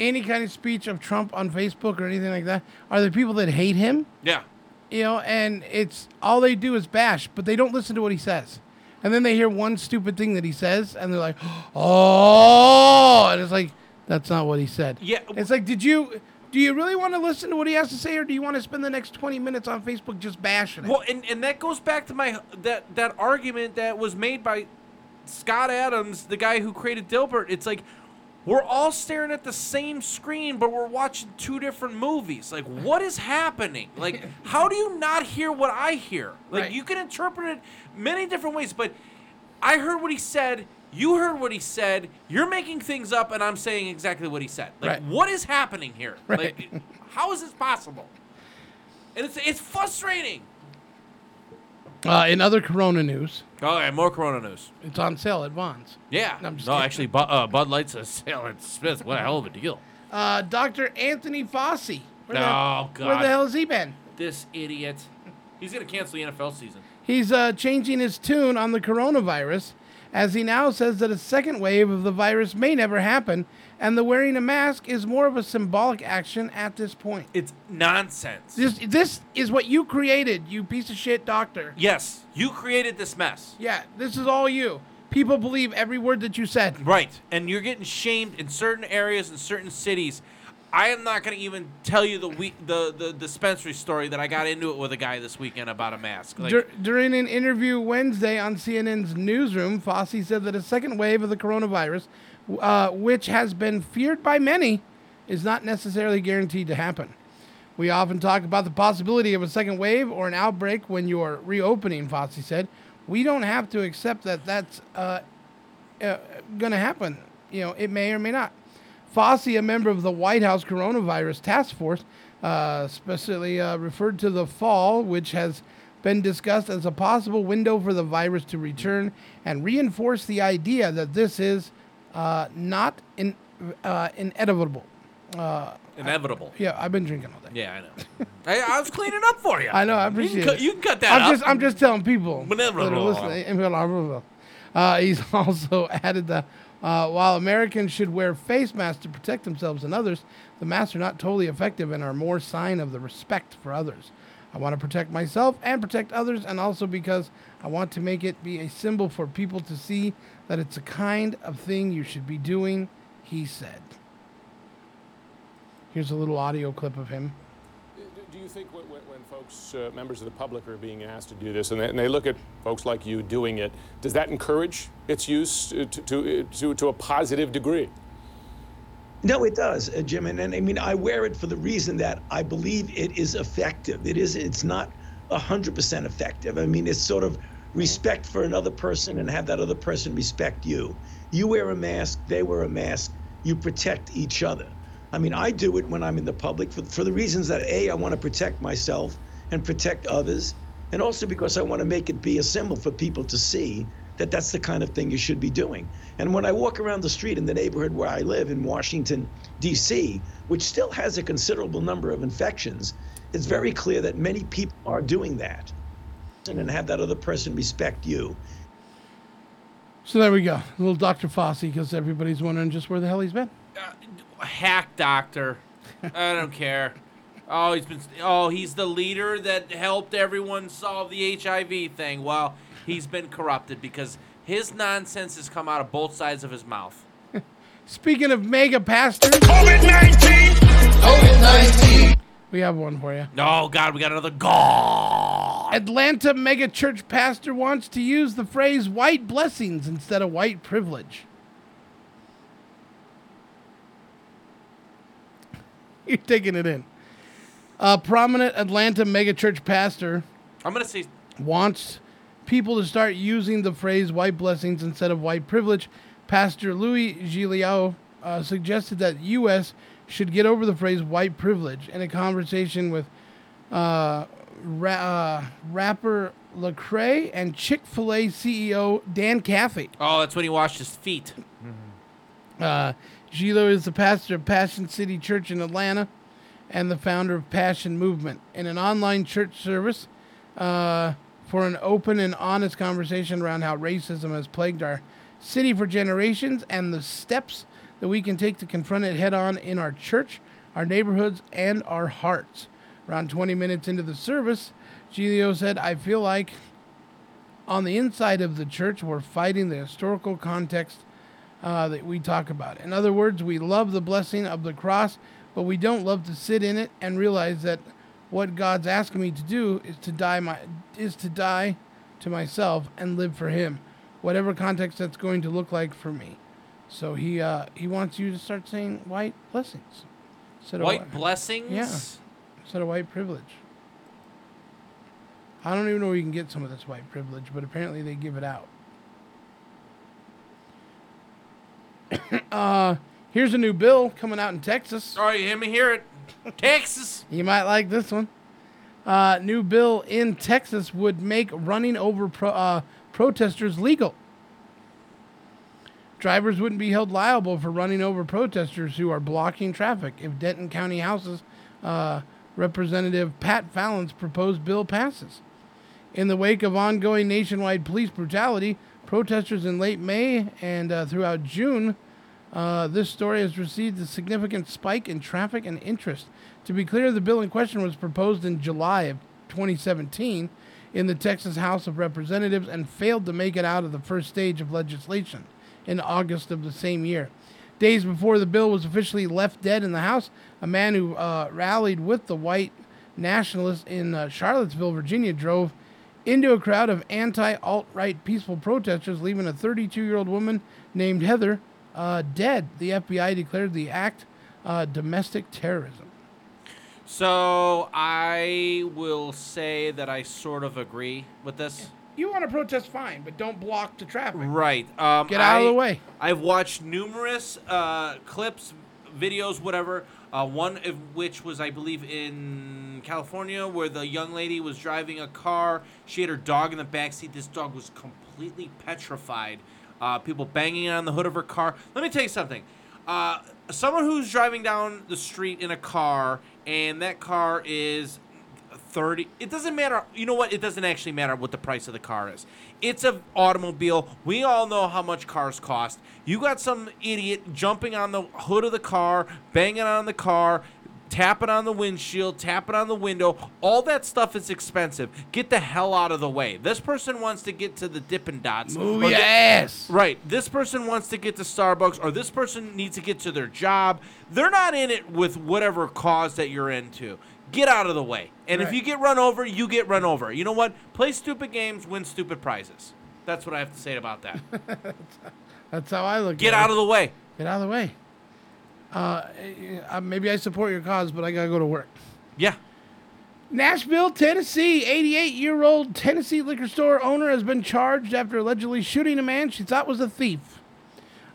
any kind of speech of Trump on Facebook or anything like that are the people that hate him. Yeah. You know, and it's all they do is bash, but they don't listen to what he says. And then they hear one stupid thing that he says, and they're like, "Oh!" And it's like, that's not what he said. Yeah. It's like, did you? Do you really want to listen to what he has to say, or do you want to spend the next twenty minutes on Facebook just bashing it? Well, and, and that goes back to my that that argument that was made by Scott Adams, the guy who created Dilbert. It's like we're all staring at the same screen, but we're watching two different movies. Like, what is happening? Like, how do you not hear what I hear? Like, Right. you can interpret it many different ways, but I heard what he said. You heard what he said. You're making things up, and I'm saying exactly what he said. Like, Right. what is happening here? Right. Like, how is this possible? And it's it's frustrating. Uh, in other Corona news, Oh, yeah, more Corona news. it's on sale at Vons. Yeah. No, I'm just no, actually, Bud, uh, Bud Light's a sale at Smith. What a hell of a deal. Uh, Dr. Anthony Fauci. Where the, Oh, Where the hell has he been? This idiot. He's going to cancel the NFL season. He's uh, changing his tune on the coronavirus as he now says that a second wave of the virus may never happen and the wearing a mask is more of a symbolic action at this point. It's nonsense. This, this is what you created, you piece of shit doctor. Yes, you created this mess. Yeah, this is all you. People believe every word that you said. Right. And you're getting shamed in certain areas in certain cities. I am not going to even tell you the the, the dispensary story that I got into it with a guy this weekend about a mask. Like, Dur- during an interview Wednesday on CNN's newsroom, Fossey said that a second wave of the coronavirus, uh, which has been feared by many, is not necessarily guaranteed to happen. We often talk about the possibility of a second wave or an outbreak when you're reopening, Fossey said. We don't have to accept that that's uh, uh, going to happen. You know, it may or may not. Fossey, a member of the White House Coronavirus Task Force, uh, specifically uh, referred to the fall, which has been discussed as a possible window for the virus to return, and reinforced the idea that this is uh, not in, uh, inevitable. Uh, Inevitable. yeah, I've been drinking all day. Yeah, I know. hey, I was cleaning up for you. I know. I You can appreciate it. you can cut that I'm out. just, I'm just telling people. that are listening. Uh, he's also added that uh, while Americans should wear face masks to protect themselves and others, the masks are not totally effective and are more sign of the respect for others. I want to protect myself and protect others, and also because I want to make it be a symbol for people to see that it's a kind of thing you should be doing, he said. Here's a little audio clip of him. Do you think when, when, when folks, uh, members of the public, are being asked to do this, and they, and they look at folks like you doing it, does that encourage its use uh, to, to, to, to a positive degree? No, it does, uh, Jim. And, and I mean, I wear it for the reason that I believe it is effective. It is. It's not hundred percent effective. I mean, it's sort of respect for another person and have that other person respect you. You wear a mask. They wear a mask. You protect each other. I mean, I do it when I'm in the public for, for the reasons that a I want to protect myself and protect others, and also because I want to make it be a symbol for people to see that that's the kind of thing you should be doing. And when I walk around the street in the neighborhood where I live in Washington, D.C., which still has a considerable number of infections, it's very clear that many people are doing that and have that other person respect you. So there we go. A little Dr. Fossey, because everybody's wondering just where the hell he's been. Uh, hack doctor. I don't care. Oh, he's been. Oh, he's the leader that helped everyone solve the HIV thing. Well, he's been corrupted because his nonsense has come out of both sides of his mouth. Speaking of mega pastors, COVID 19! COVID 19! We have one for you. Oh God, we got another God. Atlanta mega church pastor wants to use the phrase white blessings instead of white privilege. You're taking it in. A prominent Atlanta megachurch pastor I'm gonna say wants people to start using the phrase white blessings instead of white privilege. Pastor Louis Giglio uh, suggested that U.S. should get over the phrase white privilege in a conversation with uh, ra- uh, rapper Lecrae and Chick fil A CEO Dan Cathy. Oh, that's when he washed his feet. Uh, Giglio is the pastor of Passion City Church in Atlanta and the founder of Passion Movement. In an online church service uh, for an open and honest conversation around how racism has plagued our city for generations and the steps that we can take to confront it head on in our church, our neighborhoods, and our hearts. Around 20 minutes into the service, Giglio said, I feel like on the inside of the church, we're fighting the historical context uh, that we talk about. In other words, we love the blessing of the cross, but we don't love to sit in it and realize that what God's asking me to do is to die my is to die to myself and live for Him, whatever context that's going to look like for me. So he uh, he wants you to start saying white blessings, instead of White blessings? Yeah, instead of white privilege. I don't even know where you can get some of this white privilege, but apparently they give it out. uh, here's a new bill coming out in Texas. Sorry, All right, hear me hear it. Texas. You might like this one. Uh, new bill in Texas would make running over pro- uh, protesters legal. Drivers wouldn't be held liable for running over protesters who are blocking traffic if Denton County House's uh, Representative Pat Fallon's proposed bill passes. In the wake of ongoing nationwide police brutality, protesters in late May and uh, throughout June, uh, this story has received a significant spike in traffic and interest. To be clear, the bill in question was proposed in July of 2017 in the Texas House of Representatives and failed to make it out of the first stage of legislation in August of the same year. Days before the bill was officially left dead in the House, a man who uh, rallied with the white nationalists in uh, Charlottesville, Virginia, drove into a crowd of anti alt right peaceful protesters, leaving a 32 year old woman named Heather uh, dead. The FBI declared the act uh, domestic terrorism. So I will say that I sort of agree with this. You want to protest, fine, but don't block the traffic. Right. Um, Get out of the way. I've watched numerous uh, clips, videos, whatever. Uh, one of which was, I believe, in California, where the young lady was driving a car. She had her dog in the back seat. This dog was completely petrified. Uh, people banging on the hood of her car. Let me tell you something. Uh, someone who's driving down the street in a car, and that car is 30 it doesn't matter you know what it doesn't actually matter what the price of the car is it's an automobile we all know how much cars cost you got some idiot jumping on the hood of the car banging on the car tapping on the windshield tapping on the window all that stuff is expensive get the hell out of the way this person wants to get to the dippin' dots Move or your the- ass. Right. This person wants to get to Starbucks or this person needs to get to their job. They're not in it with whatever cause that you're into. Get out of the way. And if you get run over, you get run over. You know what? Play stupid games, win stupid prizes. That's what I have to say about that. That's how I look Get at it. out of the way. Get out of the way. Uh, uh, maybe I support your cause, but I gotta go to work. Yeah. Nashville, Tennessee. 88 year old Tennessee liquor store owner has been charged after allegedly shooting a man she thought was a thief.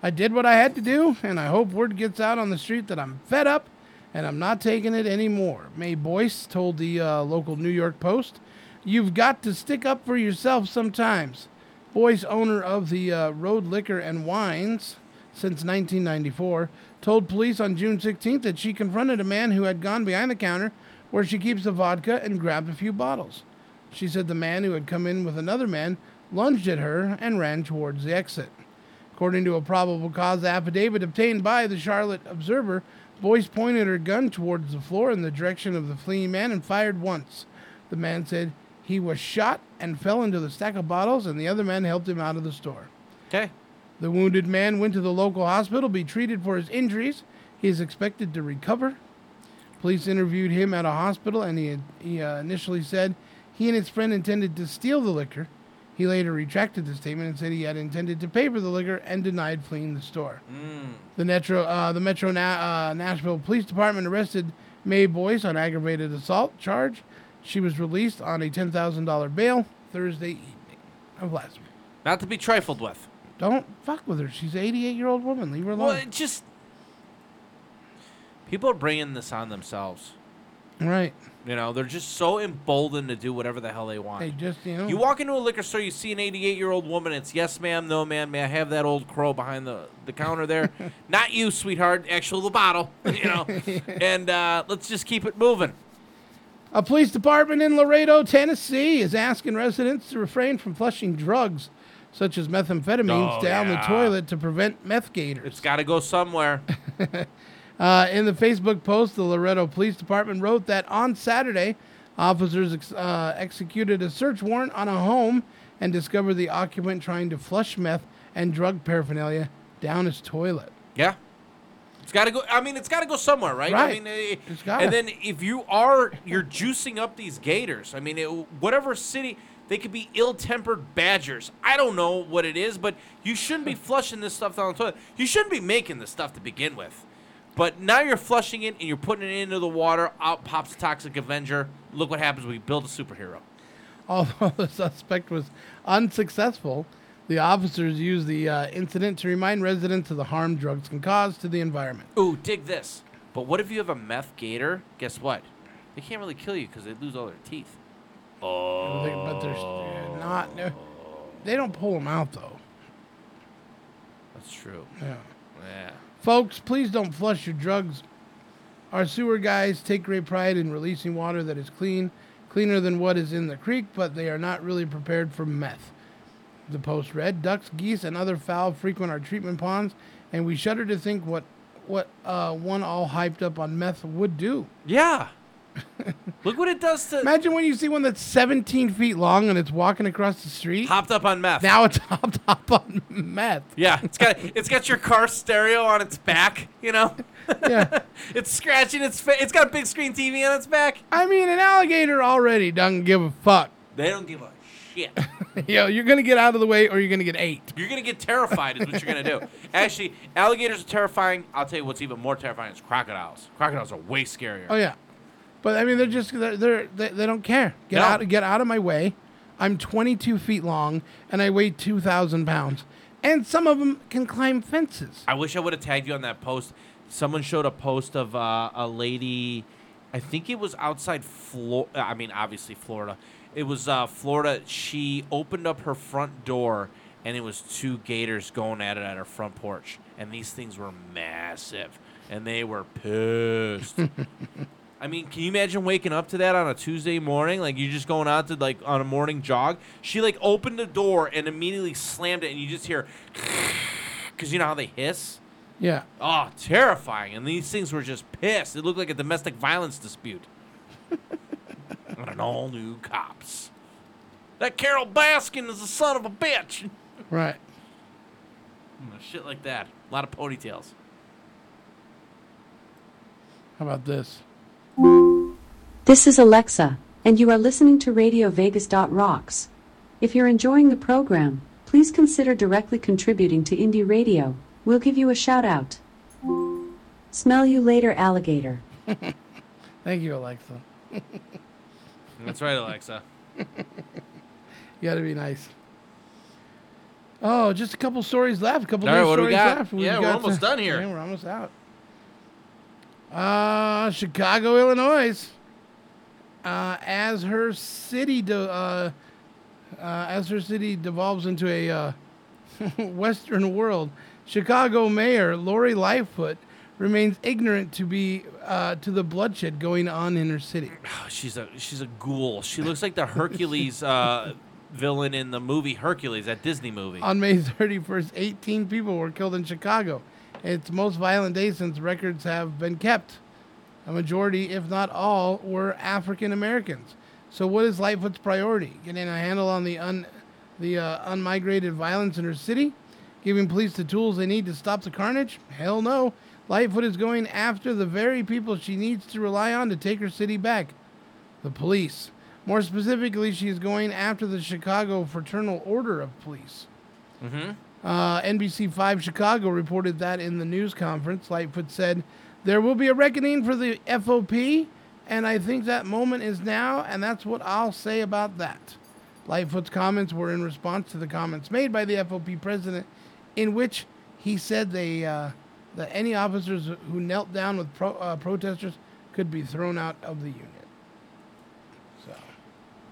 I did what I had to do, and I hope word gets out on the street that I'm fed up and I'm not taking it anymore. May Boyce told the uh, local New York Post. You've got to stick up for yourself sometimes. Boyce, owner of the uh, Road Liquor and Wines since 1994, told police on June 16th that she confronted a man who had gone behind the counter where she keeps the vodka and grabbed a few bottles. She said the man who had come in with another man lunged at her and ran towards the exit. According to a probable cause affidavit obtained by the Charlotte Observer, Boyce pointed her gun towards the floor in the direction of the fleeing man and fired once. The man said he was shot and fell into the stack of bottles, and the other man helped him out of the store. Okay. The wounded man went to the local hospital to be treated for his injuries. He is expected to recover. Police interviewed him at a hospital, and he, he uh, initially said he and his friend intended to steal the liquor. He later retracted the statement and said he had intended to pay for the liquor and denied fleeing the store. The Metro, uh, the Metro Na- uh, Nashville Police Department arrested May Boyce on aggravated assault charge. She was released on a ten thousand dollar bail Thursday evening of last week. Not to be trifled with. Don't fuck with her. She's an 88 year old woman. Leave her alone. Well, it just people are bringing this on themselves. Right. You know, they're just so emboldened to do whatever the hell they want. They just, you know. You walk into a liquor store, you see an 88 year old woman. It's yes, ma'am, no, ma'am. May I have that old crow behind the, the counter there? Not you, sweetheart. Actual the bottle. You know, and uh, let's just keep it moving. A police department in Loretto, Tennessee, is asking residents to refrain from flushing drugs, such as methamphetamines, Oh, down yeah. the toilet to prevent meth gators. It's got to go somewhere. Uh, in the Facebook post, the Loretto Police Department wrote that on Saturday, officers ex- uh, executed a search warrant on a home and discovered the occupant trying to flush meth and drug paraphernalia down his toilet. Yeah. It's got to go. I mean, it's got to go somewhere, right? I Right. mean, eh, It's and then if you are, you're juicing up these gators. I mean, it, whatever city, they could be ill-tempered badgers. I don't know what it is, but you shouldn't be flushing this stuff down the toilet. You shouldn't be making this stuff to begin with. But now you're flushing it and you're putting it into the water. Out pops Toxic Avenger. Look what happens when you build a superhero. Although the suspect was unsuccessful, the officers used the uh, incident to remind residents of the harm drugs can cause to the environment. Ooh, dig this. But what if you have a meth gator? Guess what? They can't really kill you because they lose all their teeth. They- But they're not. no- They don't pull them out though. That's true. Yeah. Yeah. Folks, please don't flush your drugs. Our sewer guys take great pride in releasing water that is clean, cleaner than what is in the creek, but they are not really prepared for meth. The post read, ducks, geese, and other fowl frequent our treatment ponds, and we shudder to think what what uh, one all hyped up on meth would do. Yeah. Look what it does to. Imagine when you see one that's 17 feet long and it's walking across the street. Hopped up on meth. Now it's hopped up on meth. Yeah, it's got it's got your car stereo on its back. You know. Yeah. it's scratching its face. It's got a big screen TV on its back. I mean, an alligator already doesn't give a fuck. They don't give a shit. Yo, you're gonna get out of the way or you're gonna get ate. You're gonna get terrified, is what you're gonna do. Actually, alligators are terrifying. I'll tell you what's even more terrifying is crocodiles. Crocodiles are way scarier. Oh yeah, but I mean, they're just they're, they're they, they don't care. Get No. out get out of my way. I'm 22 feet long and I weigh 2,000 pounds, and some of them can climb fences. I wish I would have tagged you on that post. Someone showed a post of uh, a lady. I think it was outside Florida. I mean, obviously Florida. It was uh, Florida. She opened up her front door, and it was two gators going at it at her front porch. And these things were massive, and they were pissed. I mean, can you imagine waking up to that on a Tuesday morning? Like you're just going out to like on a morning jog. She like opened the door and immediately slammed it, and you just hear because you know how they hiss. Yeah. Oh, terrifying! And these things were just pissed. It looked like a domestic violence dispute. and an all new cops. That Carole Baskin is a son of a bitch. Right. Mm, shit like that. A lot of ponytails. How about this? This is Alexa, and you are listening to Radio Vegas. Rocks. If you're enjoying the program, please consider directly contributing to Indie Radio. We'll give you a shout out. Smell you later, alligator. Thank you, Alexa. That's right, Alexa. You got to be nice. Oh, just a couple stories left. A couple All right, what do we stories got? left. Yeah, we're almost to- done here. We're almost out. Uh, Chicago, Illinois. Uh, as her city, de- uh, uh, as her city devolves into a uh, Western world, Chicago Mayor Lori Lightfoot remains ignorant to be uh, to the bloodshed going on in her city. Oh, she's a she's a ghoul. She looks like the Hercules uh, villain in the movie Hercules, that Disney movie. On May 31st, 18 people were killed in Chicago. It's most violent day since records have been kept. A majority, if not all, were African Americans. So, what is Lightfoot's priority? Getting a handle on the un, the uh, unmigrated violence in her city? Giving police the tools they need to stop the carnage? Hell no. Lightfoot is going after the very people she needs to rely on to take her city back the police. More specifically, she's going after the Chicago Fraternal Order of Police. Mm-hmm. Uh, NBC5 Chicago reported that in the news conference. Lightfoot said, There will be a reckoning for the FOP, and I think that moment is now, and that's what I'll say about that. Lightfoot's comments were in response to the comments made by the FOP president, in which he said they, uh, that any officers who knelt down with pro- uh, protesters could be thrown out of the unit. So,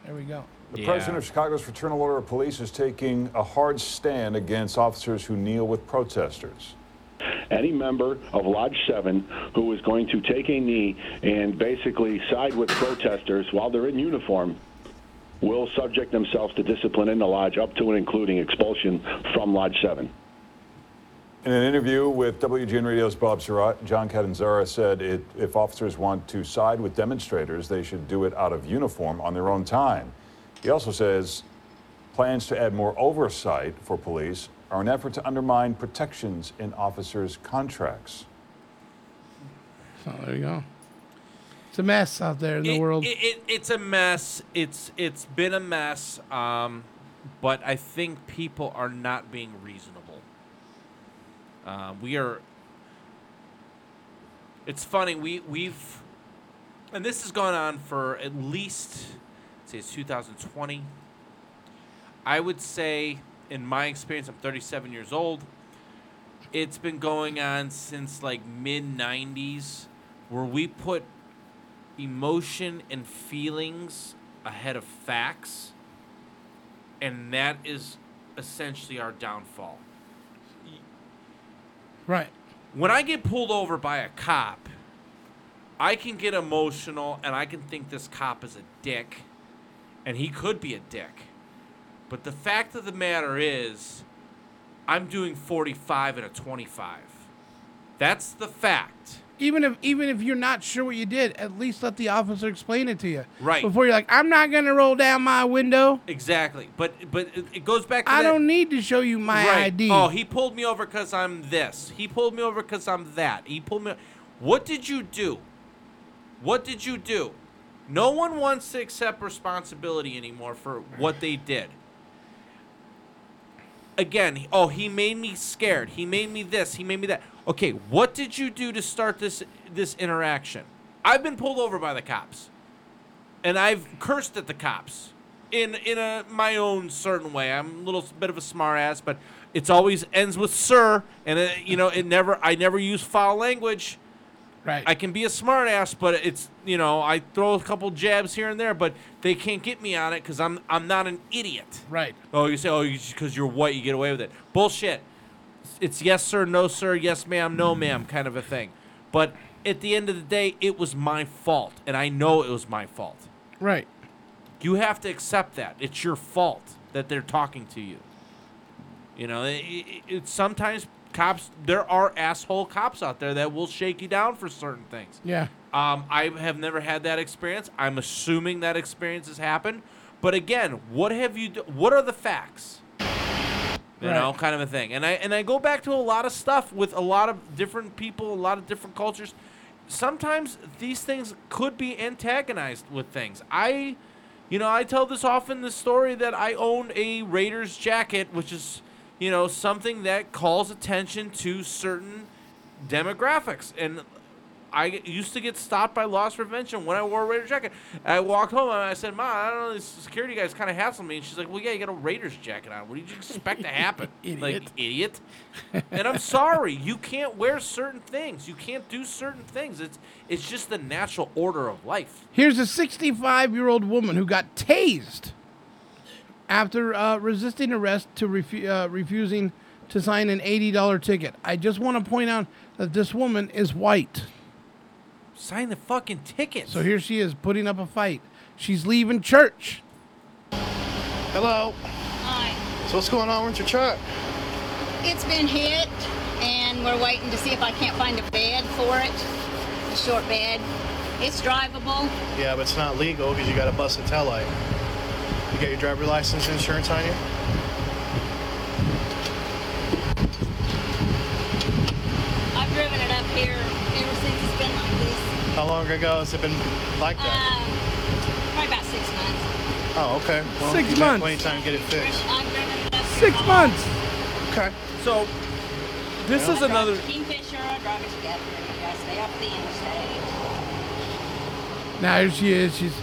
there we go. The president of Chicago's Fraternal Order of Police is taking a hard stand against officers who kneel with protesters. any member of Lodge 7 who is going to take a knee and basically side with protesters while they're in uniform will subject themselves to discipline in the lodge up to and including expulsion from Lodge 7. In an interview with WGN Radio's Bob Sirott, John Catanzara said it, if officers want to side with demonstrators, they should do it out of uniform on their own time. He also says plans to add more oversight for police are an effort to undermine protections in officers' contracts. So there you go. It's a mess out there in the It- world. It, it, it's a mess. It's it's been a mess. Um, but I think people are not being reasonable. Uh, we are. It's funny. We we've, and this has gone on for at least, say it's 2020. I would say, in my experience, I'm 37 years old. It's been going on since like mid 90s, where we put emotion and feelings ahead of facts, and that is essentially our downfall. Right. When I get pulled over by a cop, I can get emotional and I can think this cop is a dick, and he could be a dick. But the fact of the matter is, I'm doing 45 and a 25. That's the fact. Even if even if you're not sure what you did, at least let the officer explain it to you. Right. Before you're like, I'm not gonna roll down my window. Exactly. But but it, it goes back to I that- don't need to show you my right. ID. Oh, he pulled me over because I'm this. He pulled me over because I'm that. He pulled me. What did you do? What did you do? No one wants to accept responsibility anymore for what they did. Again, oh, he made me scared. He made me this. He made me that. Okay, what did you do to start this this interaction? I've been pulled over by the cops, and I've cursed at the cops in in a my own certain way. I'm a little bit of a smart ass, but it's always ends with sir, and it, you know it never. I never use foul language. Right. I can be a smart ass, but it's you know I throw a couple jabs here and there, but they can't get me on it because I'm I'm not an idiot. Right. Oh, you say oh because you're white you get away with it. Bullshit. It's yes sir, no sir, yes ma'am, no ma'am kind of a thing. But at the end of the day, it was my fault, and I know it was my fault. Right. You have to accept that. It's your fault that they're talking to you. You know, it, it, it- sometimes cops, there are asshole cops out there that will shake you down for certain things. Yeah. Um, I have never had that experience. I'm assuming that experience has happened. But again, what have you? Do, what are the facts? You Right. know, kind of a thing. And I and I go back to a lot of stuff with a lot of different people, a lot of different cultures. Sometimes these things could be antagonized with things. I, you know, I tell this often the story that I owned a Raiders jacket, which is, you know, something that calls attention to certain demographics. And I used to get stopped by loss prevention when I wore a Raiders jacket. I walked home and I said, "Ma, I don't know, these security guys kind of hassle me." And she's like, "Well, yeah, you got a Raiders jacket on. What did you expect to happen, like idiot?" And I'm sorry, you can't wear certain things. You can't do certain things. It's it's just the natural order of life. Here's a 65 year old woman who got tased after uh, resisting arrest to refu- uh, refusing to sign an $80 ticket. I just want to point out that this woman is white. Sign the fucking ticket. So here she is putting up a fight. She's leaving church. Hello. Hi. So what's going on with your truck? It's been hit, and we're waiting to see if I can't find a bed for it. A short bed. It's drivable. Yeah, but it's not legal because you got to bust a tail light. You got your driver license and insurance on you? I've driven it up here ever since it's been like this. How long ago has it been like that? Um, probably about six months. Oh, okay. Well, Six you got months. Plenty of time to get it fixed. I've driven it up Six months. Okay. So, this I is drive another. a Kingfisher, I drive a Scout, I stay off the interstate. Now here she is. She's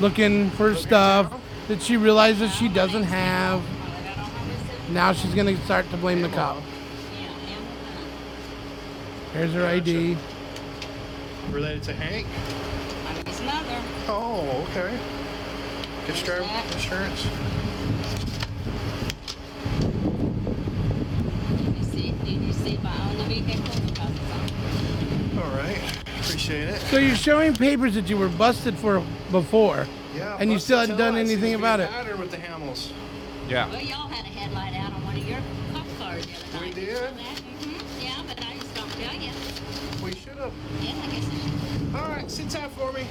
looking for stuff that she realizes she doesn't have. Now she's gonna start to blame the cop. Here's her ID. Related to Hank? I'm his mother. Oh, okay. Get your insurance. Did you see, did you see if I own the vehicle? Because it's on. All right. Appreciate it. So you're showing papers that you were busted for before, Yeah. and you still hadn't done anything seems to be about it. better with the Hamels. Yeah. Well, y'all had a headlight out on one of your cop cars the other night. We You did? saw that? Mhm. Yeah, but I just don't tell you. We should have. Yeah, I guess I should. All right, sit tight for me.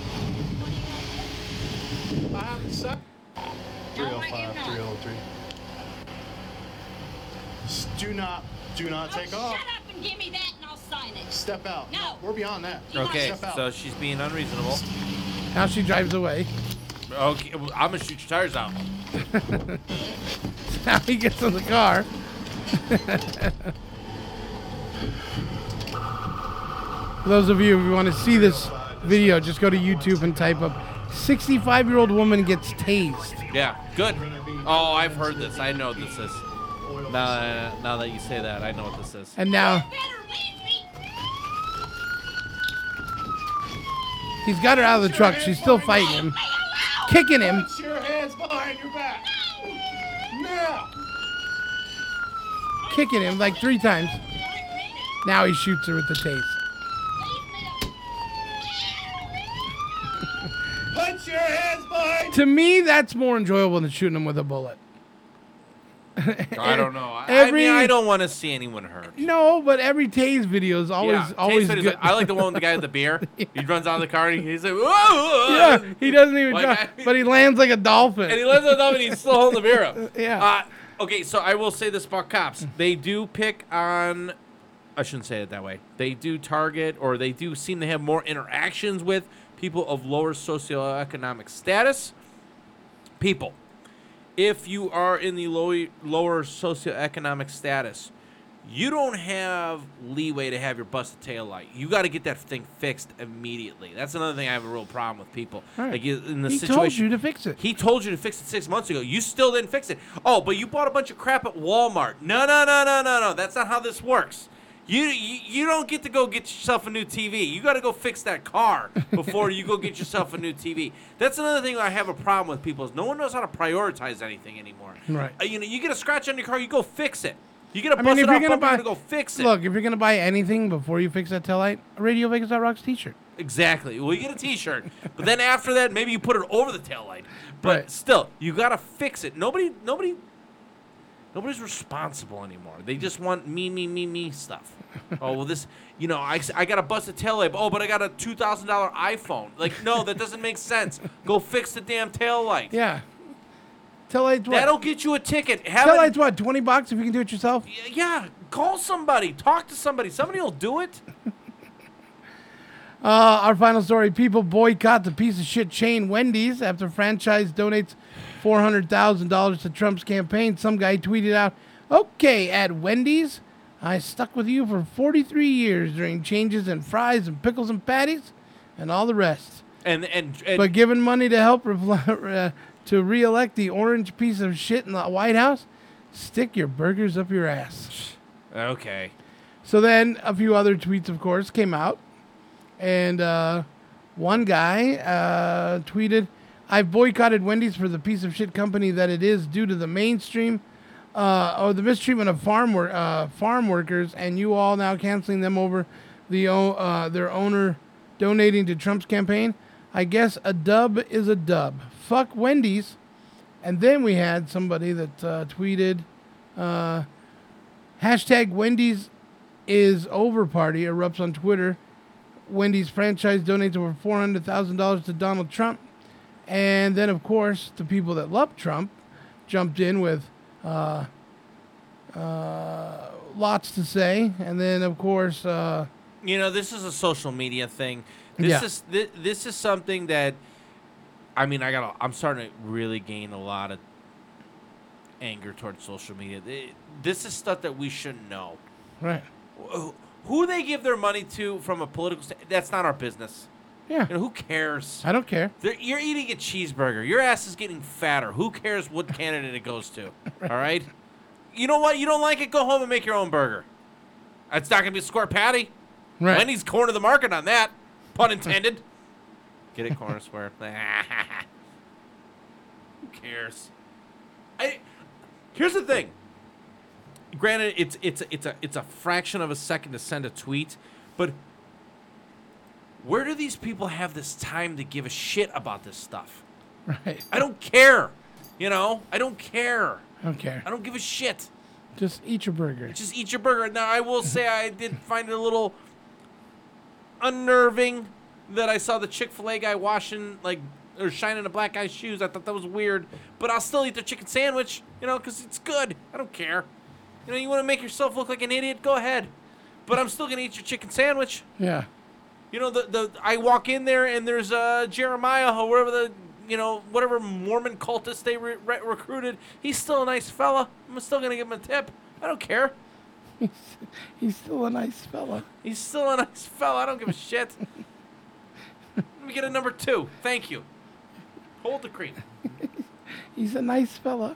I have the sec. 305, 303. S- Do not, do not take off. Shut up and give me that and I'll sign it. Step out. No. We're beyond that. Okay, Step out. so she's being unreasonable. Now she drives away. Okay, well, I'm gonna shoot your tires out. now he gets in the car. For those of you who want to see this video, just go to YouTube and type up 65 year old woman gets tased. Yeah, good. Oh, I've heard this. I know what this is. Now, now that you say that, I know what this is. And now he's got her out of the truck. She's still fighting him, kicking him. Put your hands behind your back. Now. kicking him like three times. Now he shoots her with the tase. Put your hands behind. To me, that's more enjoyable than shooting him with a bullet. I don't know. I, Every- I mean, I don't want to see anyone hurt. No, but every tase video is always yeah, always good. I like the one with the guy with the beer. He runs out of the car and he's like, whoa! yeah, he doesn't even Like, try, I- but he lands like a dolphin. and he lands on top and he's still holding the beer up. Yeah. Uh, okay, so I will say this about cops. They do pick on. I shouldn't say it that way. They do target or they do seem to have more interactions with people of lower socioeconomic status. People, if you are in the low, lower socioeconomic status, you don't have leeway to have your busted tail light. You got to get that thing fixed immediately. That's another thing I have a real problem with people. Right. Like you- in the he situation, told you to fix it. he told you to fix it six months ago. You still didn't fix it. Oh, but you bought a bunch of crap at Walmart. No, no, no, no, no, no. That's not how this works. You, you you don't get to go get yourself a new TV. You got to go fix that car before you go get yourself a new TV. That's another thing I have a problem with people is no one knows how to prioritize anything anymore. Right. Uh, you know, you get a scratch on your car, you go fix it. You get a I mean, busted if you're gonna buy, gonna go fix it. look, if you're gonna buy anything before you fix that tail light, a Radio Vegas Rocks T-shirt. Exactly. Well, you get a T-shirt, but then after that, maybe you put it over the taillight. But Right. still, you gotta fix it. Nobody, nobody, nobody's responsible anymore. They just want me, me, me, me stuff. Oh well, this, you know, I, I got a busted taillight. Oh, but I got a two thousand dollar iPhone. Like, no, that doesn't make sense. Go fix the damn taillight. Yeah. Tail light's what? That'll get you a ticket. Have tail it- light's what? Twenty bucks if you can do it yourself. yeah, call somebody. Talk to somebody. Somebody will do it. Uh, our final story: People boycott the piece of shit chain Wendy's after franchise donates four hundred thousand dollars to Trump's campaign. Some guy tweeted out, "Okay, at Wendy's, I stuck with you for forty-three years during changes in fries and pickles and patties, and all the rest. And and, and but giving money to help uh, to re-elect the orange piece of shit in the White House, stick your burgers up your ass." okay. So then a few other tweets, of course, came out. And uh, one guy uh, tweeted, I've boycotted Wendy's for the piece of shit company that it is due to the mainstream uh, or the mistreatment of farm wor- uh, farm workers, and you all now canceling them over the uh, their owner donating to Trump's campaign. I guess a dub is a dub. Fuck Wendy's. And then we had somebody that uh, tweeted, uh, hashtag Wendy's is over party erupts on Twitter. Wendy's franchise donates over four hundred thousand dollars to Donald Trump, and then of course the people that love Trump jumped in with uh, uh, lots to say, and then of course uh, you know this is a social media thing this Yeah. is thi- this is something that I mean, I got. I'm starting to really gain a lot of anger towards social media. This is stuff that we shouldn't know. Right. Who- Who they give their money to from a political sta that's not our business. Yeah. You know, who cares? I don't care. They're, you're eating a cheeseburger. Your ass is getting fatter. Who cares what candidate it goes to? All right. You know what? You don't like it? Go home and make your own burger. It's not gonna be a square patty. Right. Wendy's corner the market on that. Pun intended. Get it, corner square. Who cares? I. Here's the thing. Granted, it's it's it's a it's a fraction of a second to send a tweet, but where do these people have this time to give a shit about this stuff? Right. I don't care. You know, I don't care. I don't care. I don't give a shit. Just eat your burger. Just eat your burger. Now, I will say I did find it a little unnerving that I saw the Chick Fil A guy washing like or shining a black guy's shoes. I thought that was weird, but I'll still eat the chicken sandwich. You know, because it's good. I don't care. You know, you want to make yourself look like an idiot? Go ahead. But I'm still gonna eat your chicken sandwich. Yeah. You know, the the I walk in there and there's uh Jeremiah or whatever the you know whatever Mormon cultist they re- re- recruited. He's still a nice fella. I'm still gonna give him a tip. I don't care. He's still a nice fella. He's still a nice fella. I don't give a shit. Let me get a number two. Thank you. Hold the cream. He's a nice fella.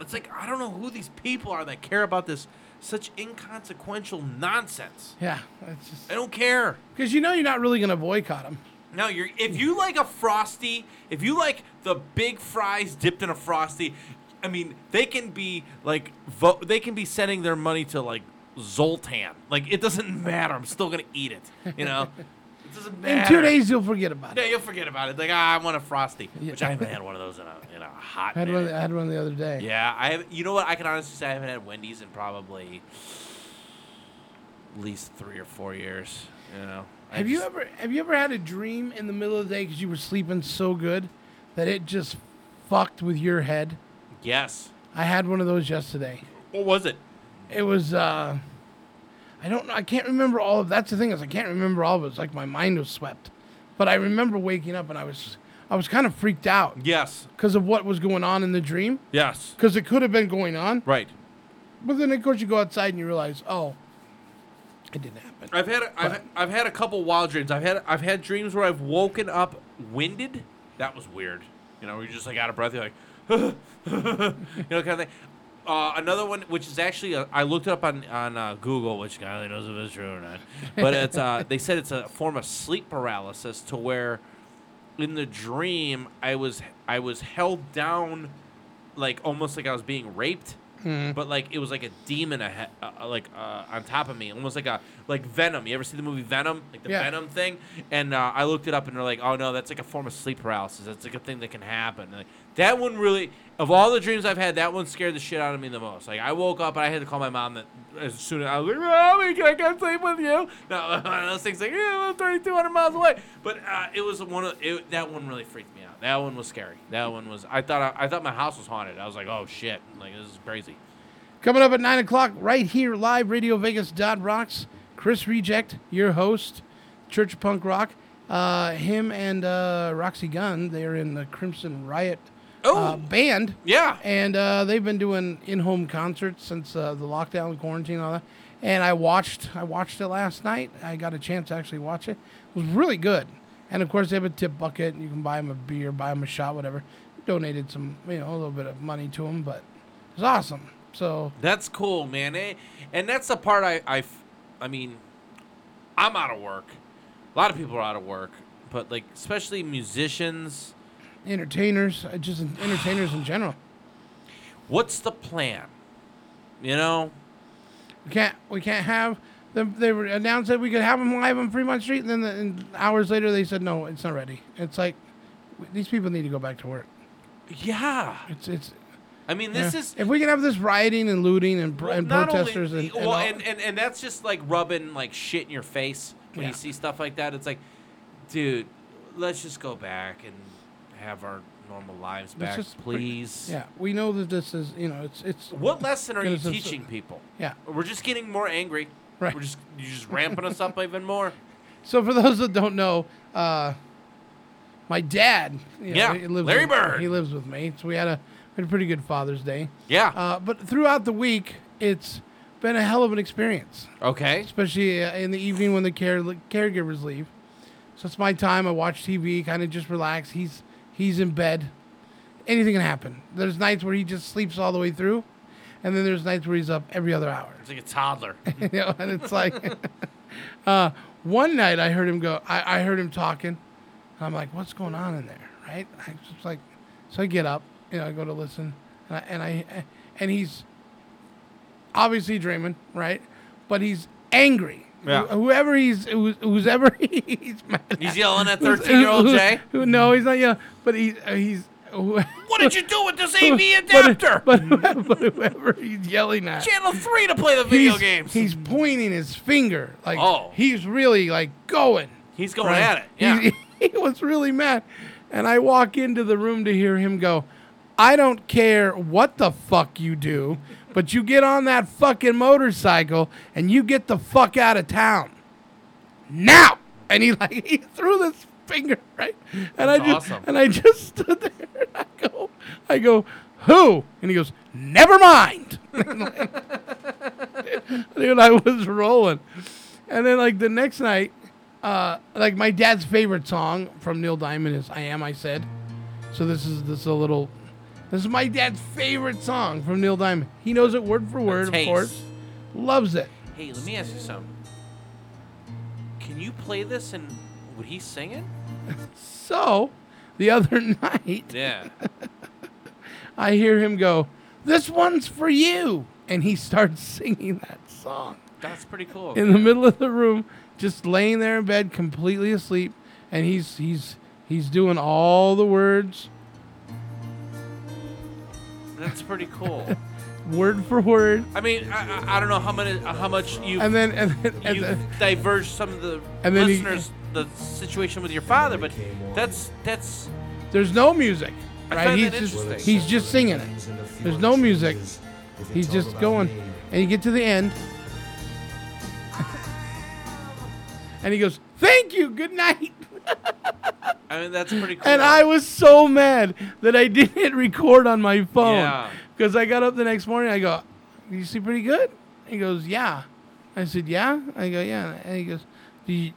It's like I don't know who these people are that care about this such inconsequential nonsense. Yeah. It's just I don't care. because you know you're not really gonna boycott them. No, you're if you like a frosty, if you like the big fries dipped in a frosty, I mean, they can be like vo- they can be sending their money to like Zoltan. Like it doesn't matter. I'm still gonna eat it. You know, it doesn't matter. In two days you'll forget about it. Yeah, you'll forget about it. Like ah, I want a frosty, which I haven't had one of those in a in a hot I had minute. one. I had one the other day. Yeah, I have. You know what? I can honestly say I haven't had Wendy's in probably at least three or four years. You know. I Have you just- ever have you ever had a dream in the middle of the day because you were sleeping so good that it just fucked with your head? Yes. I had one of those yesterday. What was it? It was uh I don't know I can't remember all of that's the thing is I can't remember all of it. It's like my mind was swept. But I remember waking up and I was I was kind of freaked out. Yes. Because of what was going on in the dream. Yes. Because it could have been going on. Right. But then of course you go outside and you realize, oh, it didn't happen. I've had a, I've, I've had a couple wild dreams. I've had I've had dreams where I've woken up winded. That was weird. You know, where you're just like out of breath. You're like, you know, kind of thing. Uh, another one, which is actually uh, I looked it up on on uh, Google, which God only knows if it's true or not. But it's uh, they said it's a form of sleep paralysis to where in the dream I was I was held down like almost like I was being raped. Mhm. But like it was like a demon ahead, uh, like uh, on top of me, almost like a like Venom. You ever see the movie Venom, like the Yeah. Venom thing? And uh, I looked it up, and they're like, "Oh no, that's like a form of sleep paralysis. That's like a thing that can happen." Like, that one really, of all the dreams I've had, that one scared the shit out of me the most. Like I woke up and I had to call my mom that as soon as I was like, "Mommy, I can't sleep with you." No, those things like, "Yeah, I'm 3,200 miles away." But uh, it was one of it, that one really freaked me out. That one was scary. That one was. I thought I, I thought my house was haunted. I was like, "Oh shit!" Like this is crazy. Coming up at 9 o'clock, right here, live, Radio Vegas dot rocks. Chris Reject, your host, Church of Punk Rock. Uh, him and uh, Roxy Gunn, they're in the Crimson Riot uh, band. Yeah. And uh, they've been doing in-home concerts since uh, the lockdown, quarantine, and all that. And I watched, I watched it last night. I got a chance to actually watch it. It was really good. And of course, they have a tip bucket. You can buy them a beer, buy them a shot, whatever. Donated some, you know, a little bit of money to them, but it's awesome. So That's cool, man. And that's the part I, I, I mean, I'm out of work. A lot of people are out of work, but like especially musicians. Entertainers, uh, just entertainers in general. What's the plan? You know, We can't we can't have them. They were announced that we could have them live on Fremont Street, and then the, and hours later they said no, it's not ready. It's like these people need to go back to work. Yeah, it's it's. I mean, this yeah. is if we can have this rioting and looting and, pr- and protesters only, and, and well, and, and and that's just like rubbing like shit in your face when Yeah. you see stuff like that. It's like, dude, let's just go back and have our normal lives back, just- please. Yeah, we know that this is you know it's it's. What lesson are you teaching people? Yeah. We're just getting more angry. Right. We're just you're just ramping us up even more. So for those that don't know, uh, my dad. you know, Yeah, he lives Larry with, Bird. He lives with me, so we had a we had a pretty good Father's Day. Yeah. Uh, but throughout the week, it's been a hell of an experience. Okay. Especially uh, in the evening when the care caregivers leave. So it's my time. I watch TV, kind of just relax. He's he's in bed. Anything can happen. There's nights where he just sleeps all the way through, and then there's nights where he's up every other hour. It's like a toddler. you know, and it's like, uh, one night I heard him go. I, I heard him talking. And I'm like, what's going on in there, right? I just like, so I get up, you know, I go to listen, and I, and, I, and he's obviously dreaming, right? But he's angry. Yeah. Whoever he's, who's, who's ever he's mad He's yelling at 13-year-old who- Jay? who- no, he's not yelling, but he, uh, he's. What What did you do with this AV adapter? But, but, but whoever he's yelling at. Channel 3 to play the video he's, games. He's pointing his finger. Like Oh. he's really like going. He's going at it, yeah. He, he was really mad. And I walk into the room to hear him go, I don't care what the fuck you do, but you get on that fucking motorcycle and you get the fuck out of town. Now. And he like he threw this finger, right? And That's I just awesome. and I just stood there and I go, I go, who? And he goes, never mind. Dude, I was rolling. And then like the next night, uh, like my dad's favorite song from Neil Diamond is "I Am." I said. So this is this is a little. This is my dad's favorite song from Neil Diamond. He knows it word for word, of course. Loves it. Hey, let me ask you something. Can you play this and would he sing it? So, the other night, Yeah. I hear him go, "This one's for you," and he starts singing that song. That's pretty cool. in the middle of the room, just laying there in bed, completely asleep, and he's he's he's doing all the words, That's pretty cool. word for word, I mean, I, I, I don't know how many, uh, how much you and then and then, and you then diverged some of the And then he- listeners the situation with your father, but that's that's there's no music, right? He's just he's just singing it. There's no music. He's just going, and you get to the end, and he goes, "Thank you, good night." I mean that's pretty cool. And I was so mad that I didn't record on my phone. Yeah. Because I got up the next morning. I go, "You sleep pretty good?" He goes, "Yeah." I said, "Yeah." I go, "Yeah." And he goes, "Do you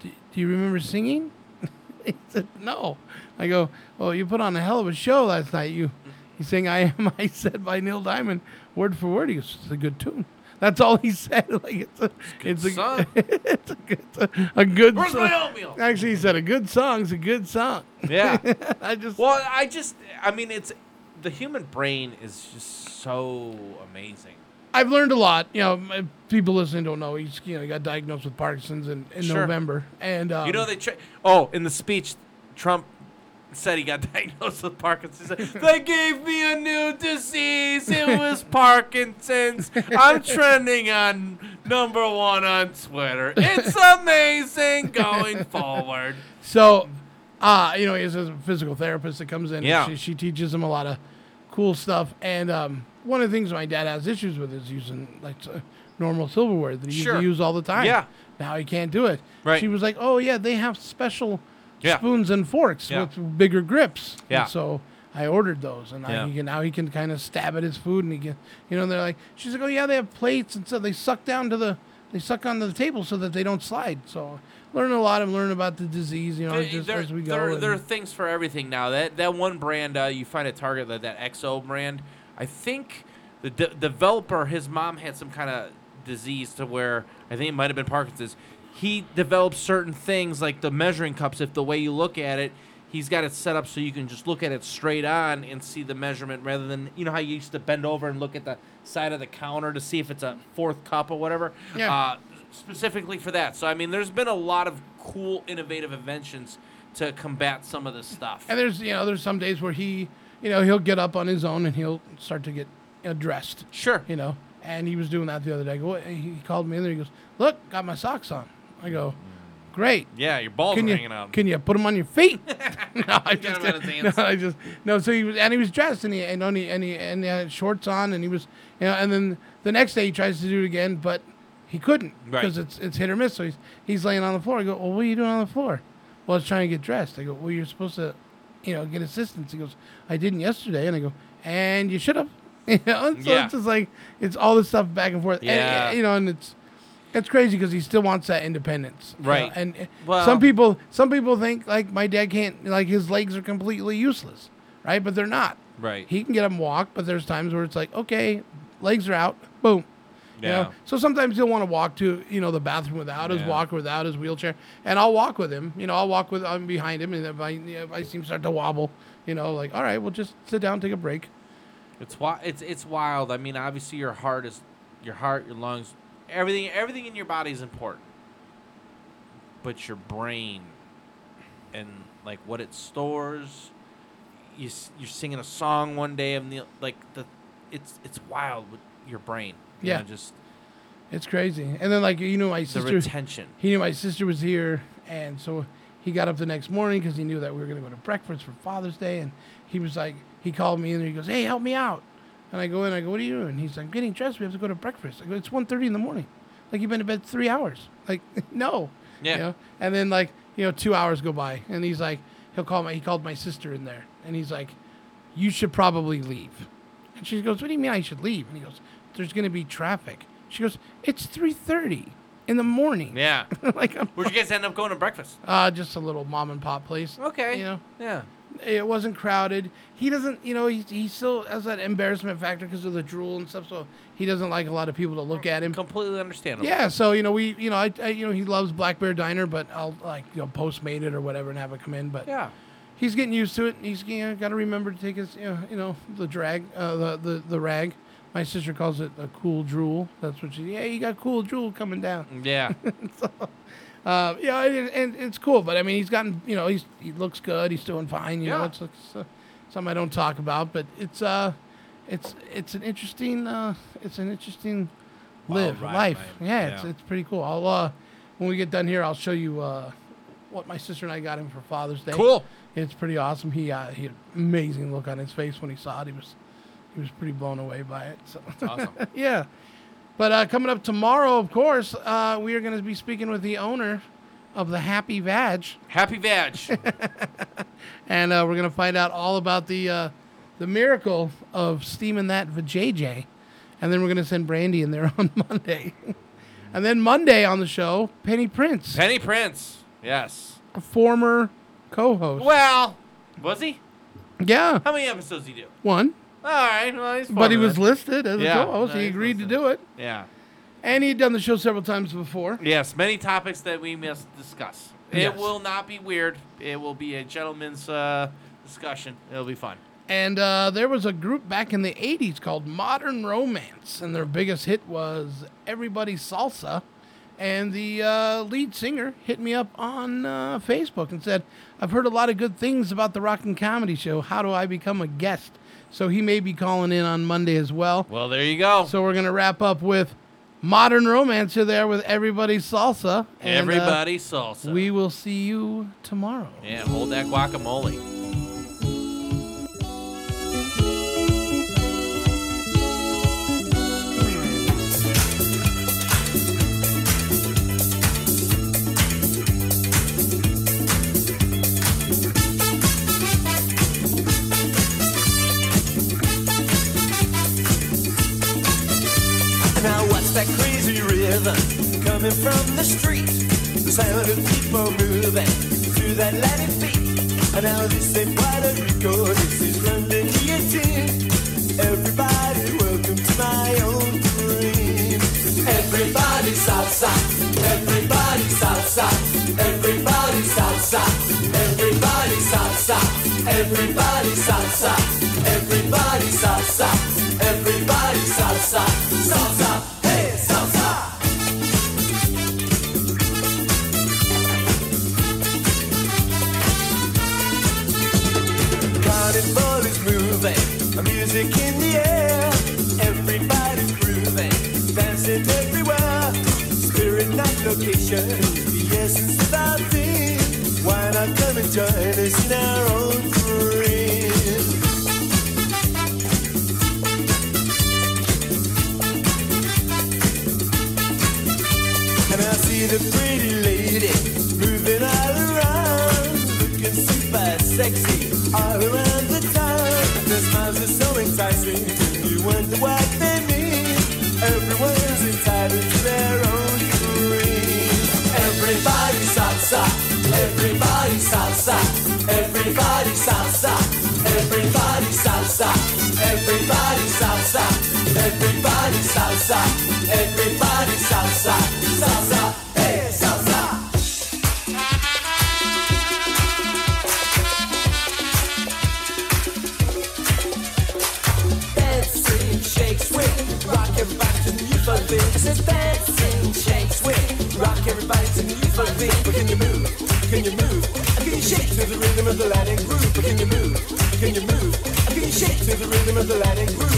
do, do you remember singing?" he said, "No." I go, "Well, you put on a hell of a show last night. You you sang I Am I Said by Neil Diamond word for word." He goes, "It's a good tune." That's all he said. Like it's a, it's a, song. it's a good, it's a, a good Where's song. my oatmeal? Actually, he said a good song song's a good song. Yeah. I just well, I just I mean it's the human brain is just so amazing. I've learned a lot. You know, people listening don't know. He's you know he got diagnosed with Parkinson's in, in Sure. November, and um, you know they tra- oh in the speech, Trump said he got diagnosed with Parkinson's. They gave me a new disease. It was Parkinson's. I'm trending on number one on Twitter. It's amazing going forward. So, uh, you know, he has a physical therapist that comes in. and Yeah. She, she teaches him a lot of cool stuff. And um, one of the things my dad has issues with is using like normal silverware that he used to use all the time. Yeah. Now he can't do it. Right. She was like, oh, yeah, they have special Yeah. spoons and forks Yeah. with bigger grips. And Yeah. so I ordered those, and now Yeah. he can now he can kind of stab at his food, and he can, you know, they're like, she's like, oh yeah, they have plates, and so they suck down to the, they suck onto the table so that they don't slide. So learning a lot. I'm learning about the disease, you know, There- just there, as we go. there, there are things for everything now. That that one brand uh, you find at Target, that, that OXO brand, I think the de- developer, his mom had some kind of disease to where I think it might have been Parkinson's. He develops certain things like the measuring cups. If the way you look at it, he's got it set up so you can just look at it straight on and see the measurement rather than you know how you used to bend over and look at the side of the counter to see if it's a fourth cup or whatever. Yeah. Uh, specifically for that. So I mean, there's been a lot of cool, innovative inventions to combat some of this stuff. And there's you know there's some days where he you know he'll get up on his own and he'll start to get you know, dressed. Sure. You know, and he was doing that the other day. He called me in there. He goes, "Look, got my socks on." I go, "Great." Yeah, your balls can are you, hanging out. Can you put them on your feet? no, I just 'em out of his no, I just no. So he was and he was dressed and he and only and he, and he had shorts on and he was you know and then the next day he tries to do it again, but he couldn't Right. because it's it's hit or miss. So he's he's laying on the floor. I go, "Well, what are you doing on the floor?" Well, I was trying to get dressed. I go, well, you're supposed to, you know, get assistance. He goes, I didn't yesterday. And I go, and you should have. You know, and so Yeah. it's just like it's all this stuff back and forth. And, Yeah. you know, and it's it's crazy because he still wants that independence. you know, Right. And Well- some people some people think like my dad can't like his legs are completely useless, right? But they're not. Right. He can get them walk, but there's times where it's like, okay, legs are out, boom. You know? Yeah. So sometimes he'll want to walk to you know the bathroom without his Yeah. walker, without his wheelchair, and I'll walk with him. You know, I'll walk with I'm behind him, and if I if I see him start to wobble, you know, like all right, well just sit down, take a break. It's wi- it's it's wild. I mean, obviously your heart is your heart, your lungs, everything everything in your body is important. But your brain and like what it stores, You you're singing a song one day and the like the it's it's wild with your brain. You Yeah. know, just It's crazy. And then like you know my sister The retention. He knew my sister was here, and so he got up the next morning because he knew that we were gonna go to breakfast for Father's Day, and he was like, he called me in and he goes, "Hey, help me out." And I go in, I go, "What are you doing?" He's like, "I'm getting dressed. We have to go to breakfast." I go, "It's 1.30 in the morning. Like you've been to bed three hours. Like no." Yeah. You know? And then like you know two hours go by, and he's like, he'll call my he called my sister in there, and he's like, "You should probably leave." And she goes, "What do you mean I should leave?" And he goes, "There's gonna be traffic." She goes, "It's 3:30 in the morning." yeah. like I'm, Where'd you guys end up going to breakfast? uh, just a little mom and pop place. Okay. You know, Yeah. It wasn't crowded. He doesn't, you know, he, he still has that embarrassment factor because of the drool and stuff. So he doesn't like a lot of people to look at him. Completely understandable. Yeah, so you know we, you know, I, I, you know, he loves Black Bear Diner, but I'll like you know postmate it or whatever and have it come in. But Yeah. he's getting used to it. He's you know, got to remember to take his, you know, you know, the drag, uh, the, the the rag. My sister calls it a cool drool. That's what she. Yeah, you got cool drool coming down. Yeah. so, uh, yeah, and, and it's cool. But I mean, he's gotten, you know, he's he looks good. He's doing fine. You know, it's, it's uh, something I don't talk about, but it's uh, it's it's an interesting uh, it's an interesting live ride, life. man. Yeah, it's Yeah. it's pretty cool. I'll uh, when we get done here, I'll show you uh, what my sister and I got him for Father's Day. Cool. It's pretty awesome. He uh, he had an amazing look on his face when he saw it. He was he was pretty blown away by it. So. awesome. yeah. But uh, coming up tomorrow, of course, uh, we are going to be speaking with the owner of the Happy Vag, Happy Vag. and uh, we're going to find out all about the uh, the miracle of steaming that vajayjay, and then we're going to send Brandy in there on Monday, and then Monday on the show, Penny Prince, Penny Prince. Yes. a former co-host. Well, was he? Yeah, How many episodes did he do? one, All right. Well, he's but he was it. listed as Yeah, a co-host. no, he he's agreed to do it, Yeah. and he'd done the show several times before. Yes, many topics that we must discuss. Yes. It will not be weird. It will be a gentleman's uh, discussion. It'll be fun. And uh, there was a group back in the 80s called Modern Romance, and their biggest hit was Everybody Salsa. And the uh, lead singer hit me up on uh, Facebook and said, I've heard a lot of good things about the Rock and Comedy Show. How do I become a guest? So he may be calling in on Monday as well. Well, there you go. So we're going to wrap up with Modern Romancer there with Everybody Salsa. And, uh, salsa. we will see you tomorrow. yeah, hold that guacamole. That crazy rhythm coming from the street? The sound of people moving to that Latin beat. And now this ain't Puerto Rico, this is London guillotine. Everybody, welcome to my own dream. Everybody salsa, everybody salsa, everybody salsa, everybody salsa, everybody salsa, everybody salsa, everybody salsa, salsa, salsa. Carnival is moving, music in the air. Everybody's grooving, dancing everywhere. Spirit night location the essence of our thing. Why not come and join us in our own dream? And I see the pretty You wonder what they mean. Everyone's entitled to their own dream. Everybody salsa, everybody salsa, everybody salsa, everybody salsa, everybody salsa, everybody salsa, everybody salsa, salsa. Thing. Dancing, shake, swing, rock everybody to the. But can you move? Can you move? Can you shake to the rhythm of the Latin groove? Can you move? Can you move? Can you shake to the rhythm of the Latin groove?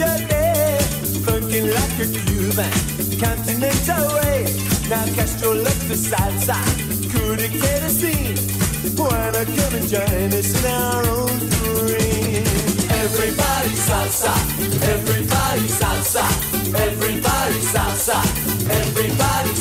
Brighten up. Funkin' like a Cuban, continental way. Now Castro left the salsa, could it get a scene? Why not come and join us in our own dream? Everybody salsa, everybody salsa, everybody salsa, everybody